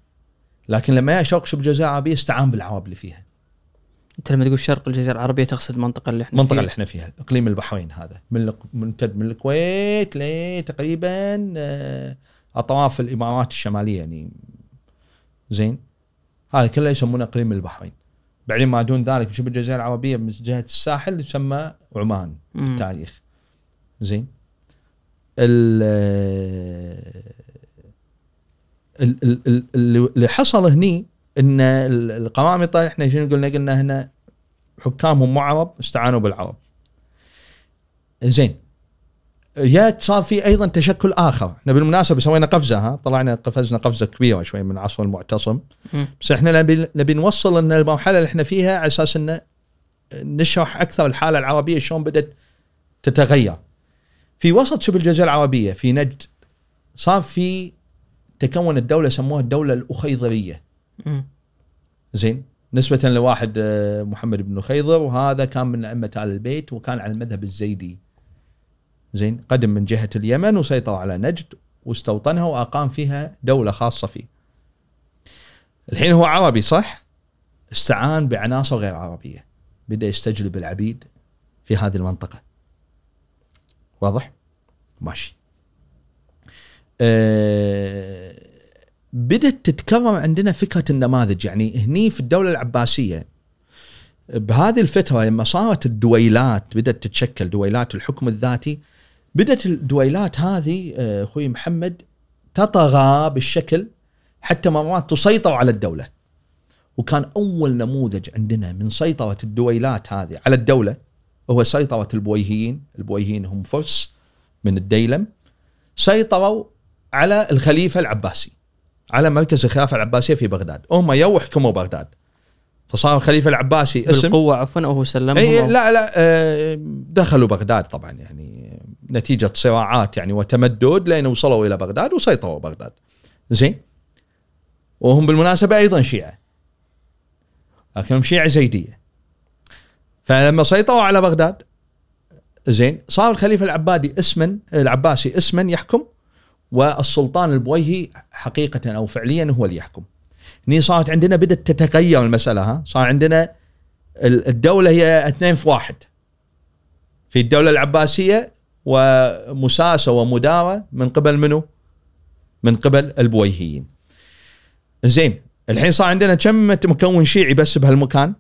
لكن لما جاء شرق شبه الجزيره العربيه استعان بالعرب اللي فيها. انت لما تقول شرق الجزيره العربية تقصد المنطقة اللي إحنا المنطقة فيها. اللي إحنا فيها إقليم البحرين هذا. من ممتد من الكويت لتقريبا آه، أطراف الإمارات الشمالية يعني. زين؟ هذا كله يسمونه إقليم البحرين. بعدين ما دون ذلك شبه الجزيره العربية من جهة الساحل يسمى عمان في. التاريخ. زين؟ اللي حصل هني إن ال- القرامطه إحنا شنو قلنا؟ قلنا هنا حكامهم مو عرب استعانوا بالعرب. زين. يا صار في أيضا تشكل آخر. إحنا بالمناسبة سوينا قفزة ها؟ طلعنا قفزنا قفزة كبيرة شوي من عصر المعتصم. مم. بس إحنا نبي نبي نوصل إن المرحلة اللي إحنا فيها على أساس انه نشرح أكثر الحالة العربية شلون بدأت تتغير. في وسط شبه الجزيرة العربية في نجد. صار في تكون الدولة سموها الدولة الأخيضرية. زين؟ نسبة لواحد آه، محمد بن خيضر وهذا كان من أئمة آل البيت وكان على المذهب الزيدي. زين؟ قدم من جهة اليمن وسيطر على نجد واستوطنها وأقام فيها دولة خاصة فيه. الحين هو عربي صح؟ استعان بعناصر غير عربية. بدأ يستجلب العبيد في هذه المنطقة. واضح؟ ماشي. أه بدت تتكرر عندنا فكرة النماذج يعني هني في الدولة العباسية بهذه الفترة لما صارت الدويلات بدأت تتشكل دويلات الحكم الذاتي بدأت الدويلات هذه آه، أخوي محمد تطغى بالشكل حتى مرات تسيطر على الدولة. وكان أول نموذج عندنا من سيطرة الدويلات هذه على الدولة هو سيطرة البويهيين البويهيين هم فرس من الديلم. سيطروا على الخليفة العباسي على مركز الخلافة العباسية في بغداد. هم يو حكموا بغداد. فصار الخليفة العباسي اسم بالقوة عفوا أو هو سلمهم أو- لا لا آه، دخلوا بغداد طبعا يعني نتيجة صراعات يعني وتمدد لين وصلوا إلى بغداد وسيطروا بغداد. زين. وهم بالمناسبة أيضا شيعة. لكنهم شيعة زيدية. فلما سيطروا على بغداد زين صار الخليفة العبادي اسما العباسي اسما يحكم والسلطان البويهي حقيقة أو فعليا هو اللي يحكم. هني صارت عندنا بدأت تتغير المسألة ها صار عندنا ال- الدولة هي اثنين في واحد. في الدولة العباسية ومساسة ومداره من قبل منو؟ من قبل البويهيين. زين الحين صار عندنا كم مكون شيعي بس بهالمكان؟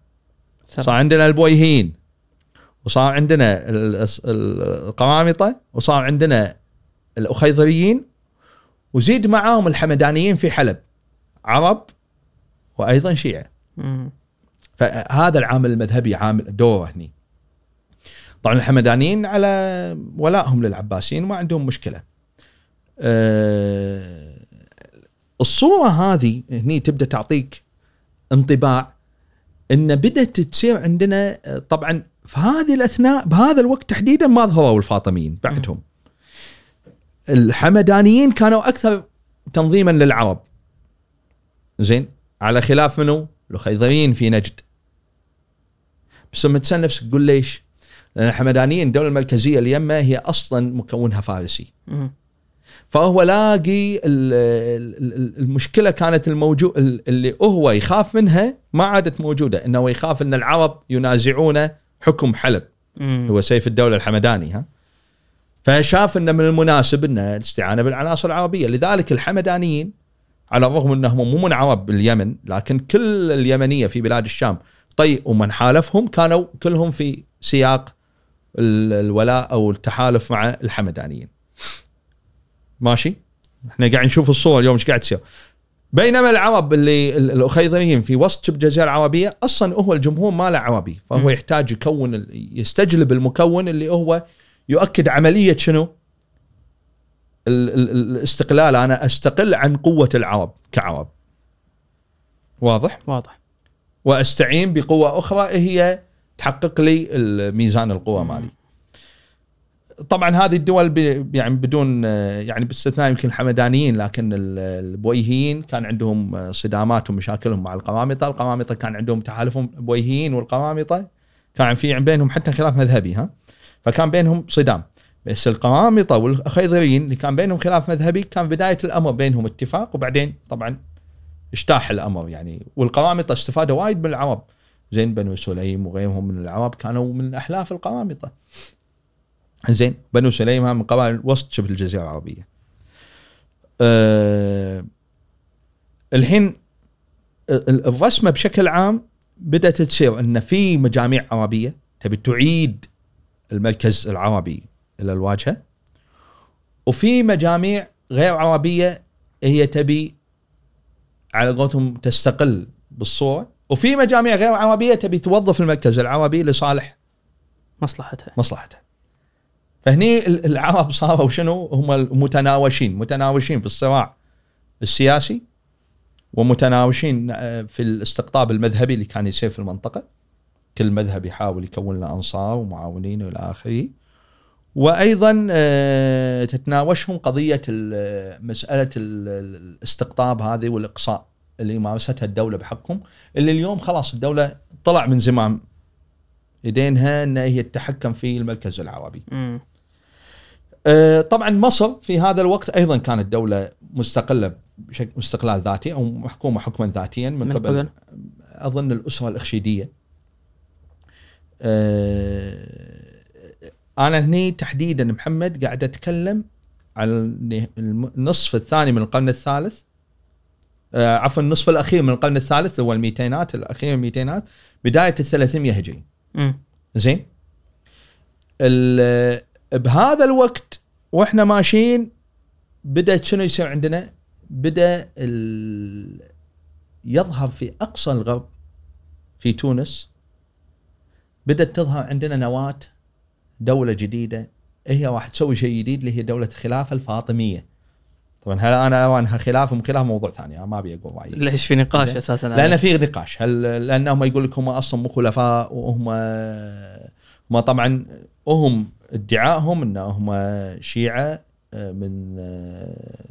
صار عندنا البويهيين وصار عندنا ال- ال- القرامطة وصار عندنا الأخيضريين وزيد معاهم الحمدانيين في حلب عرب وأيضا شيعة. فهذا العامل المذهبي عامل دوره هني. طبعا الحمدانيين على ولائهم للعباسيين ما عندهم مشكلة. آه، الصورة هذه هني تبدأ تعطيك انطباع إن بدأت تصير عندنا طبعا في هذه الأثناء بهذا الوقت تحديدا ما ظهروا الفاطميين بعدهم. الحمدانيين كانوا أكثر تنظيما للعرب. زين على خلاف منو؟ الخيضريين في نجد. بس لما تسال نفسك تقول ليش؟ لأن الحمدانيين الدولة المركزية اليمة هي أصلا مكونها فارسي. فهو لاقي ال- ال- ال- المشكلة كانت الموجود اللي هو يخاف منها ما عادت موجودة إنه يخاف إن العرب ينازعونه حكم حلب مم. هو سيف الدولة الحمداني ها فشاف إنه من المناسب إنه الاستعانه بالعناصر العربية لذلك الحمدانيين على الرغم إنهم مو من عرب اليمن لكن كل اليمنية في بلاد الشام طي ومن حالفهم كانوا كلهم في سياق ال- الولاء أو التحالف مع الحمدانيين ماشي إحنا قاعد نشوف الصور اليوم إيش قاعد تصير بينما العرب اللي ال- الاخيضريين في وسط شبه الجزيرة العربية أصلا هو الجمهور ما له عربي فهو م. يحتاج يكون يستجلب المكون اللي هو يؤكد عملية شنو؟ ال- ال- ال- الاستقلال أنا أستقل عن قوة العرب كعرب واضح؟ واضح وأستعين بقوة أخرى هي تحقق لي ميزان القوى مالي. طبعا هذه الدول يعني بدون يعني باستثناء يمكن الحمدانيين لكن ال- البويهيين كان عندهم صدامات ومشاكلهم مع القرامطه، القرامطه كان عندهم تحالفهم البويهيين والقرامطه كان في بينهم حتى خلاف مذهبي ها. فكان بينهم صدام. بس القرامطه والخيضريين اللي كان بينهم خلاف مذهبي كان بداية الأمر بينهم اتفاق وبعدين طبعا اجتاح الأمر يعني. والقرامطه استفادوا وايد من العرب زين بنو سليم وغيرهم من العرب كانوا من أحلاف القرامطه زين بنو سليم هم من قبائل وسط شبه الجزيرة العربية. أه الحين ال- الرسمة بشكل عام بدأت تصير إن في مجاميع عربية تبي تعيد المركز العربي إلى الواجهة وفي مجاميع غير عربية هي تبي على قولتهم تستقل بالصورة وفي مجاميع غير عربية تبي توظف المركز العربي لصالح مصلحتها. مصلحته فهني ال- العرب صاروا شنو هم المتناوشين متناوشين في الصراع السياسي ومتناوشين آه، في الاستقطاب المذهبي اللي كان يصير في المنطقة كل مذهب يحاول يكون له أنصار ومعاونين والى آخره وأيضا آه، تتناوشهم قضية ال- مسألة ال- ال- الاستقطاب هذه والإقصاء اللي مارستها الدولة بحقهم اللي اليوم خلاص الدولة طلع من زمام يدينها ان هي تتحكم في المركز العربي. مم. آه، طبعا مصر في هذا الوقت أيضا كانت دولة مستقلة بشكل استقلال ذاتي أو محكومة حكما ذاتيا من, من قبل, قبل؟ أظن الأسرة الاخشيديه. آه، أنا هني تحديدا محمد قاعد أتكلم على النصف الثاني من القرن الثالث. آه، عفوا النصف الأخير من القرن الثالث هو الميتينات الأخير الميتينات بداية ال 300 هجري. زين؟ ال- بهذا الوقت وإحنا ماشيين بدات شنو يصير عندنا؟ بدأ ال- يظهر في أقصى الغرب في تونس بدأت تظهر عندنا نواة دولة جديدة هي راح تسوي شيء جديد اللي هي دولة الخلافه الفاطمية. طبعا هل أنا أنها خلاف أم خلاف موضوع ثاني أنا ما أبي أقول رايي. ليش في نقاش. أساسا لأن في نقاش هل لانهم يقول لك هم أصلا مو خلفاء وهم هم طبعا هم ادعائهم انهم شيعة من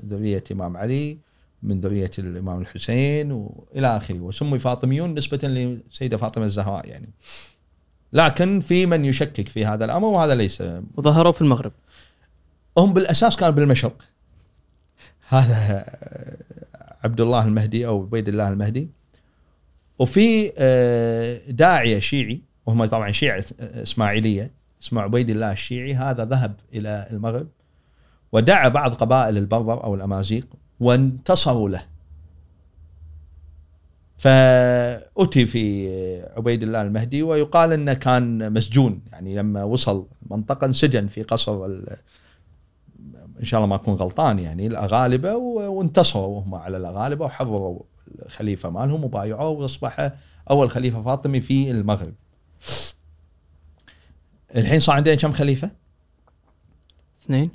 ذرية الامام علي من ذرية الإمام الحسين وإلى آخره. وسموا فاطميون نسبة للسيده فاطمة الزهراء يعني. لكن في من يشكك في هذا الأمر وهذا ليس. وظهروا في المغرب. هم بالأساس كانوا بالمشرق. هذا عبد الله المهدي أو عبيد الله المهدي. وفي آه، داعية شيعي وهم طبعا شيعة إسماعيلية. اسمه عبيد الله الشيعي هذا ذهب إلى المغرب ودعا بعض قبائل البربر أو الأمازيغ وانتصروا له فأتي في عبيد الله المهدي ويقال إنه كان مسجون يعني لما وصل منطقة انسجن في قصر إن شاء الله ما أكون غلطان يعني الأغالبة و- وانتصروا هم على الأغالبة وحرروا الخليفة مالهم وبايعوه وأصبح أول خليفة فاطمي في المغرب. الحين صار عندنا كم خليفة؟ اثنين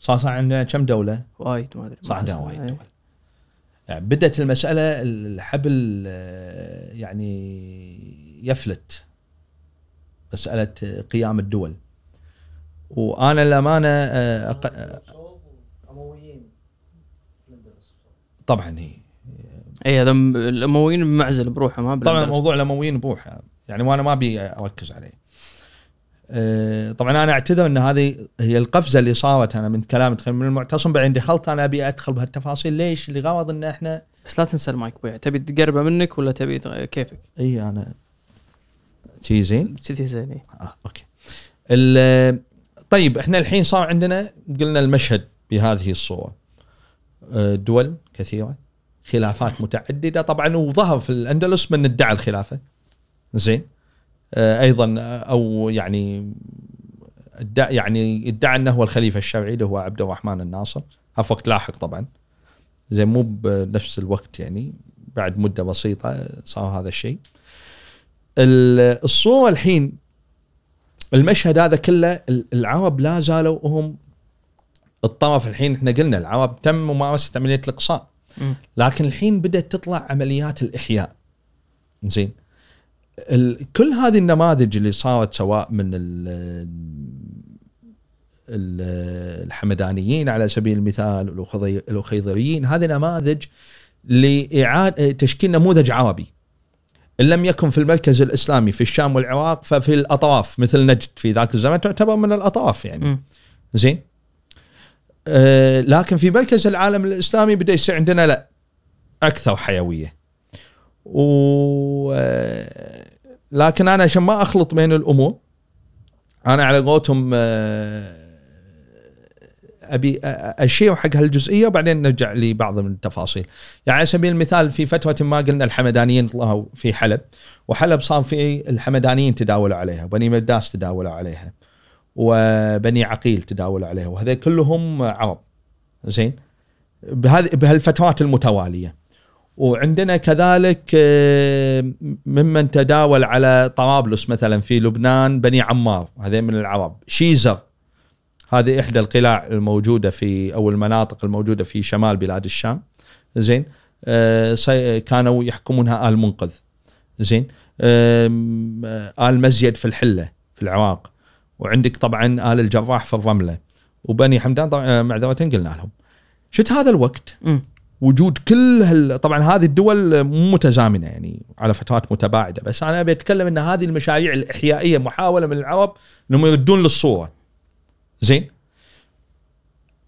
صار صار عندنا كم دولة؟ وايد ما أدري صار عندنا وايد إيه. دول يعني بدت المسألة الحبل يعني يفلت مسألة قيام الدول وأنا للامانه آه، أق- طبعا هي اي هذا الأمويين بمعزل بروحهم ما طبعا. موضوع الأمويين بوح يعني وأنا ما أبي أركز عليه. آه، طبعا أنا أعتذر إن هذه هي القفزة اللي صارت أنا من كلام من المعتصم بعدين دخلت أنا أبي أدخل بهالتفاصيل ليش؟ لغرض إن إحنا بس لا تنسى المايك بويا تبي تقربه منك ولا تبي كيفك إي أنا شي زين؟ كذي زين. آه okay. طيب إحنا الحين صار عندنا قلنا المشهد بهذه الصورة. آه، دول كثيرة خلافات متعددة طبعا وظهر في الأندلس من ادعى الخلافة. زين؟ آه، أيضا آه، أو يعني ادعى يعني ادعى أنه هو الخليفة الشرعي اللي هو عبد الرحمن الناصر. في وقت لاحق طبعا. زين مو بنفس الوقت يعني بعد مدة بسيطة صار هذا الشيء. ال- الصورة الحين المشهد هذا كله ال- العرب لا زالوا هم الطرف الحين إحنا قلنا العرب تم ممارسة عملية الإقصاء. لكن الحين بدأت تطلع عمليات الإحياء. زين. كل هذه النماذج اللي صارت سواء من ال- ال- الحمدانيين على سبيل المثال الاخيضريين هذه نماذج لإعادة تشكيل نموذج عربي. إن لم يكن في المركز الإسلامي في الشام والعراق ففي الأطراف مثل نجد في ذاك الزمن تعتبر من الأطراف يعني. مم. زين؟ آه لكن في مركز العالم الإسلامي بدأ يصير عندنا لا أكثر حيوية. و لكن أنا عشان ما أخلط بين الأمور أنا على قولتهم آه، أبي اشير حق هالجزئية وبعدين نرجع لبعض من التفاصيل. يعني على سبيل المثال في فتره ما قلنا الحمدانيين طلعوا في حلب وحلب صار في الحمدانيين تداولوا عليها وبني مرداس تداولوا عليها وبني عقيل تداولوا عليها وهذول كلهم عرب. زين؟ بهذه بهالفترات المتوالية. وعندنا كذلك آه، ممن تداول على طرابلس مثلا في لبنان بني عمار هذين من العرب. شيزر هذه إحدى القلاع الموجودة في أو المناطق الموجودة في شمال بلاد الشام. زين آه، كانوا يحكمونها آل منقذ. زين آل مزيد في الحلة في العراق. وعندك طبعا آل الجراح في الرملة. وبني حمدان طبعا آه، معذرة قلنا لهم. شفت هذا الوقت. وجود كل هال... طبعا هذه الدول مو متزامنة يعني على فترات متباعدة بس أنا أبي أتكلم إن هذه المشاريع الإحيائية محاولة من العرب إنهم يردون للصورة. زين؟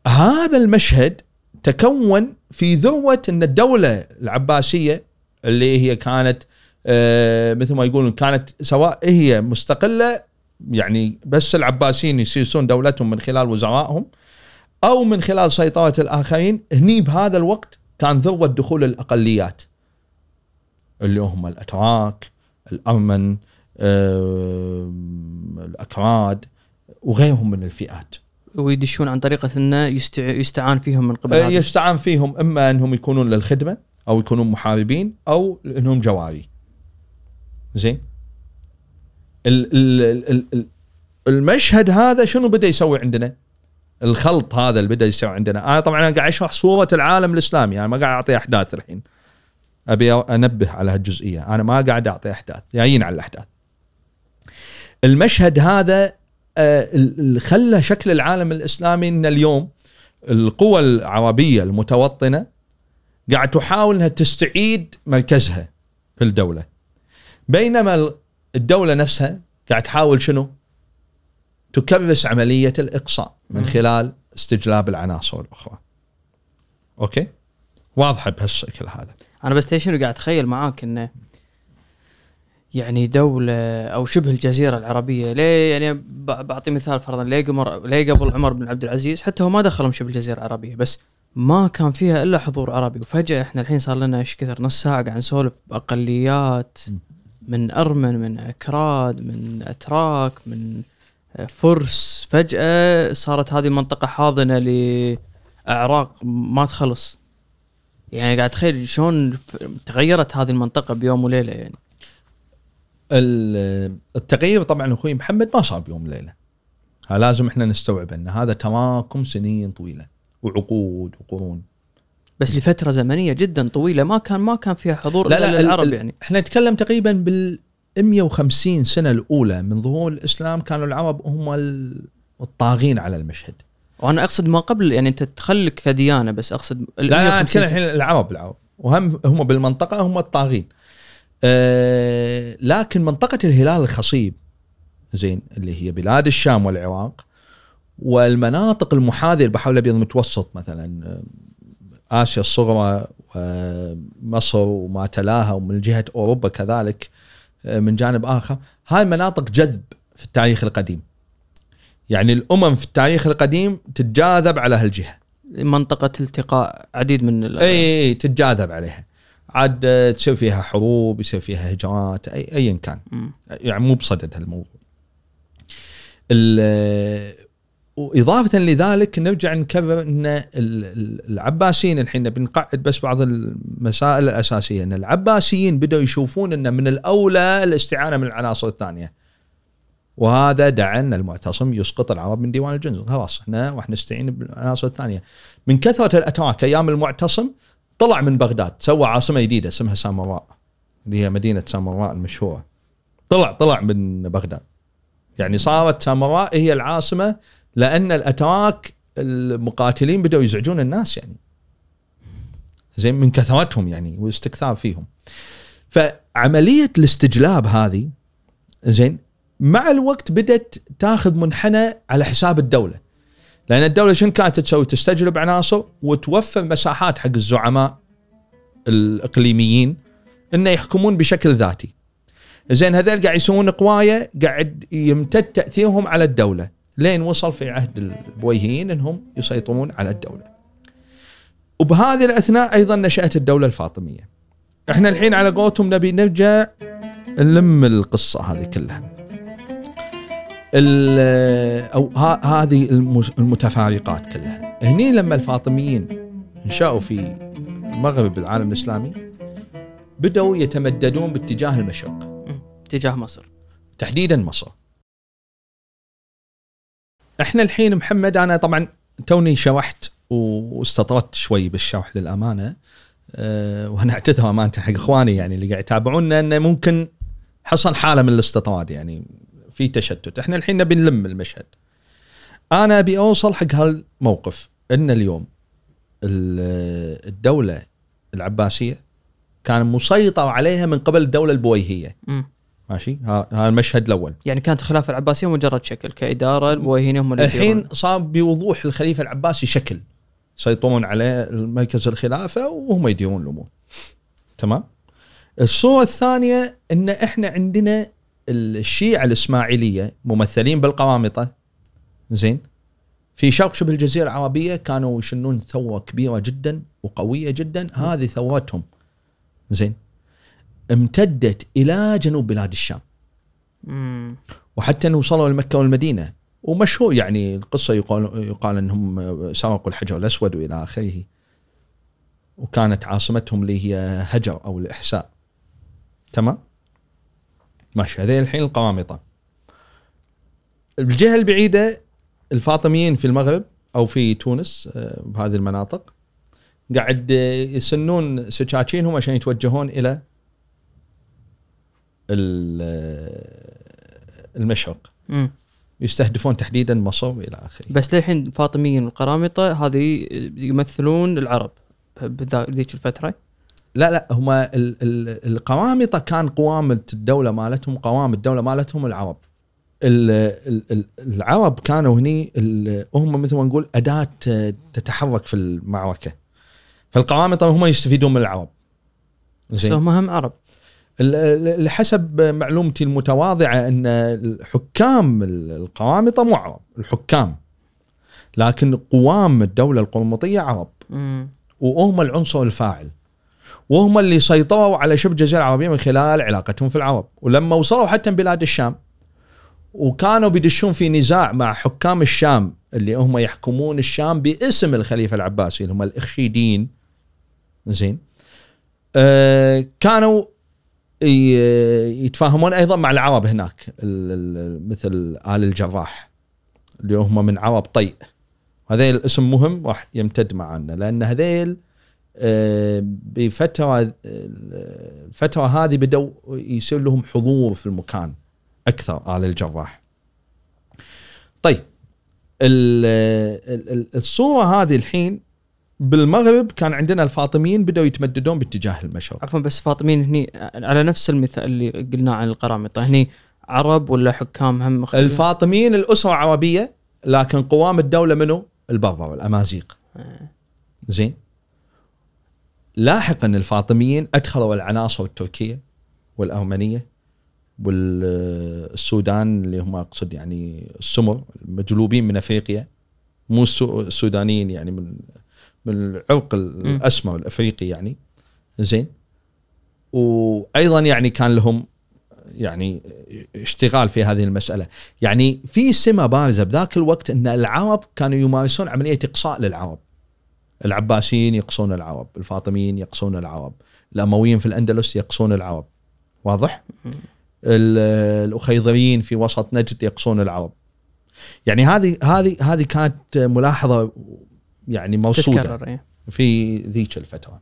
هذا المشهد تكون في ذروة إن الدولة العباسية اللي هي كانت آه مثل ما يقولون كانت سواء هي مستقلة يعني بس العباسيين يسيسون دولتهم من خلال وزرائهم أو من خلال سيطرة الآخرين هني بهذا الوقت كان ذروه دخول الأقليات اللي هم الأتراك الارمن الأكراد وغيرهم من الفئات. ويدشون عن طريقة انه يستع... يستعان فيهم من قبل آه،. يستعان فيهم إما أنهم يكونون للخدمة أو يكونون محاربين أو إنهم جواري. زين؟ ال- ال- ال- ال- ال- المشهد هذا شنو بدأ يسوي عندنا؟ الخلط هذا اللي بدأ يسوي عندنا. أنا طبعا أنا قاعد أشرح صورة العالم الإسلامي. أنا ما قاعد أعطي أحداث الحين. أبي أنبه على هالجزئية. أنا ما قاعد أعطي أحداث. جايين على الأحداث. المشهد هذا آه، خلى شكل العالم الإسلامي إن اليوم القوى العربية المتوطنة قاعد تحاول إنها تستعيد مركزها في الدولة. بينما الدولة نفسها قاعد تحاول شنو؟ تكرس عملية الإقصاء من. خلال استجلاب العناصر الأخرى. أوكي؟ واضحة بهالشكل هذا. أنا بس شنو قاعد أتخيل معاك إنه يعني دولة أو شبه الجزيرة العربية ليه يعني بعطي مثال فرضا ليه قمر ليه قبل عمر بن عبد العزيز حتى هو ما دخلهم شبه الجزيرة العربية بس ما كان فيها إلا حضور عربي وفجأة إحنا الحين صار لنا إيش كثر نص ساعة قاعد نسولف بأقليات. من أرمن من أكراد من أتراك من فرس. فجأة صارت هذه المنطقة حاضنة لإعراق ما تخلص. يعني قاعد اتخيل شلون تغيرت هذه المنطقة بيوم وليلة يعني. ال- التغيير طبعا أخوي محمد ما صار بيوم وليلة. ها لازم إحنا نستوعب إن هذا تراكم سنين طويلة. وعقود وقرون. بس لفترة زمنية جدا طويلة ما كان ما كان فيها حضور لا لا إلا ال- للعرب ال- يعني. إحنا نتكلم تقريبا بال 150 سنة الأولى من ظهور الإسلام كانوا العرب هم ال- الطاغين على المشهد. وأنا أقصد ما قبل يعني أنت تخلك كديانة بس أقصد لا لا 150 نتكلم الحين العرب العرب. وهم هم بالمنطقة هم الطاغين. آه لكن منطقة الهلال الخصيب زين اللي هي بلاد الشام والعراق والمناطق المحاذية للبحر الأبيض المتوسط مثلا آه، آسيا الصغرى ومصر وما تلاها ومن جهة أوروبا كذلك آه، من جانب آخر. هاي مناطق جذب في التاريخ القديم. يعني الأمم في التاريخ القديم تتجاذب على هالجهة. منطقة التقاء عديد من ال- إي إي تتجاذب عليها. عاد آه، تصير فيها حروب يصير فيها هجرات أي ايا كان. مم. يعني مو بصدد هالموضوع. ال- وإضافة لذلك نرجع نكرر إن ال- ال- العباسيين الحين نبي نقعد بس بعض المسائل الأساسية إن العباسيين بدأوا يشوفون ان من الأولى الاستعانة من العناصر الثانية. وهذا دعا إن المعتصم يسقط العرب من ديوان الجند خلاص إحنا راح نستعين بالعناصر الثانية. من كثرة الأتراك أيام المعتصم طلع من بغداد سوى عاصمة جديدة اسمها سامراء اللي هي مدينة سامراء المشهورة. طلع طلع من بغداد. يعني صارت سامراء هي العاصمة لأن الاتراك المقاتلين بدأوا يزعجون الناس يعني زين من كثرتهم يعني واستكثار فيهم فعملية الاستجلاب هذه زين مع الوقت بدأت تاخذ منحنى على حساب الدولة لأن الدولة شنو كانت تسوي؟ تستجلب عناصر وتوفر مساحات حق الزعماء الإقليميين إنه يحكمون بشكل ذاتي. زين هذول قاعد يسوون قوايه قاعد يمتد تأثيرهم على الدولة لين وصل في عهد البويهيين إنهم يسيطرون على الدولة. وبهذه الأثناء أيضا نشأت الدولة الفاطمية. إحنا الحين على قولتهم نبي نرجع نلم القصة هذه كلها. أو هذه المتفارقات كلها. هني لما الفاطميين انشأوا في المغرب العالم الإسلامي بدأوا يتمددون باتجاه المشرق تجاه مصر تحديدا مصر إحنا الحين محمد أنا طبعا توني شرحت واستطردت شوي بالشرح للأمانة أه وأنا أعتذر أمانة حق إخواني يعني اللي قاعد يتابعونا انه ممكن حصل حالة من الاستطراد يعني في تشتت. إحنا الحين نبي نلم المشهد. أنا أبي أوصل حق هالموقف إن اليوم ال- الدولة العباسية كان مسيطر عليها من قبل الدولة البويهية. ماشي؟ ها- هذا المشهد الأول. يعني كانت الخلافة العباسية مجرد شكل كإدارة البويهيين هم اللي الحين. صار بوضوح الخليفة العباسي شكل. يسيطرون على مركز الخلافة وهم يديرون الأمور. تمام؟ الصورة الثانية إن إحنا عندنا الشيعة الإسماعيلية ممثلين بالقرامطه زين؟ في شرق شبه الجزيرة العربية كانوا يشنون ثورة كبيرة جدا وقوية جدا. هذه ثورتهم. زين؟ امتدت إلى جنوب بلاد الشام. مم. وحتى إنه وصلوا لمكه والمدينة. ومشهور يعني القصة يقال يقال إنهم سرقوا الحجر الأسود وإلى آخره. وكانت عاصمتهم اللي هي هجر أو الإحساء. تمام؟ ماشي. هذين الحين القرامطه الجهة البعيدة الفاطميين في المغرب أو في تونس آه، بهذه المناطق قاعد يسنون سكاكينهم عشان يتوجهون إلى ال- المشرق. مم. يستهدفون تحديدا مصر وإلى آخره. بس للحين الفاطميين والقرامطه هذه يمثلون العرب بذيك الفترة؟ لا لا هم ال- ال- القوامطه كان قوامه الدولة مالتهم قوام الدولة مالتهم العرب. ال- ال- ال- العرب كانوا هني هم مثل ما نقول أداة تتحرك في المعركة. فالقوامطه هم يستفيدون من العرب. بس هم هم عرب. لحسب معلومتي المتواضعة إن الحكام ال- القوامطة مو عرب الحكام. لكن قوام الدولة القرمطيه عرب. مم. وهم العنصر الفاعل. وهم اللي سيطروا على شبه الجزيرة العربية من خلال علاقتهم في العرب. ولما وصلوا حتى بلاد الشام وكانوا بيدشون في نزاع مع حكام الشام اللي هم يحكمون الشام باسم الخليفة العباسي اللي هم الإخشيدين. زين. آه كانوا يتفاهمون أيضا مع العرب هناك ال- ال- مثل آل الجراح اللي هم من عرب طيء هذيل الاسم مهم راح يمتد معنا لأن هذيل آه، بفترة الفترة هذه بدأوا يصير لهم حضور في المكان أكثر آل الجراح. طيب ال- ال- الصورة هذه الحين بالمغرب كان عندنا الفاطميين بدأوا يتمددون باتجاه المشرق. عفوا بس فاطميين هني على نفس المثال اللي قلناه عن القرامطة هني عرب ولا حكام هم مختلفين؟ الفاطميين الأسرة عربية لكن قوام الدولة منو؟ البربر الأمازيغ. زين لاحقا الفاطميين أدخلوا العناصر التركية والأرمنية والسودان اللي هم أقصد يعني السمر المجلوبين من أفريقيا مو السو- السودانيين يعني من من العرق الأسمر الأفريقي يعني. زين. وأيضا يعني كان لهم يعني اشتغال في هذه المسألة. يعني في سمة بارزة بذاك الوقت إن العرب كانوا يمارسون عملية إقصاء للعرب. العباسيين يقصون العرب الفاطميين يقصون العرب الأمويين في الأندلس يقصون العرب. واضح؟ ال- الأخيضريين في وسط نجد يقصون العرب. يعني هذه هذه هذه كانت ملاحظة يعني موصوده تتكرر إيه. في ذيك الفترة.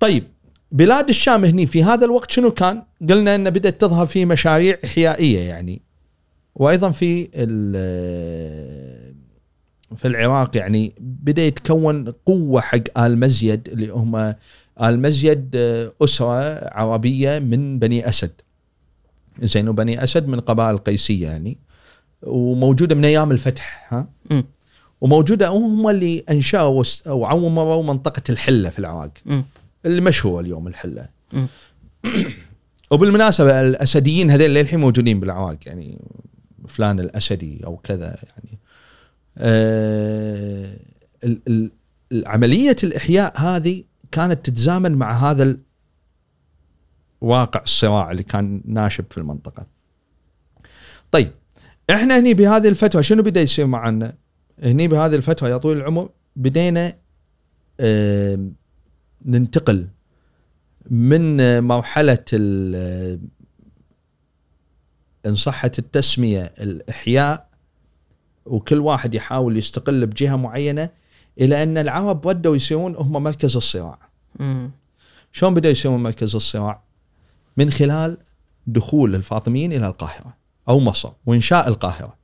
طيب بلاد الشام هني في هذا الوقت شنو كان؟ قلنا ان بدأت تظهر في مشاريع إحيائية يعني وأيضا في في العراق يعني بدأ يتكون قوة حق آل مزيد اللي هم آل مزيد أسرة عربية من بني أسد. زين وبني أسد من قبائل القيسيه يعني وموجودة من أيام الفتح ها؟ مم. وموجودة هم اللي أنشأوا وعمروا منطقة الحلة في العراق مم. اللي مشهوره اليوم الحلة. وبالمناسبة الأسديين هذول للحين موجودين بالعراق يعني فلان الأسدي أو كذا يعني آه ال- ال- عمليه الإحياء هذه كانت تتزامن مع هذا ال- واقع الصراع اللي كان ناشب في المنطقة. طيب إحنا هني بهذه الفترة شنو بدا يصير معنا؟ هني بهذه الفترة يا طويل العمر بدينا آم، ننتقل من آه، مرحله آه، إن صحت التسمية الإحياء وكل واحد يحاول يستقل بجهة معينة إلى أن العرب ردوا يصيرون هم مركز الصراع. مم. شلون بدأوا يصيرون مركز الصراع؟ من خلال دخول الفاطميين إلى القاهرة أو مصر وإنشاء القاهرة.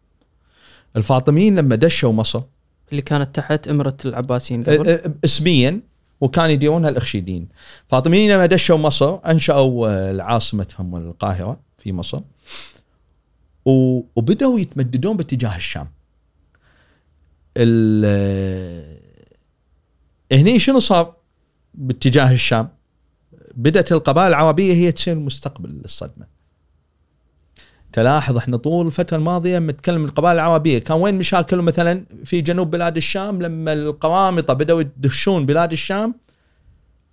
الفاطميين لما دشوا مصر اللي كانت تحت إمرة العباسيين اسميا وكان يديرونها الأخشيدين. الفاطميين لما دشوا مصر أنشأوا آه، عاصمتهم القاهرة في مصر. وبدأوا يتمددون باتجاه الشام. ال- آه، هني شنو صار باتجاه الشام؟ بدأت القبائل العربية هي تصير مستقبل للصدمة تلاحظ إحنا طول الفترة الماضية نتكلم القبائل العربية. كان وين مشاكل مثلا في جنوب بلاد الشام لما القرامطة بدأوا يدشون بلاد الشام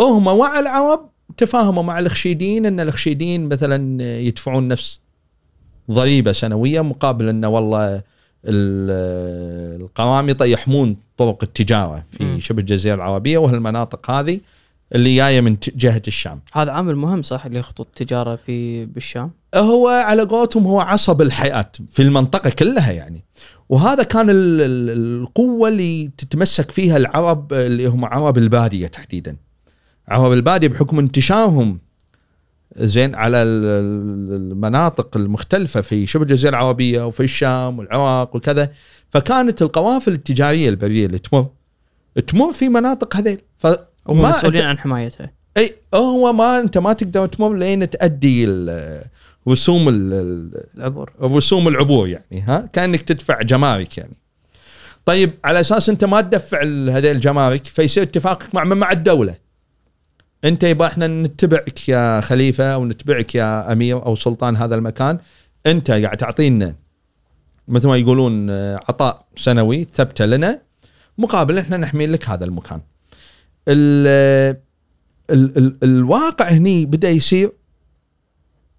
هم مع العرب تفاهموا مع الخشيدين إن الخشيدين مثلا يدفعون نفس ضريبة سنوية مقابل انه والله ال- القرامطة يحمون طرق التجارة في. شبه الجزيرة العربية وهالمناطق هذه. اللي جاية من جهة الشام. هذا عامل مهم صح اللي خطوط التجارة في بالشام هو على قولتهم هو عصب الحياة في المنطقة كلها يعني. وهذا كان ال- ال- القوة اللي تتمسك فيها العرب اللي هم عرب البادية تحديدا. عرب البادية بحكم انتشارهم زين على ال- ال- المناطق المختلفة في شبه الجزيرة العربية وفي الشام والعراق وكذا فكانت القوافل التجارية البرية اللي تمر تمر في مناطق هذيل ف هم مسؤولين عن حمايتها أي هو ما أنت ما تقدر تمر لين تأدي رسوم ال- ال- العبور. رسوم العبور يعني ها؟ كأنك تدفع جمارك يعني. طيب على أساس أنت ما تدفع هذه الجمارك فيصير اتفاقك مع مع الدولة. أنت يبقى إحنا نتبعك يا خليفة أو نتبعك يا أمير أو سلطان هذا المكان. أنت قاعد تعطينا مثل ما يقولون آه، عطاء سنوي ثبته لنا مقابل إحنا نحمي لك هذا المكان. ال ال ال الواقع هني بدأ يصير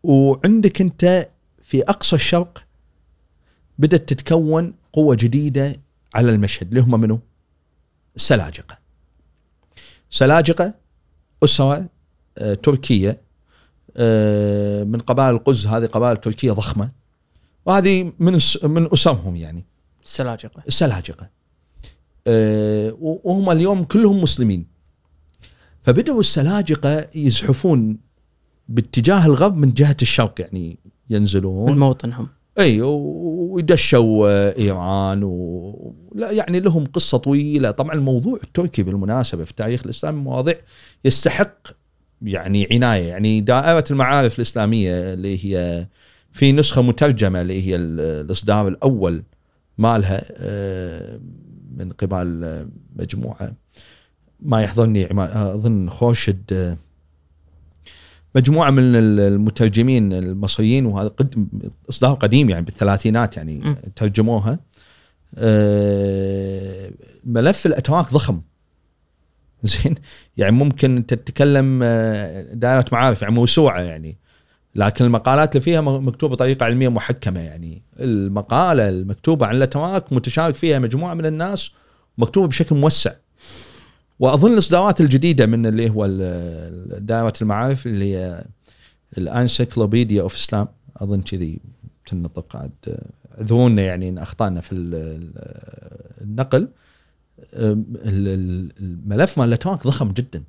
وعندك أنت في أقصى الشرق بدأت تتكون قوة جديدة على المشهد اللي هم منو؟ السلاجقه. سلاجقة أسرة آه، تركية آه، من قبائل القز هذه قبائل تركية ضخمة وهذه من من أسرهم يعني السلاجقه السلاجقه وهم اليوم كلهم مسلمين فبدأوا السلاجقة يزحفون باتجاه الغرب من جهة الشرق يعني من ينزلون موطنهم إي و- ويدشوا آه، إيران و... لا يعني لهم قصة طويلة. طبعا الموضوع التركي بالمناسبة في التاريخ الاسلامي مواضيع يستحق يعني عناية. يعني دائرة المعارف الإسلامية اللي هي في نسخة مترجمة اللي هي ال- الإصدار الأول مالها آه، من قبل آه، مجموعة ما يحضرني أظن خورشد آه، مجموعة من ال- المترجمين المصريين وهذا قد إصدار قديم يعني بالثلاثينات يعني م. ترجموها آه، ملف الأتراك ضخم. زين؟ يعني ممكن أنت تتكلم آه، دائرة معارف يعني موسوعة يعني لكن المقالات اللي فيها مكتوبة بطريقة علمية محكمة يعني. المقالة المكتوبة عن الأتراك متشارك فيها مجموعة من الناس ومكتوبه بشكل موسع. وأظن الإصدارات الجديدة من اللي هو دائرة المعارف اللي هي الأنسيكلوبيديا أوف إسلام. أظن كذي تنطق عاد اعذرونا يعني إن أخطأنا في ال- ال- النقل الملف مال الاتراك ضخم جدا.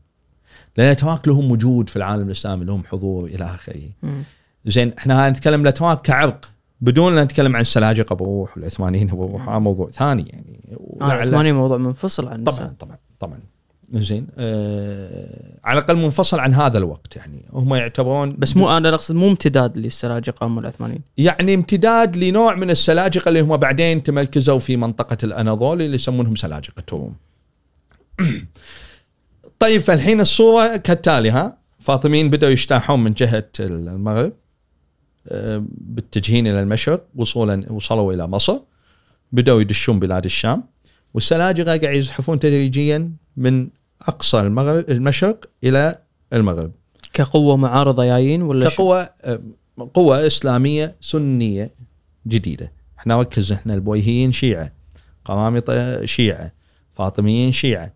لأن الاتراك لهم وجود في العالم الإسلامي لهم حضور إلى آخره. زين إحنا نتكلم الاتراك كعرق. بدون لا نتكلم عن السلاجقه بروح والعثمانيين بروح هذا موضوع ثاني يعني. آه ولعل- العثماني موضوع منفصل عن طبعا طبعا طبعا. زين. آه على الأقل منفصل عن هذا الوقت يعني. هم يعتبرون بس مو أنا أقصد مو امتداد للسلاجقه هم العثمانيين. يعني امتداد لنوع من السلاجقه اللي هم بعدين تمركزوا في منطقة الأناضول اللي يسمونهم سلاجقه الروم. طيب فالحين الصورة كالتالي ها؟ فاطميين بدأوا يجتاحون من جهة المغرب آه، بالتجهين إلى المشرق وصولا وصلوا إلى مصر بدأوا يدشون بلاد الشام والسلاجقه قاعد يزحفون تدريجيا من أقصى المغرب المشرق إلى المغرب. كقوة معارضة جايين ولا شو؟ كقوة قوة إسلامية سنية جديدة. إحنا ركز إحنا البويهيين شيعة قرامطة شيعة فاطميين شيعة.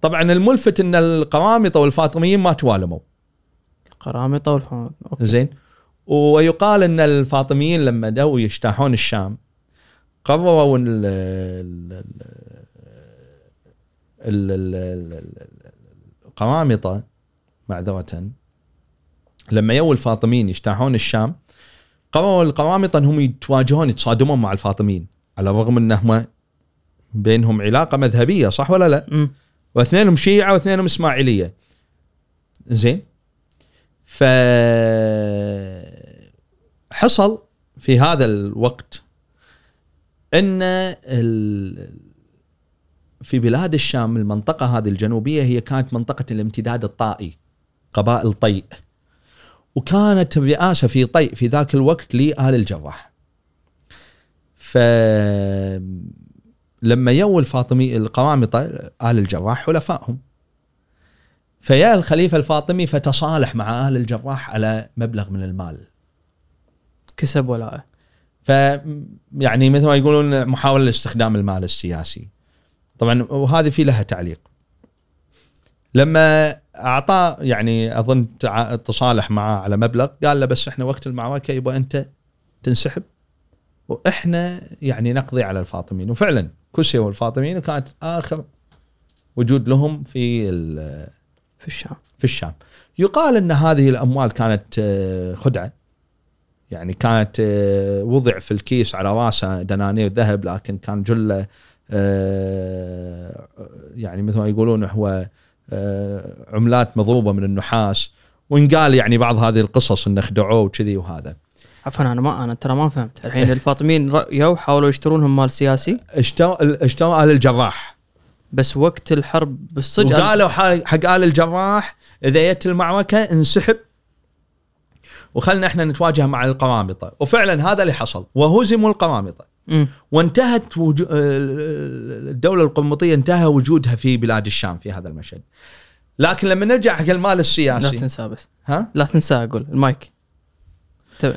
طبعا الملفت إن القرامطة والفاطميين ما توالموا. قرامطة والفهم okay. زين. ويقال إن الفاطميين لما يو يجتاحون الشام قرروا ان ال- ال- ال- ال- ال- ال- القرامطه معذره لما يو الفاطميين يجتاحون الشام قرروا القرامطه إنهم يتواجهون يتصادمون مع الفاطميين على الرغم انهم بينهم علاقة مذهبية صح ولا لا؟ مم. واثنينهم شيعة واثنينهم إسماعيلية زين ف حصل في هذا الوقت إن ال... في بلاد الشام المنطقة هذه الجنوبية هي كانت منطقة الامتداد الطائي قبائل طيء. وكانت الرئاسة في طيء في ذاك الوقت لآل الجراح. ف لما يو الفاطمي القرامطه آل الجراح حلفائهم. فيا الخليفة الفاطمي فتصالح مع آل الجراح على مبلغ من المال. كسب ولاءه. ف يعني مثل ما يقولون محاولة لاستخدام المال السياسي. طبعا وهذه في لها تعليق. لما اعطاه يعني أظن تصالح معاه على مبلغ قال له بس إحنا وقت المعركة يبغى أنت تنسحب. وإحنا يعني نقضي على الفاطميين. وفعلا كسروا الفاطميين وكانت آخر وجود لهم في في الشام. في الشام. يقال إن هذه الأموال كانت آه، خدعة. يعني كانت آه، وضع في الكيس على راسه دنانير ذهب لكن كان جلة يعني مثل ما يقولون هو آه، عملات مضروبة من النحاس وانقال يعني بعض هذه القصص إنه خدعوه وكذي وهذا. عفوا أنا ما أنا ترى ما فهمت. الحين الفاطميين رأيوا حاولوا يشترونهم مال سياسي؟ اشتروا اشتروا آل الجراح. بس وقت الحرب بالصدق وقالوا حق آل الجراح إذا جت المعركة انسحب. وخلنا إحنا نتواجه مع القرامطة. وفعلا هذا اللي حصل. وهزموا القرامطة. وانتهت وجو... الدولة القرمطيه انتهى وجودها في بلاد الشام في هذا المشهد. لكن لما نرجع حق المال لا السياسي تنسى بس. ها؟ لا تنسى أقول. المايك. تمام.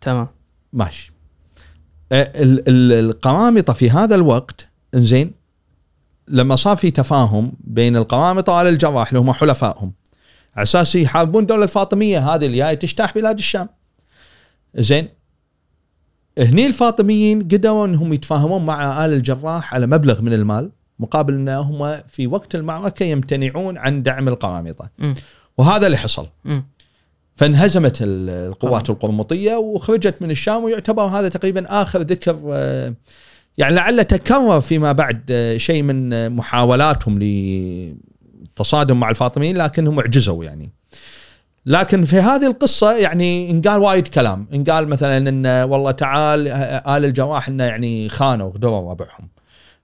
تمام. ماشي. آه، ال- ال- القرامطه في هذا الوقت إنزين لما صار في تفاهم بين القرامطه وآل الجراح اللي هم حلفائهم على أساس يحاربون الدولة الفاطميه هذه اللي جاية تجتاح بلاد الشام. زين هني الفاطميين قدروا إنهم يتفاهمون مع آل الجراح على مبلغ من المال مقابل انهم في وقت المعركة يمتنعون عن دعم القرامطه. وهذا اللي حصل. فانهزمت ال- القوات. القرمطية وخرجت من الشام ويعتبر هذا تقريبا آخر ذكر آه، يعني لعل تكرر فيما بعد آه، شيء من محاولاتهم للتصادم مع الفاطميين لكنهم عجزوا يعني لكن في هذه القصة يعني انقال وايد كلام. انقال مثلا إن والله تعال آه، آل الجراح انه يعني خانوا وغدروا ربعهم.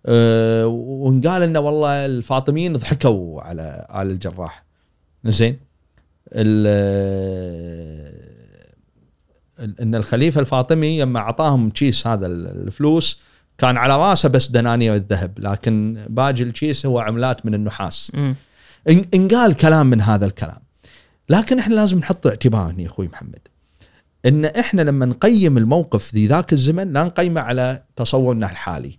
أه وانقال انه والله الفاطميين ضحكوا على آل الجراح. زين؟ ال- إن الخليفة الفاطمي لما أعطاهم كيس هذا الفلوس كان على راسه بس دنانير الذهب لكن باقي الكيس هو عملات من النحاس. انقال كلام من هذا الكلام. لكن إحنا لازم نحط اعتبار هنا يا أخوي محمد. إن إحنا لما نقيم الموقف ذي ذاك الزمن لا نقيمه على تصورنا الحالي.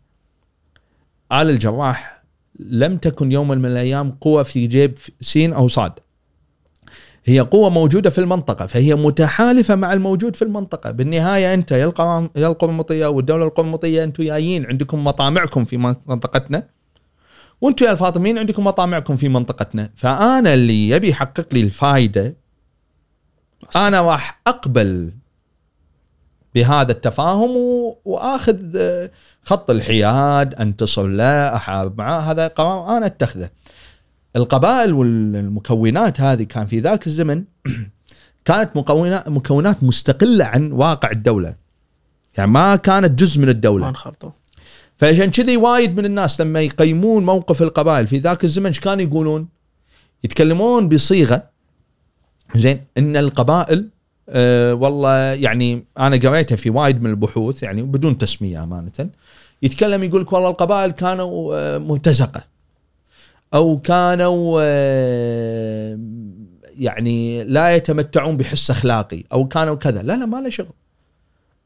آل الجراح لم تكن يوما من الأيام قوة في جيب سين أو صاد. هي قوة موجودة في المنطقة فهي متحالفة مع الموجود في المنطقة. بالنهاية أنت يا القرمطية والدولة القرمطية أنتم جايين عندكم مطامعكم في منطقتنا. وأنتم يا الفاطميين عندكم مطامعكم في منطقتنا. فأنا اللي يبي يحقق لي الفائده أنا راح أقبل بهذا التفاهم و... وآخذ آه، خط الحياد أنتصر له أحارب معاه هذا قرار أنا أتخذه. القبائل والمكونات هذه كان في ذاك الزمن كانت مكونات مكونات مستقلة عن واقع الدولة. يعني ما كانت جزء من ما الدولة انخرطوا. فعشان كذي وايد من الناس لما يقيمون موقف القبائل في ذاك الزمن إيش كانوا يقولون؟ يتكلمون بصيغة. زين إن القبائل آه والله يعني أنا قريتها في وايد من البحوث يعني بدون تسمية أمانة. يتكلم يقول لك والله القبائل كانوا مرتزقه أو كانوا آه يعني لا يتمتعون بحس أخلاقي. أو كانوا كذا. لا لا ما له شغل.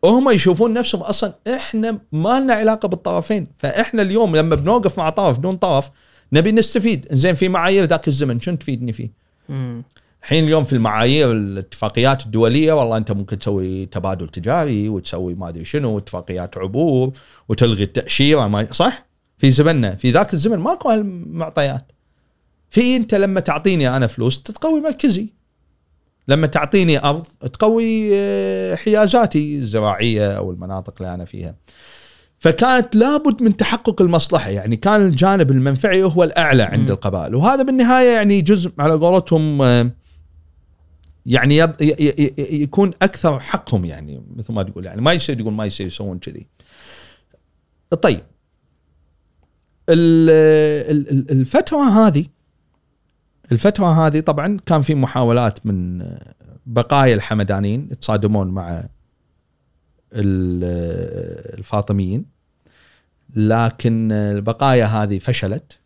وهم يشوفون نفسهم أصلا إحنا ما لنا علاقة بالطرفين. فإحنا اليوم لما بنوقف مع طرف دون طرف نبي نستفيد. زين في معايير ذاك الزمن شنو تفيدني فيه. الحين اليوم في المعايير الاتفاقيات الدولية والله أنت ممكن تسوي تبادل تجاري وتسوي ما أدري شنو اتفاقيات عبور وتلغي التأشيرة ما صح؟ في زمننا. في ذاك الزمن ماكو هالمعطيات. في أنت لما تعطيني أنا فلوس تقوي مركزي. لما تعطيني أرض تقوي آه، حيازاتي الزراعية أو المناطق اللي أنا فيها. فكانت لابد من تحقق المصلحة. يعني كان الجانب المنفعي هو الأعلى عند مم. القبائل. وهذا بالنهاية يعني جزء على قولتهم آه، يعني يب يكون أكثر حقهم يعني مثل ما تقول. يعني ما يصير يقول ما يصير يسوون كذي. طيب. ال- ال- ال- الفترة هذه الفترة هذه طبعا كان في محاولات من بقايا الحمدانيين يتصادمون مع ال- الفاطميين لكن البقايا هذه فشلت.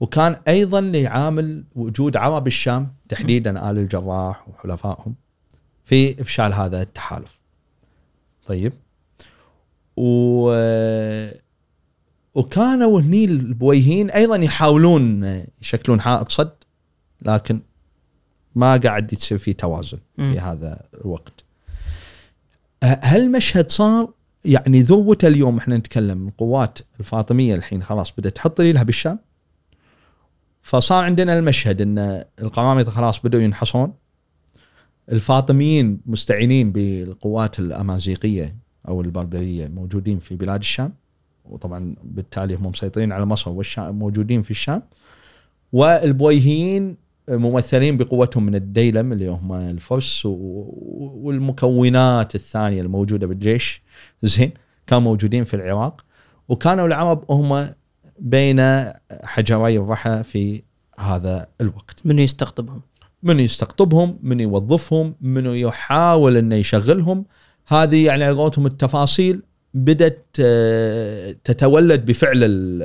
وكان أيضا لعامل وجود عرب الشام تحديدا آل الجراح وحلفائهم في إفشال هذا التحالف. طيب. و وكانوا هني البويهين أيضا يحاولون يشكلون حائط صد. لكن ما قاعد يصير في توازن. في هذا الوقت. هالمشهد صار يعني ذروته اليوم إحنا نتكلم القوات الفاطمية الحين خلاص بدأت تحط رجلها بالشام فصار عندنا المشهد إن القرامطه خلاص بدأوا ينحصرون الفاطميين مستعينين بالقوات الأمازيغية أو البربرية موجودين في بلاد الشام وطبعا بالتالي هم مسيطرين على مصر والشام موجودين في الشام والبويهيين ممثلين بقوتهم من الديلم اللي هم الفرس والمكونات الثانية الموجودة بالجيش. زين كانوا موجودين في العراق. وكانوا العرب هم بين حجري الرحى في هذا الوقت. من يستقطبهم؟ من يستقطبهم؟ من يوظفهم؟ من يحاول إنه يشغلهم؟ هذه يعني على قولتهم التفاصيل بدأت آه، تتولد بفعل ال-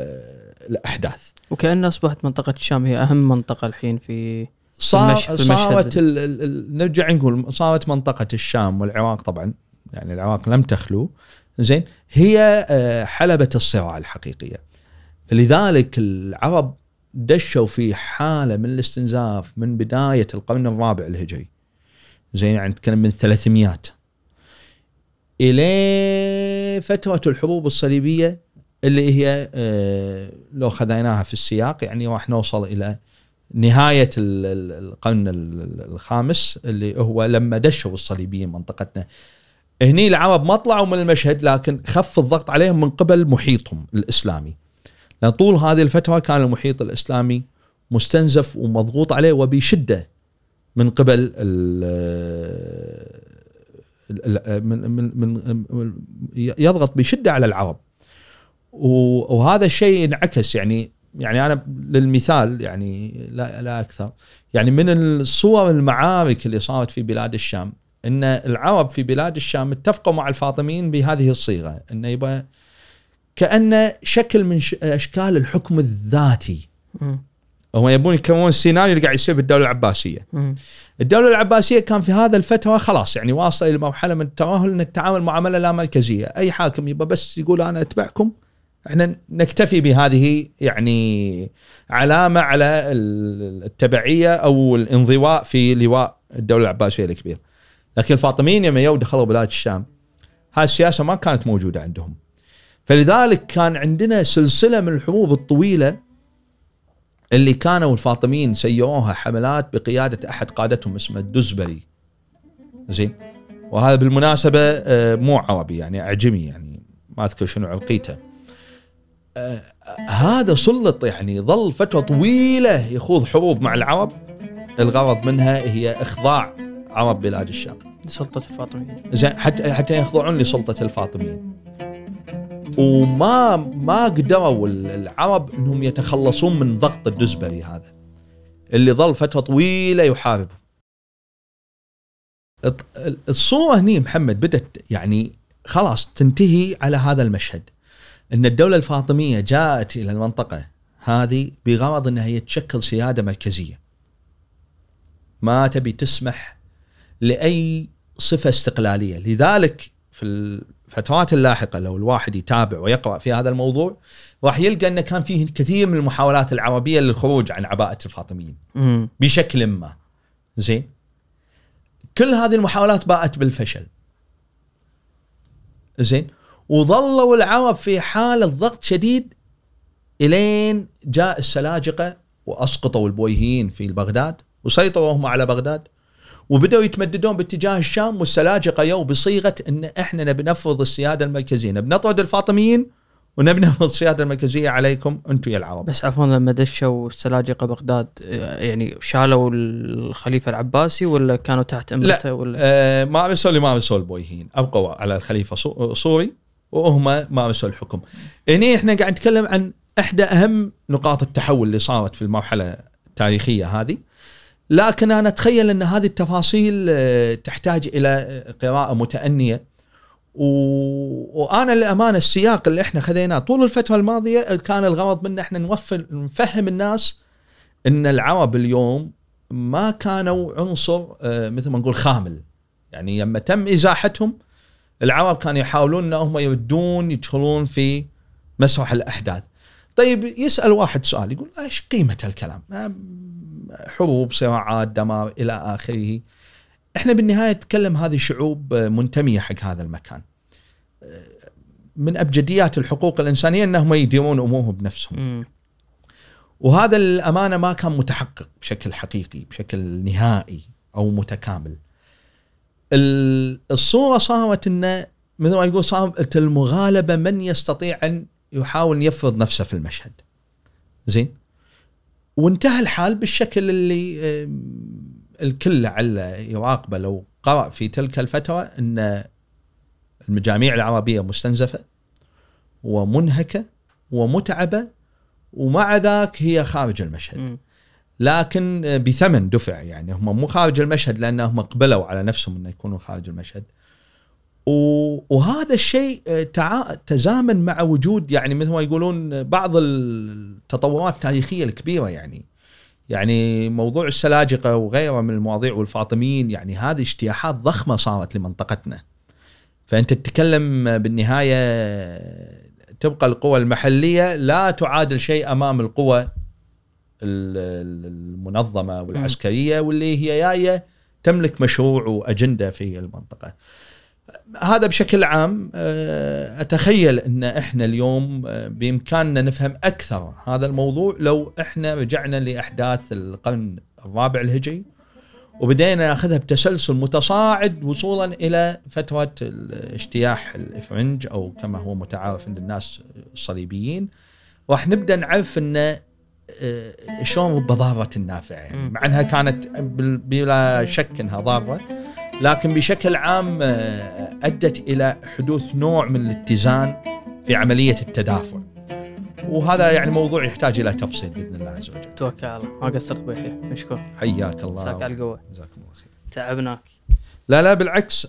الأحداث. وكأن أصبحت منطقة الشام هي أهم منطقة الحين في صار المش- في المشهد. صارت ال ال ال نرجع نقول صارت منطقة الشام والعراق طبعا يعني العراق لم تخلو. زين هي آه، حلبة الصراع الحقيقية. لذلك العرب دشوا في حالة من الاستنزاف من بداية القرن الرابع الهجري. زين يعني نتكلم من 300 إلى فترة الحروب الصليبية اللي هي آه، لو خذيناها في السياق يعني راح نوصل إلى نهاية ال- ال- القرن ال- الخامس اللي هو لما دشوا الصليبيين منطقتنا. هني العرب ما طلعوا من المشهد لكن خف الضغط عليهم من قبل محيطهم الإسلامي. لأن طول هذه الفترة كان المحيط الإسلامي مستنزف ومضغوط عليه وبشدة من قبل من من يضغط بشدة على العرب. وهذا الشيء انعكس يعني يعني أنا للمثال يعني لا لا أكثر يعني من الصور المعارك اللي صارت في بلاد الشام إن العرب في بلاد الشام اتفقوا مع الفاطميين بهذه الصيغة انه يبقى كانه شكل من أشكال الحكم الذاتي. هم يبون يكونون السيناريو اللي قاعد يصير بالدولة العباسية مم. الدولة العباسية كان في هذا الفترة خلاص يعني واصلة إلى مرحلة من التراهل أن التعامل معاملة لا مركزية أي حاكم يبقى بس يقول أنا أتبعكم إحنا نكتفي بهذه يعني علامة على ال- التبعية أو الانضواء في لواء الدولة العباسية الكبيرة لكن الفاطميين يوم يو دخلوا بلاد الشام هذه السياسة ما كانت موجودة عندهم. فلذلك كان عندنا سلسلة من الحروب الطويلة اللي كانوا الفاطميين سيروها حملات بقيادة أحد قادتهم اسمه الدزبري. زين؟ وهذا بالمناسبة آه، مو عربي يعني أعجمي يعني ما أذكر شنو عرقيته. هذا سلط يعني ظل فترة طويلة يخوض حروب مع العرب. الغرض منها هي إخضاع عرب بلاد الشام سلطة الفاطميين. زين حتى حتى يخضعون لسلطة الفاطميين. وما ما قدروا العرب إنهم يتخلصون من ضغط الدزبري هذا اللي ظل فترة طويلة يحاربهم. الصورة هني محمد بدت يعني خلاص تنتهي على هذا المشهد. إن الدولة الفاطمية جاءت إلى المنطقة هذه بغرض إنها هي تشكل سيادة مركزية. ما تبي تسمح لأي صفة استقلالية، لذلك في الفترات اللاحقة لو الواحد يتابع ويقرأ في هذا الموضوع راح يلقى انه كان فيه كثير من المحاولات العربية للخروج عن عباءة الفاطميين مم. بشكل ما. زين؟ كل هذه المحاولات باءت بالفشل. زين؟ وظلوا العرب في حالة ضغط شديد إلين جاء السلاجقة وأسقطوا البويهيين في بغداد وسيطروا هم على بغداد وبدأوا يتمددون باتجاه الشام والسلاجقة يو بصيغة إن إحنا نبي نفرض السيادة المركزية، نبي نطرد الفاطميين ونبي نفرض السيادة المركزية عليكم أنتم يا العرب. بس عفوا لما دشوا السلاجقة بغداد يعني شالوا الخليفة العباسي ولا كانوا تحت أمرته ولا؟ آه ما ارسلوا اللي ما البويهيين أبقوا على الخليفة صو- صوري وهم ما ارسلوا الحكم. هني إحنا قاعد نتكلم عن إحدى أهم نقاط التحول اللي صارت في المرحلة التاريخية هذه. لكن أنا أتخيل إن هذه التفاصيل آه، تحتاج إلى قراءة متأنية و... وأنا للأمانة السياق اللي إحنا خذيناه طول الفترة الماضية كان الغرض منه إحنا نوفر نفهم الناس إن العرب اليوم ما كانوا عنصر آه، مثل ما نقول خامل يعني لما تم إزاحتهم العرب كانوا يحاولون انهم يردون يدخلون في مسرح الأحداث. طيب يسأل واحد سؤال يقول إيش قيمة الكلام؟ آه، حروب صراعات دمار إلى آخره. إحنا بالنهاية نتكلم هذه شعوب آه، منتمية حق هذا المكان. آه، من أبجديات الحقوق الإنسانية انهم يديرون امورهم بنفسهم. مم. وهذا الأمانة ما كان متحقق بشكل حقيقي بشكل نهائي أو متكامل. ال- الصورة صارت انه مثل ما يقول صارت المغالبة من يستطيع أن يحاول يفرض نفسه في المشهد. زين؟ وانتهى الحال بالشكل اللي الكل لعل يراقبه لو قرأ في تلك الفترة إن المجاميع العربية مستنزفة ومنهكة ومتعبة ومع ذاك هي خارج المشهد مم. لكن بثمن دفع يعني. هم مو خارج المشهد لانهم قبلوا على نفسهم إنه يكونوا خارج المشهد. وهذا الشيء تع- تزامن مع وجود يعني مثل ما يقولون بعض التطورات التاريخيه الكبيرة يعني. يعني موضوع السلاجقة وغيره من المواضيع والفاطميين يعني هذه اجتياحات ضخمة صارت لمنطقتنا. فأنت تتكلم بالنهاية تبقى القوى المحلية لا تعادل شيء أمام القوى ال- ال- المنظمة والعسكرية واللي هي جاية تملك مشروع وأجندة في المنطقة. هذا بشكل عام آه، أتخيل إن إحنا اليوم آه، بإمكاننا نفهم أكثر هذا الموضوع لو إحنا رجعنا لأحداث القرن الرابع الهجري وبدينا ناخذها بتسلسل متصاعد وصولا إلى فترة اجتياح الإفرنج أو كما هو متعارف عند الناس الصليبيين راح نبدأ نعرف إن شلون بضارة النافع يعني. مع إنها كانت بلا شك إنها ضارة لكن بشكل عام آه، أدت إلى حدوث نوع من الاتزان في عملية التدافع. وهذا يعني موضوع يحتاج إلى تفصيل بإذن الله عز وجل. توكل. على الله ما قصرت ابو يحيى مشكور. حياك الله. مساك على القوة. جزاكم الله خير. تعبناك لا لا بالعكس.